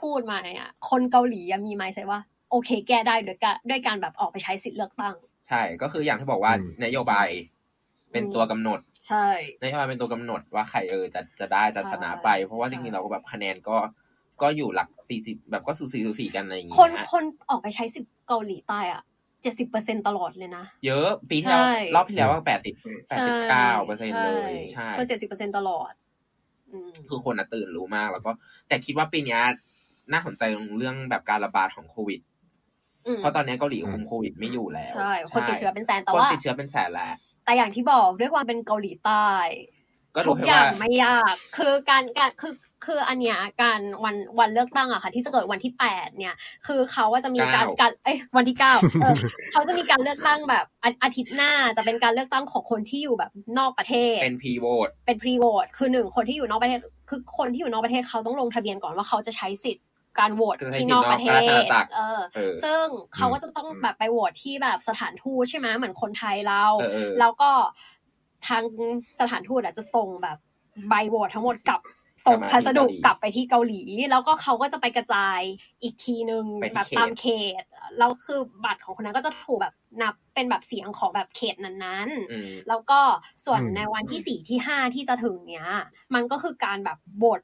B: พูดมาเนี่ยคนเกาหลีมีไหมใช่ว่า โอเค แก้ได้ด้วยการด้วยการแบบออกไปใช้สิทธิ์เลือกตั้ง
C: ใช่ ก็คืออย่างที่บอกว่านโยบายเป็นตัวกำหนด
B: ใช่
C: นโยบายเป็นตัวกำหนดว่าใครเออจะจะได้จะชนะไป เพราะว่าจริงๆเราก็แบบคะแนนก็ ก็อยู่หลักสี่สิบแบบก็สูสีสูสีกันอะไรอย่างเงี้
B: ยคนคนออกไปใช้สิทธิ์เกาหลีใต้อะเจ็ดสิบเปอร์เซ็นตลอดเลยนะ
C: เยอะปีที่แล้วรอบที่แล้วว่าแปดสิบแปดสิบเก้าเปอร์เซ็นต์เลยใช่
B: ก็เจ็ดสิบเปอร์เซ็นตลอด
C: คือคนตื่นรู้มากแล้วก็ แต่คิดว่าปีนี้น่าสนใจเรื่องแบบการระบาดของโควิดเพราะตอนนี้เกาหลีคุมโควิดไม่อยู่แล้ว
B: ใช่คนติดเชื้อเป็นแสนแต่ว่า
C: คนติดเชื้อเป็นแสนแล้ว
B: แต่อย่างที่บอกด้วยความเป็นเกาหลีใต้ทุกอย่างไม่ยาก คือการการคือ คืออันเนี้ยการวันวันเลือกตั้งอะค่ะ ที่จะเกิดวันที่แปดเนี่ย คือเขาว่าจะมีการการเอ้ยวันที่เก้าเขาจะมีการเลือกตั้งแบบอาทิตย์หน้าจะเป็นการเลือกตั้งของคนที่อยู่แบบนอกประเทศ
C: เป็นพรีโหวต
B: เป็นพรีโหวตคือหนึ่งคนที่อยู่นอกประเทศ คือคนที่อยู่นอกประเทศเขาต้องลงทะเบียนก่อนว่าเขาจะใช้สิทธิ์การโหวตที่นอกประเทศ เออ ซึ่งเขาก็จะต้องแบบไปโหวตที่แบบสถานทูตใช่ไหมเหมือนคนไทยเรา แล้วก็ทางสถานทูตอาจจะส่งแบบใบโหวตทั้งหมดกับ ส่งพัสดุกลับไปที่เกาหลี แล้วก็เขาก็จะไปกระจายอีกทีนึงแบบตามเขตแล้วคือบัตรของคนนั้นก็จะถูกแบบนับเป็นแบบเสียงของแบบเขตนั้นๆ แล้วก็ส่วนในวันที่สี่ที่ห้าที่จะถึงเนี้ย มันก็คือการแบบบท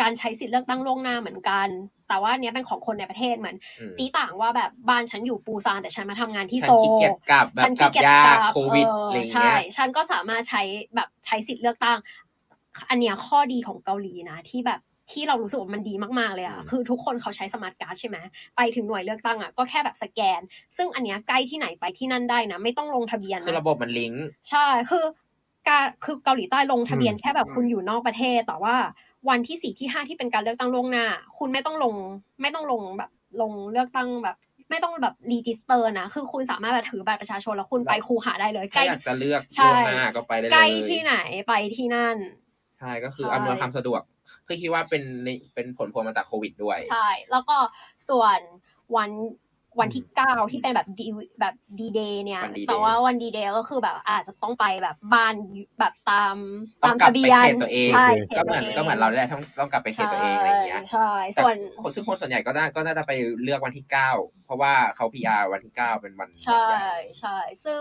B: การใช้สิทธิ์เลือกตั้งล่วงหน้าเหมือนกัน แต่ว่าเนี้ยเป็นของคนในประเทศเหมือน ตีต่างว่าแบบบ้านฉันอยู่ปูซานแต่ฉันมาทำงานที่โซ
C: ฉันขี้เกียจกลับโควิดอะไรเงี้ยใช่
B: ฉันก็สามารถใช้แบบใช้สิทธิ์เลือกตั้ง อันเนี้ยข้อดีของเกาหลีนะ ที่แบบที่เรารู้สึกว่ามันดีมาก ๆ เลยอะคือทุกคนเขาใช้สมาร์ทการ์ดใช่ไหมไปถึงหน่วยเลือกตั้งอะก็แค่แบบสแกน ซึ่งอันเนี้ยใกล้ที่ไหนไปที่นั่นได้นะ ไม่ต้องลงทะเบียน
C: คือระบบมันลิงก์
B: ใช่คือการคือเกาหลีใต้ลงทะเบียนแค่แบบคุณอยู่นอกประเทศ แต่ว่าวันที่สี่ที่ห้าที่เป็นการเลือกตั้งล่วงหน้า คุณไม่ต้องลงไม่ต้องลงแบบลงเลือกตั้งแบบไม่ต้องแบบ register นะ คือคุณสามารถแบบถือบัตรประชาชนแล้วคุณไปคูหาได้เลย
C: ใกล้อยากจะเลือกล่วงหน้าก็ไปได้เลยใก
B: ล้ที่ไหนไปที่นั่น
C: ใช่ก็คืออำนวยความสะดวกคือคิดว่าเป็นเป็นผลพวงมาจากโควิดด้วย
B: ใช่ แล้วก็ส่วนวันวันที่เก้าที่เป็นแบบดีแบบดีเดย์เนี่ย แต่ว่าวันดีเดย์ก็คือแบบอาจจะต้องไปแบบบ้านแบบตามตามทะเบียน
C: ใช่ก็เหมือนก็เหมือนเราได้ต้องต้องกลับไปเขตตัวเองอะไรอย่างเงี้ย
B: ใช่ส่วน
C: คนซึ่งคนส่วนใหญ่ก็น่าก็น่าจะไปเลือกวันที่เก้าเพราะว่าเขาพีอาร์วันที่เก้าเป็นวัน
B: ใช่ใช่ซึ่ง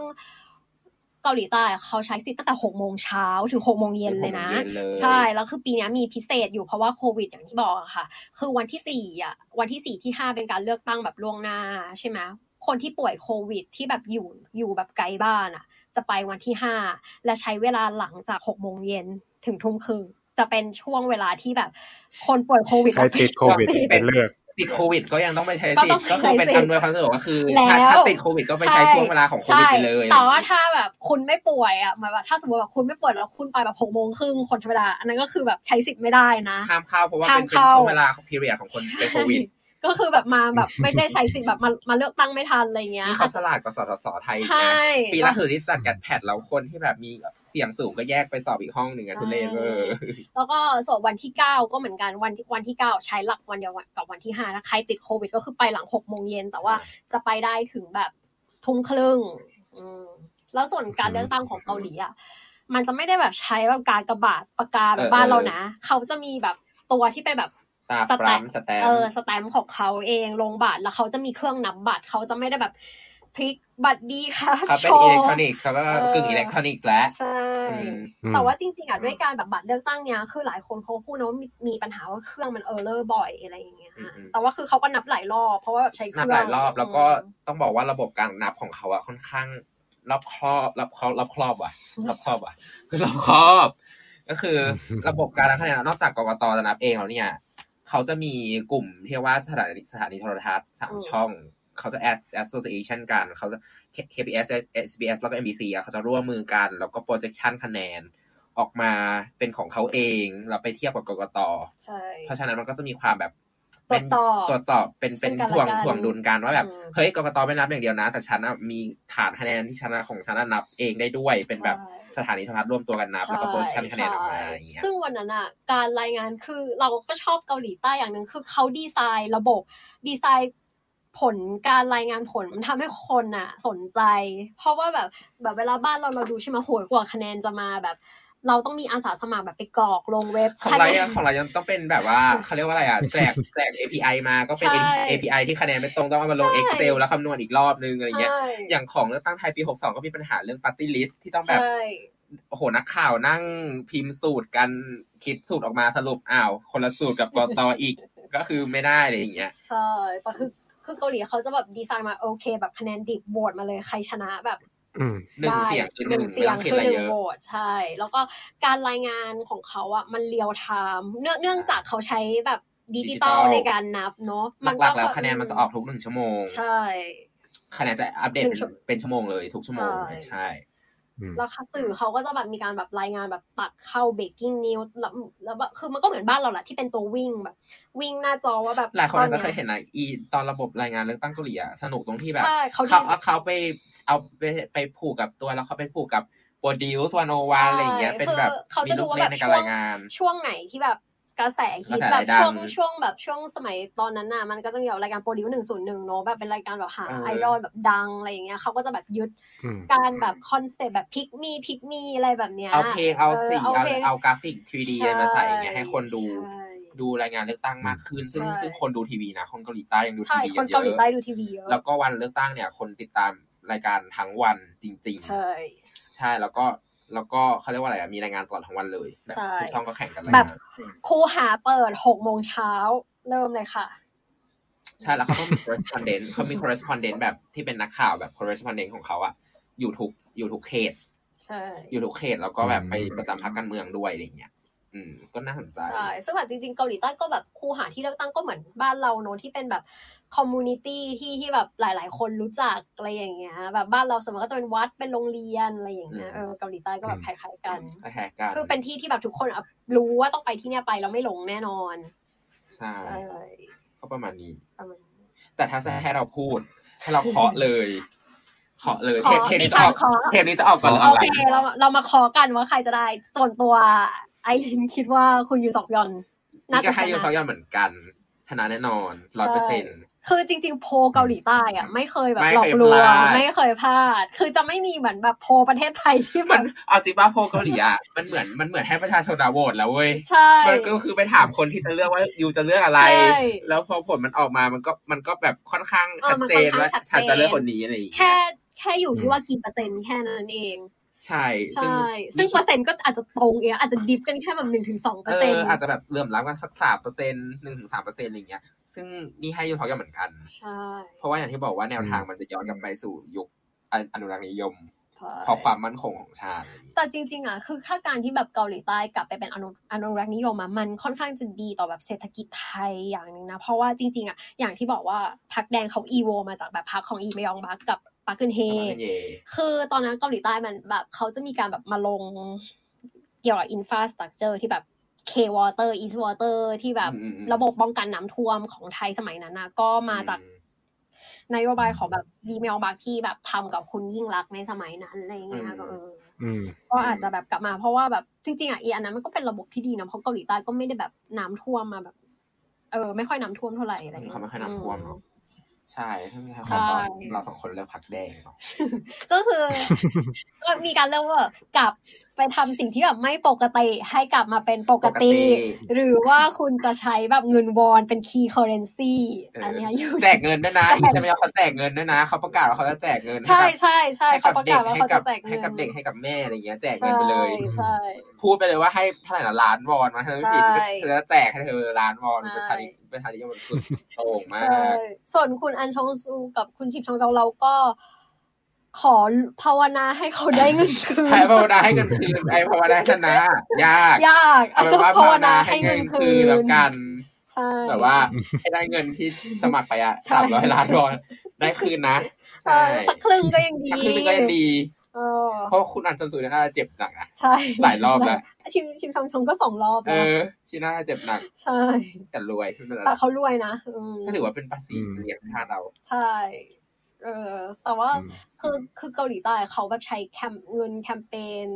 B: เกาหลีใต้เขาใช้สิทธิ์ตั้งแต่หกโมงเช้าถึงหกโมงเย็นเลยนะ ใช่แล้วคือปีนี้มีพิเศษอยู่เพราะว่าโควิดอย่างที่บอกอะค่ะ คือวันที่สี่อะวันที่สี่ที่ห้าเป็นการเลือกตั้งแบบล่วงหน้าใช่ไหมคนที่ป่วยโควิดที่แบบอยู่อยู่แบบไกลบ้านอะจะไปวันที่ห้าและใช้เวลาหลังจากหกโมงเย็นถึงทุ่มครึ่งจะเป็นช่วงเวลาที่แบบ คนป่วยโควิดใค
A: รติดโควิดเป็นเลือก
C: ติดโควิดก็ยังต้องไปใช้สิทธิ์ก็คือเป็นอำนวยความสะดวกก็คือถ้าถ้าติดโควิดก็ไปใช้ช่วงเวลาของโควิดไปเลย
B: แต่ว่าถ้าแบบคุณไม่ป่วยอะหมายว่าถ้าสมมติแบบคุณไม่ป่วยแล้วคุณไปแบบหกโมงครึ่งคนธรรมดาอันนั้นก็คือแบบใช้สิทธิ์ไม่ได้นะ
C: ห้ามเข้าเพราะว่าเป็นช่วงเวลาของพีเรียดของคนเป็นโควิด
B: ก็คือแบบมาแบบไม่ได้ใช้สิทธิ์แบบมามาเลือกตั้งไม่ทันอะไรเงี้ย
C: นี่เขาฉลาดกว่าสสสไทยนะปีละถือที่จัดกัดแพดแล้วคนที่แบบมี เสี่ยงสูงก็แยกไปสอบอีกห้องหนึ่งอะทุเรศเวอร์
B: แล้วก็สอบวันที่เก้าก็เหมือนกันวันที่วันที่เก้าใช้หลักวันเดียวกับวันที่ห้าถ้าใครติดโควิด ก็คือไปหลังหกโมงเย็นแต่ว่าจะไปได้ถึงแบบทุ่มครึ่งแล้วส่วนการเลือกตั้งของเกาหลีอะมันจะไม่ได้แบบใช้แบบการกากบาทปากกาแบบบ้านเรานะ เขาจะมีแบบตัวที่เป็นแบบ
C: stamp stamp
B: เออสแตมของเขาเองลงบัตรแล้วเขาจะมีเครื่องนับบัตรเขาจะไม่ได้แบบพลิก บัตรดีค่ะ
C: เขาเป็นอิเล็กทรอนิกส์เขาก็กึ่งอิเล็กทรอนิกส์แล้ว
B: ใช่แต่ว่าจริงๆอะด้วยการแบบบัตรเลือกตั้งเนี้ยคือหลายคนเขาพูดนะว่ามีปัญหาว่าเครื่องมัน error บ่อยอะไรอย่างเงี้ยแต่ว่าคือเขาก็นับหลายรอบ เพราะว่าใช้เครื่อง
C: นับหลายรอบแล้วก็ต้องบอกว่าระบบการนับของเขาอะค่อนข้างรอบครอบรอบครอบรอบครอบว่ะรอบครอบว่ะคือรอบครอบ ก็คือระบบการนับคะแนนนอกจากกกตจะนับเองแล้วเนี่ยเขาจะมีกลุ่มที่ว่าสถานีสถานีโทรทัศน์สามช่อง เขาจะ association กันเขาจะ KBS SBS แล้วก็ MBC อะเขาจะร่วมมือกัน แล้วก็ projection คะแนนออกมาเป็นของเขาเองเราไปเทียบกับกกตใช่เพราะฉะนั้นมันก็จะมีความแบบ
B: ตรวจสอบ
C: ตรวจสอบเป็นเป็นถ่วงถ่วงดุลกันว่าแบบเฮ้ยกรกตไม่นับอย่างเดียวนะ แต่ฉันมีฐานคะแนนที่ชนะของฉันนับเองได้ด้วย เป็นแบบสถานีโทรทัศน์ร่วมตัวกันนับ แล้วก็โพสชันคะแนนออกมาอย่างเงี้
B: ยซึ่งวันนั้นอะการรายงานคือเราก็ชอบเกาหลีใต้อย่างหนึ่งคือเขาดีไซน์ระบบดีไซน์ ผลการรายงานผลมันทำให้คนอะสนใจ เพราะว่าแบบแบบเวลาบ้านเราเราดูใช่ไหมโหยกว่าคะแนนจะมาแบบ เราต้องมีอาสาสมัครแบบไปกรอกลงเว็บ
C: ของเราของเรายังต้องเป็นแบบว่าเขาเรียกว่าอะไรอะแจกแจก API มาก็เป็น API ที่คะแนนไม่ตรงต้องเอามาลง Excel แล้วคำนวณอีกรอบนึงอะไรเงี้ยอย่างของเลือกตั้งไทยปี 62 ก็มีปัญหาเรื่อง Party List ที่ต้องแบบโอ้โหนักข่าวนั่งพิมพ์สูตรกันคิดสูตรออกมาสรุปอ้าว คนละสูตรกับกตอีกก็คือไม่ได้เลยอย่างเงี้ย
B: ใช่แต่คือ คือเกาหลีเขาจะแบบดีไซน์มาโอเค แบบคะแนนดิบโหวตมาเลยใครชนะแบบ
C: หนึ่งเสียงคือหนึ่ง
B: เสียงคือหนึ่งโหวตใช่ แล้วก็การรายงานของเขาอะมันเรียวไทม์เนื่องเนื่องจากเขาใช้แบบดิจิตอลในการนับเนาะ
C: มันหลักแล้วคะแนนมันจะออกทุกหนึ่งชั่วโมง
B: ใช่
C: คะแนนจะอัปเดตเป็นชั่วโมงเลยทุกชั่วโมงใช่
B: แล้วสื่อเขาก็จะแบบมีการแบบรายงานแบบตัดเข้า breaking news แล้วแล้วแบบคือมันก็เหมือนบ้านเราแหละที่เป็นตัววิ่งแบบ วิ่งหน้าจอว่าแบบ
C: หลายคนอาจจะเคยเห็นนะอีตอนระบบรายงานเลือกตั้งเกาหลีอะสนุกตรงที่แบบ
B: เขา
C: เขาไปเอาไปไปผูกกับตัวแล้วเขาไปผูกกับ Produce One O One อะไรอย่างเงี้ยเป็นแบบ
B: เขาจะดูว่าแบบช่วงช่วงไหนที่แบบ กระแสฮิตแบบช่วงช่วงแบบช่วงสมัยตอนนั้นน่ะมันก็จะมีแบบรายการ Produce หนึ่งศูนย์หนึ่งเนาะแบบเป็นรายการแบบหาไอดอลแบบดังอะไรอย่างเงี้ยเขาก็จะแบบยึดการแบบคอนเซปต์แบบ Pick Me Pick Me อะไรแบบเนี้ย
C: เอาเพลงเอาสีเอาเอากราฟิก 3D มาใส่อย่างเงี้ยให้คนดูดูรายงานเลือกตั้งมากขึ้น ซึ่งซึ่งคนดูทีวีนะ คนเกาหลีใต้ยังดูทีวีเยอะคนเกาหลีใต้ดูทีวีเยอะแล้วก็วันเลือกตั้งเนี่ย คนติดตามรายการทั้งวันจริง
B: ๆ ใช่
C: ใช่แล้วก็ แล้วก็เขาเรียกว่าอะไรมีรายงานตลอดทั้งวันเลยทุกช่องก็แข่งกัน
B: แบบคูหาเปิดหกโมงเช้าเริ่มเลยค่ะ
C: ใช่แล้วเขาต้องมี correspondent เขามี correspondent แบบที่เป็นนักข่าวแบบ correspondent ของเขาอะอยู่ทุกอยู่ทุกเขต
B: ใช่
C: อยู่ทุกเขตแล้วก็แบบไปประจำพรรคการเมืองด้วยอะไรเงี้ย อืมก็น่าสนใจ
B: ใช่ซึ่งแบบจริงๆเกาหลีใต้ก็แบบคูหาที่เลือกตั้งก็เหมือนบ้านเราเนอะที่เป็นแบบ community ที่ที่แบบหลาย ๆ คนรู้จักอะไรอย่างเงี้ย แบบบ้านเราสมมติก็จะเป็นวัดเป็นโรงเรียนอะไรอย่างเงี้ยเออเกาหลีใต้ก็แบบคล้ายๆกัน
C: คล้ายๆกัน
B: คือเป็นที่ที่แบบทุกคนรู้ว่าต้องไปที่เนี้ยไปแล้วไม่หลงแน่นอน
C: ใช่ก็ประมาณนี้แต่ถ้าจะให้เราพูด ให้เราเคาะเลยเคาะเลยเทปนี้จะออกเทปนี้จะออกก่อน
B: โอเคเราเรามาเคาะกันว่าใครจะได้ส่วนตัว ไอรินคิดว่าคุณยูซอกยอน
C: น่าจะให้ยูซอกยอนเหมือนกัน ชนะแน่นอนร้อยเปอร์เซ็นต์
B: คือจริง ๆ โพเกาหลีใต้อะไม่เคยแบบหลอกลวงไม่เคยพลาด คือจะไม่มีเหมือนแบบโพประเทศไทยที่
C: มันเอาจริงป่ะโพเกาหลีอะมันเหมือนมันเหมือนให้ประชาชนโหวตแล้วเว้ย
B: ใช่
C: มันก็คือไปถามคนที่จะเลือกว่ายูจะเลือกอะไร แล้วพอผลมันออกมามันก็มันก็แบบค่อนข้างชัดเจนว่าฉันจะเลือกคนนี้อะไรอย่างเงี้
B: ยแค่แค่อยู่ที่ว่ากี่เปอร์เซ็นต์แค่นั้นเอง
C: ใช่
B: ใช่ ซึ่งเปอร์เซ็นต์ก็อาจจะตรงเองอาจจะ diff กันแค่แบบหนึ่งถึงสองเปอร์เซ็นต์
C: อาจจะแบบเหลื่อมล้ำกันสักสามเปอร์เซ็นต์หนึ่งถึงสามเปอร์เซ็นต์อะไรเงี้ย ซึ่งนี่ให้ยูทอกยังเหมือนกัน
B: ใช่
C: เพราะว่าอย่างที่บอกว่าแนวทางมันจะย้อนกลับไปสู่ยุคอนุรักษ์นิยมเพราะความมั่นคงของชาติ
B: แต่จริง ๆ อะ คือถ้าการที่แบบเกาหลีใต้กลับไปเป็นอนุอนุรักษ์นิยมอะมันค่อนข้างจะดีต่อแบบเศรษฐกิจไทยอย่างหนึ่งนะ เพราะว่าจริง ๆ อะ อย่างที่บอกว่าพรรคแดงเขา evolve มาจากแบบพรรคของอีมยองบักกับ ปักกึนฮเย คือตอนนั้นเกาหลีใต้มันแบบเขาจะมีการแบบมาลงเกี่ยวกับ infrastructure ที่แบบ K-Water East Water ที่แบบระบบป้องกันน้ำท่วมของไทยสมัยนั้นนะก็มาจากนโยบายของแบบอีมยองบักที่แบบทำกับคุณยิ่งลักษณ์ในสมัยนั้นอะไรเงี้ยก็เออก็อาจจะแบบกลับมาเพราะว่าแบบจริงๆอะอีอันนั้นมันก็เป็นระบบที่ดีนะเพราะเกาหลีใต้ก็ไม่ได้แบบน้ำท่วมมาแบบ เออ ไม่ค่อยน้ำท่วมเท่าไหร่อะไรเงี้
C: ยเขาไม่ค่อยน้ำท่วม ใช่ถ้ามีใครเราสองคนเลือกพรรคแดง
B: ก็คือก็มีการเลือกว่ากลับไปทำสิ่งที่แบบไม่ปกติให้กลับมาเป็นปกติ หรือว่าคุณจะใช้แบบเงินวอนเป็น key currency อันนี้อยู่
C: แจกเงินด้วยนะอีจะไม่เอาเขาแจกเงินด้วยนะเขาประกาศว่าเขาจะแจกเงิน
B: ใช่ใช่ใช่เขาประกาศว่าเขาจะแจกเงิน
C: ให้กับเด็กให้กับแม่อะไรเงี้ยแจกเงินไปเลย
B: ใช่
C: พูดไปเลยว่าให้เท่าไหร่นะล้านวอนมาเธอไม่ผิดเธอจะแจกให้เธอล้านวอนประชาธิ ประชาธิปไตยสุดโต่งมาก
B: ส่วนคุณอันชงซูกับคุณชิบชงเจาเราก็ขอภาวนาให้เขาได้เงินคืน
C: ให้ภาวนาให้เงินคืนไอ้ภาวนาชนะ ยาก
B: ยากเอาเป็นว่าภาวนาให้เงินคืน
C: แล้วกัน
B: ใช่
C: แต่ว่าให้ได้เงินที่สมัครไปอะสามร้อยล้านดอลได้คืนนะ
B: ใช่สักครึ่งก็ยังดี
C: สักครึ่งก็ยังดี เพราะคุณอันชนซูน่าเจ็บหนักอะ
B: ใช่
C: หลายรอบแล้ว
B: ชิมชิมชองชงก็สองรอบ
C: เออชิน่าเจ็บหนัก
B: ใช่
C: แต่รวย
B: แต่เขารวยนะ
C: ก็ถือว่าเป็นภาษีเลี้ยงท่าเรา
B: ใช่เออแต่ว่าคือคือเกาหลีใต้เขาแบบใช้แคมเงินแคมเปญ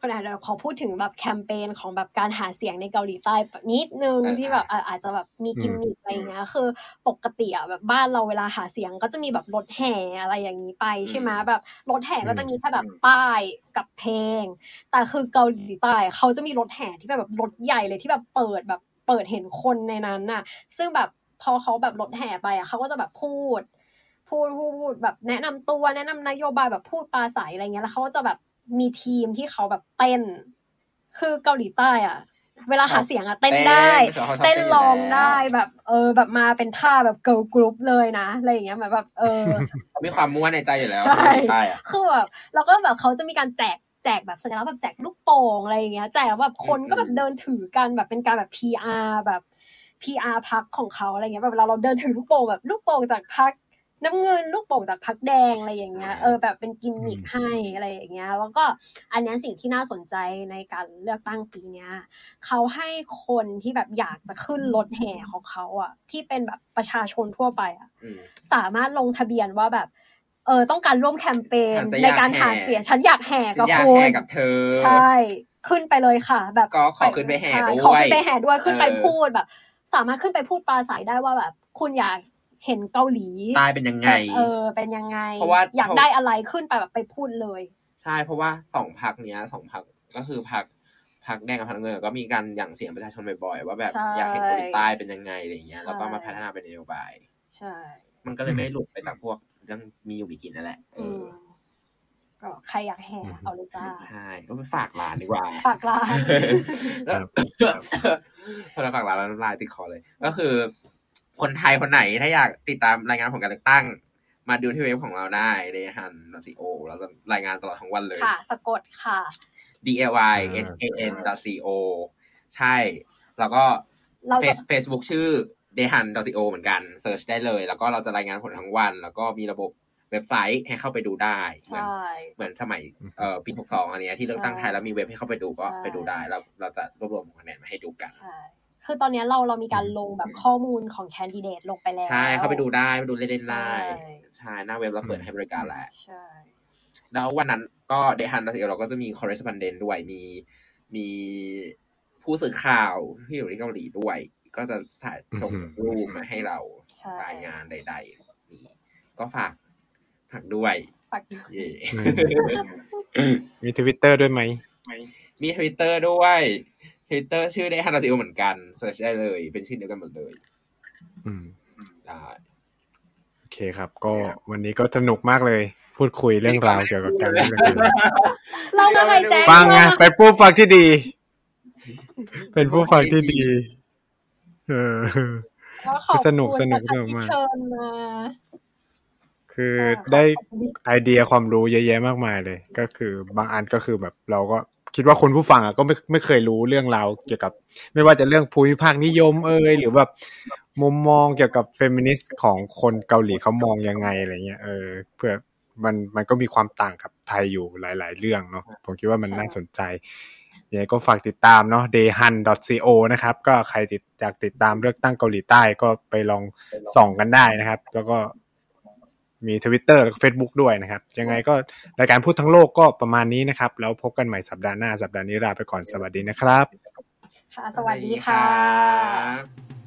B: ก็เดี๋ยวขอพูดถึงแบบแคมเปญของแบบการหาเสียงในเกาหลีใต้แบบนิดนึงที่แบบอาจจะแบบมีกิมมิคอะไรเงี้ยคือปกติอะแบบบ้านเราเวลาหาเสียงก็จะมีแบบรถแห่อะไรอย่างนี้ไปใช่ไหมแบบรถแห่ก็จะมีแค่แบบป้ายกับเพลง แต่คือเกาหลีใต้เขาจะมีรถแห่ที่แบบรถใหญ่เลยที่แบบเปิดแบบเปิดเห็นคนในนั้นน่ะ ซึ่งแบบพอเขาแบบรถแห่ไปอะเขาก็จะแบบพูดพูดพูดแบบแนะนำตัวแนะนำนโยบายแบบพูดปลาใสอะไรเงี้ยแล้วเขาก็จะแบบ มีทีมที่เขาแบบเต้น คือเกาหลีใต้อะ เวลาหาเสียงอะเต้นได้ เต้นร้องได้แบบ เออ แบบมาเป็นท่าแบบ girl group เลยนะอะไรอย่างเงี้ยแบบ เออ
C: มีความม้วนในใจอยู่แล้ว
B: ใช่คือแบบแล้วก็แบบเขาจะมีการแจกแจกแบบสัญลักษณ์แบบแจกลูกโป่งอะไรอย่างเงี้ยแจกแบบคนก็แบบเดินถือกันแบบเป็นการแบบ PR แบบ PR พรรคของเขาอะไรเงี้ยแบบเวลาเราเดินถือลูกโป่งแบบลูกโป่งจากพรรค น้ำเงินลูกโป่งจากพรรคแดงอะไรอย่างเงี้ยเออแบบเป็นกิมมิคให้อะไรอย่างเงี้ยแล้วก็อันนี้สิ่งที่น่าสนใจในการเลือกตั้งปีเนี้ยเขาให้คนที่แบบอยากจะขึ้นรถแห่ของเขาอะที่เป็นแบบประชาชนทั่วไปอะสามารถลงทะเบียนว่าแบบเออต้องการร่วมแคมเปญในการหาเสียงฉันอยากแห่กับคุณ
C: กับเธอ
B: ใช่ขึ้นไปเลยค่ะ แบบ
C: ก็ขอขึ้นไปแห่ด้วย
B: ขอขึ้นไปแห่ด้วยขึ้นไปพูดแบบ สามารถขึ้นไปพูดปลาสายได้ว่าแบบ คุณอยาก เห็นเกาหลี
C: ตายเป็นยังไง
B: เออ เป็นยังไง เพราะว่าอยากได้อะไรขึ้นไปแบบไปพูดเลย
C: ใช่เพราะว่าสองพักเนี้ยสองพักก็คือพักพักแดงกับพักเงินก็มีการอย่างเสียงประชาชนบ่อยๆว่าแบบอยากเห็นเกาหลีใต้เป็นยังไงอะไรเงี้ยแล้วก็มาพัฒนาเป็นนโยบาย
B: ใช่
C: มันก็เลยไม่หลุดไปจากพวกเรื่องมีอยู่มีกินนั่นแหละเออ
B: ก็ใครอยากแห่เอาเลยจ้า
C: ใช่ก็ไปฝากร้านดีกว่า
B: ฝากร้าน
C: พอเราฝากร้านแล้วลายติดคอเลย ก็คือ คนไทยคนไหนถ้าอยากติดตามรายงานผลการเลือกตั้ง มาดูที่เว็บของเราได้ในฮันซีโอเราจะรายงานตลอดทั้งวันเลย
B: ค่ะ สะกดค่ะ
C: d l y h a n co ใช่ แล้วก็เฟซบุ๊กชื่อ d e h a n co เหมือนกัน search ได้เลย แล้วก็เราจะรายงานผลทั้งวัน แล้วก็มีระบบเว็บไซต์ให้เข้าไปดูได้ เหมือนเหมือนสมัยเอ่อปีหกสองอันนี้ที่เลือกตั้งไทยแล้วมีเว็บให้เข้าไปดูก็ไปดูได้ แล้วเราจะรวบรวมคะแนนมาให้ดูกัน
B: คือตอนนี้เราเรามีการลงแบบข้อมูลของแคนดิเดตลงไปแล้ว
C: ใช่ เข้าไปดูได้ไปดูเล่นๆได้ใช่ หน้าเว็บเราเปิดให้บริการแล้ว
B: ใช่
C: แล้ววันนั้นก็เดฮันเราก็จะมีคอร์เรสปอนเดนด้วยมีมีผู้สื่อข่าวที่อยู่ที่เกาหลีด้วย ก็จะถ่ายส่งรูปมาให้เรารายงานใดๆนี่ก็ฝากฝากด้วย
B: ฝากด้วย
A: มีทวิตเตอร์ด้วยไหม
C: มีทวิตเตอร์ด้วย ทวิตเตอร์ชื่อ dayhan.co เหมือนกัน search ได้เลย เป็นชื่อเดียวกันหมดเลย
A: อืม
C: ได้
A: โอเคครับ ก็วันนี้ก็สนุกมากเลย พูดคุยเรื่องราวเกี่ยวกับการเล่น
B: เรามาให้แจ้ง
A: ฟังไงไปผู้ฟังที่ดี เป็นผู้ฟังที่ดี เออสนุกสนุกสนุกมากคือได้ไอเดียความรู้เยอะแยะมากมายเลย ก็คือบางอันก็คือแบบเราก็ คิดว่าคนผู้ฟังอะก็ไม่ไม่เคยรู้เรื่องราวเกี่ยวกับ ไม่ว่าจะเรื่องภูมิภาคนิยมเอ่ยหรือแบบมุมมองเกี่ยวกับเฟมินิสต์ของคนเกาหลีเขามองยังไงอะไรเงี้ยเออเพื่อมันมันก็มีความต่างกับไทยอยู่หลาย ๆ เรื่องเนาะผมคิดว่ามันน่าสนใจยังไงก็ฝากติดตามเนาะ dayhan.co นะครับ ก็ใครติดอยากติดตามเลือกตั้งเกาหลีใต้ก็ไปลองส่องกันได้นะครับ แล้วก็ มีทวิตเตอร์และเฟซบุ๊กด้วยนะครับ ยังไงก็รายการพูดทั้งโลกก็ประมาณนี้นะครับ แล้วพบกันใหม่สัปดาห์หน้า สัปดาห์นี้ลาไปก่อนสวัสดีนะครับ
B: ค่ะ สวัสดีค่ะ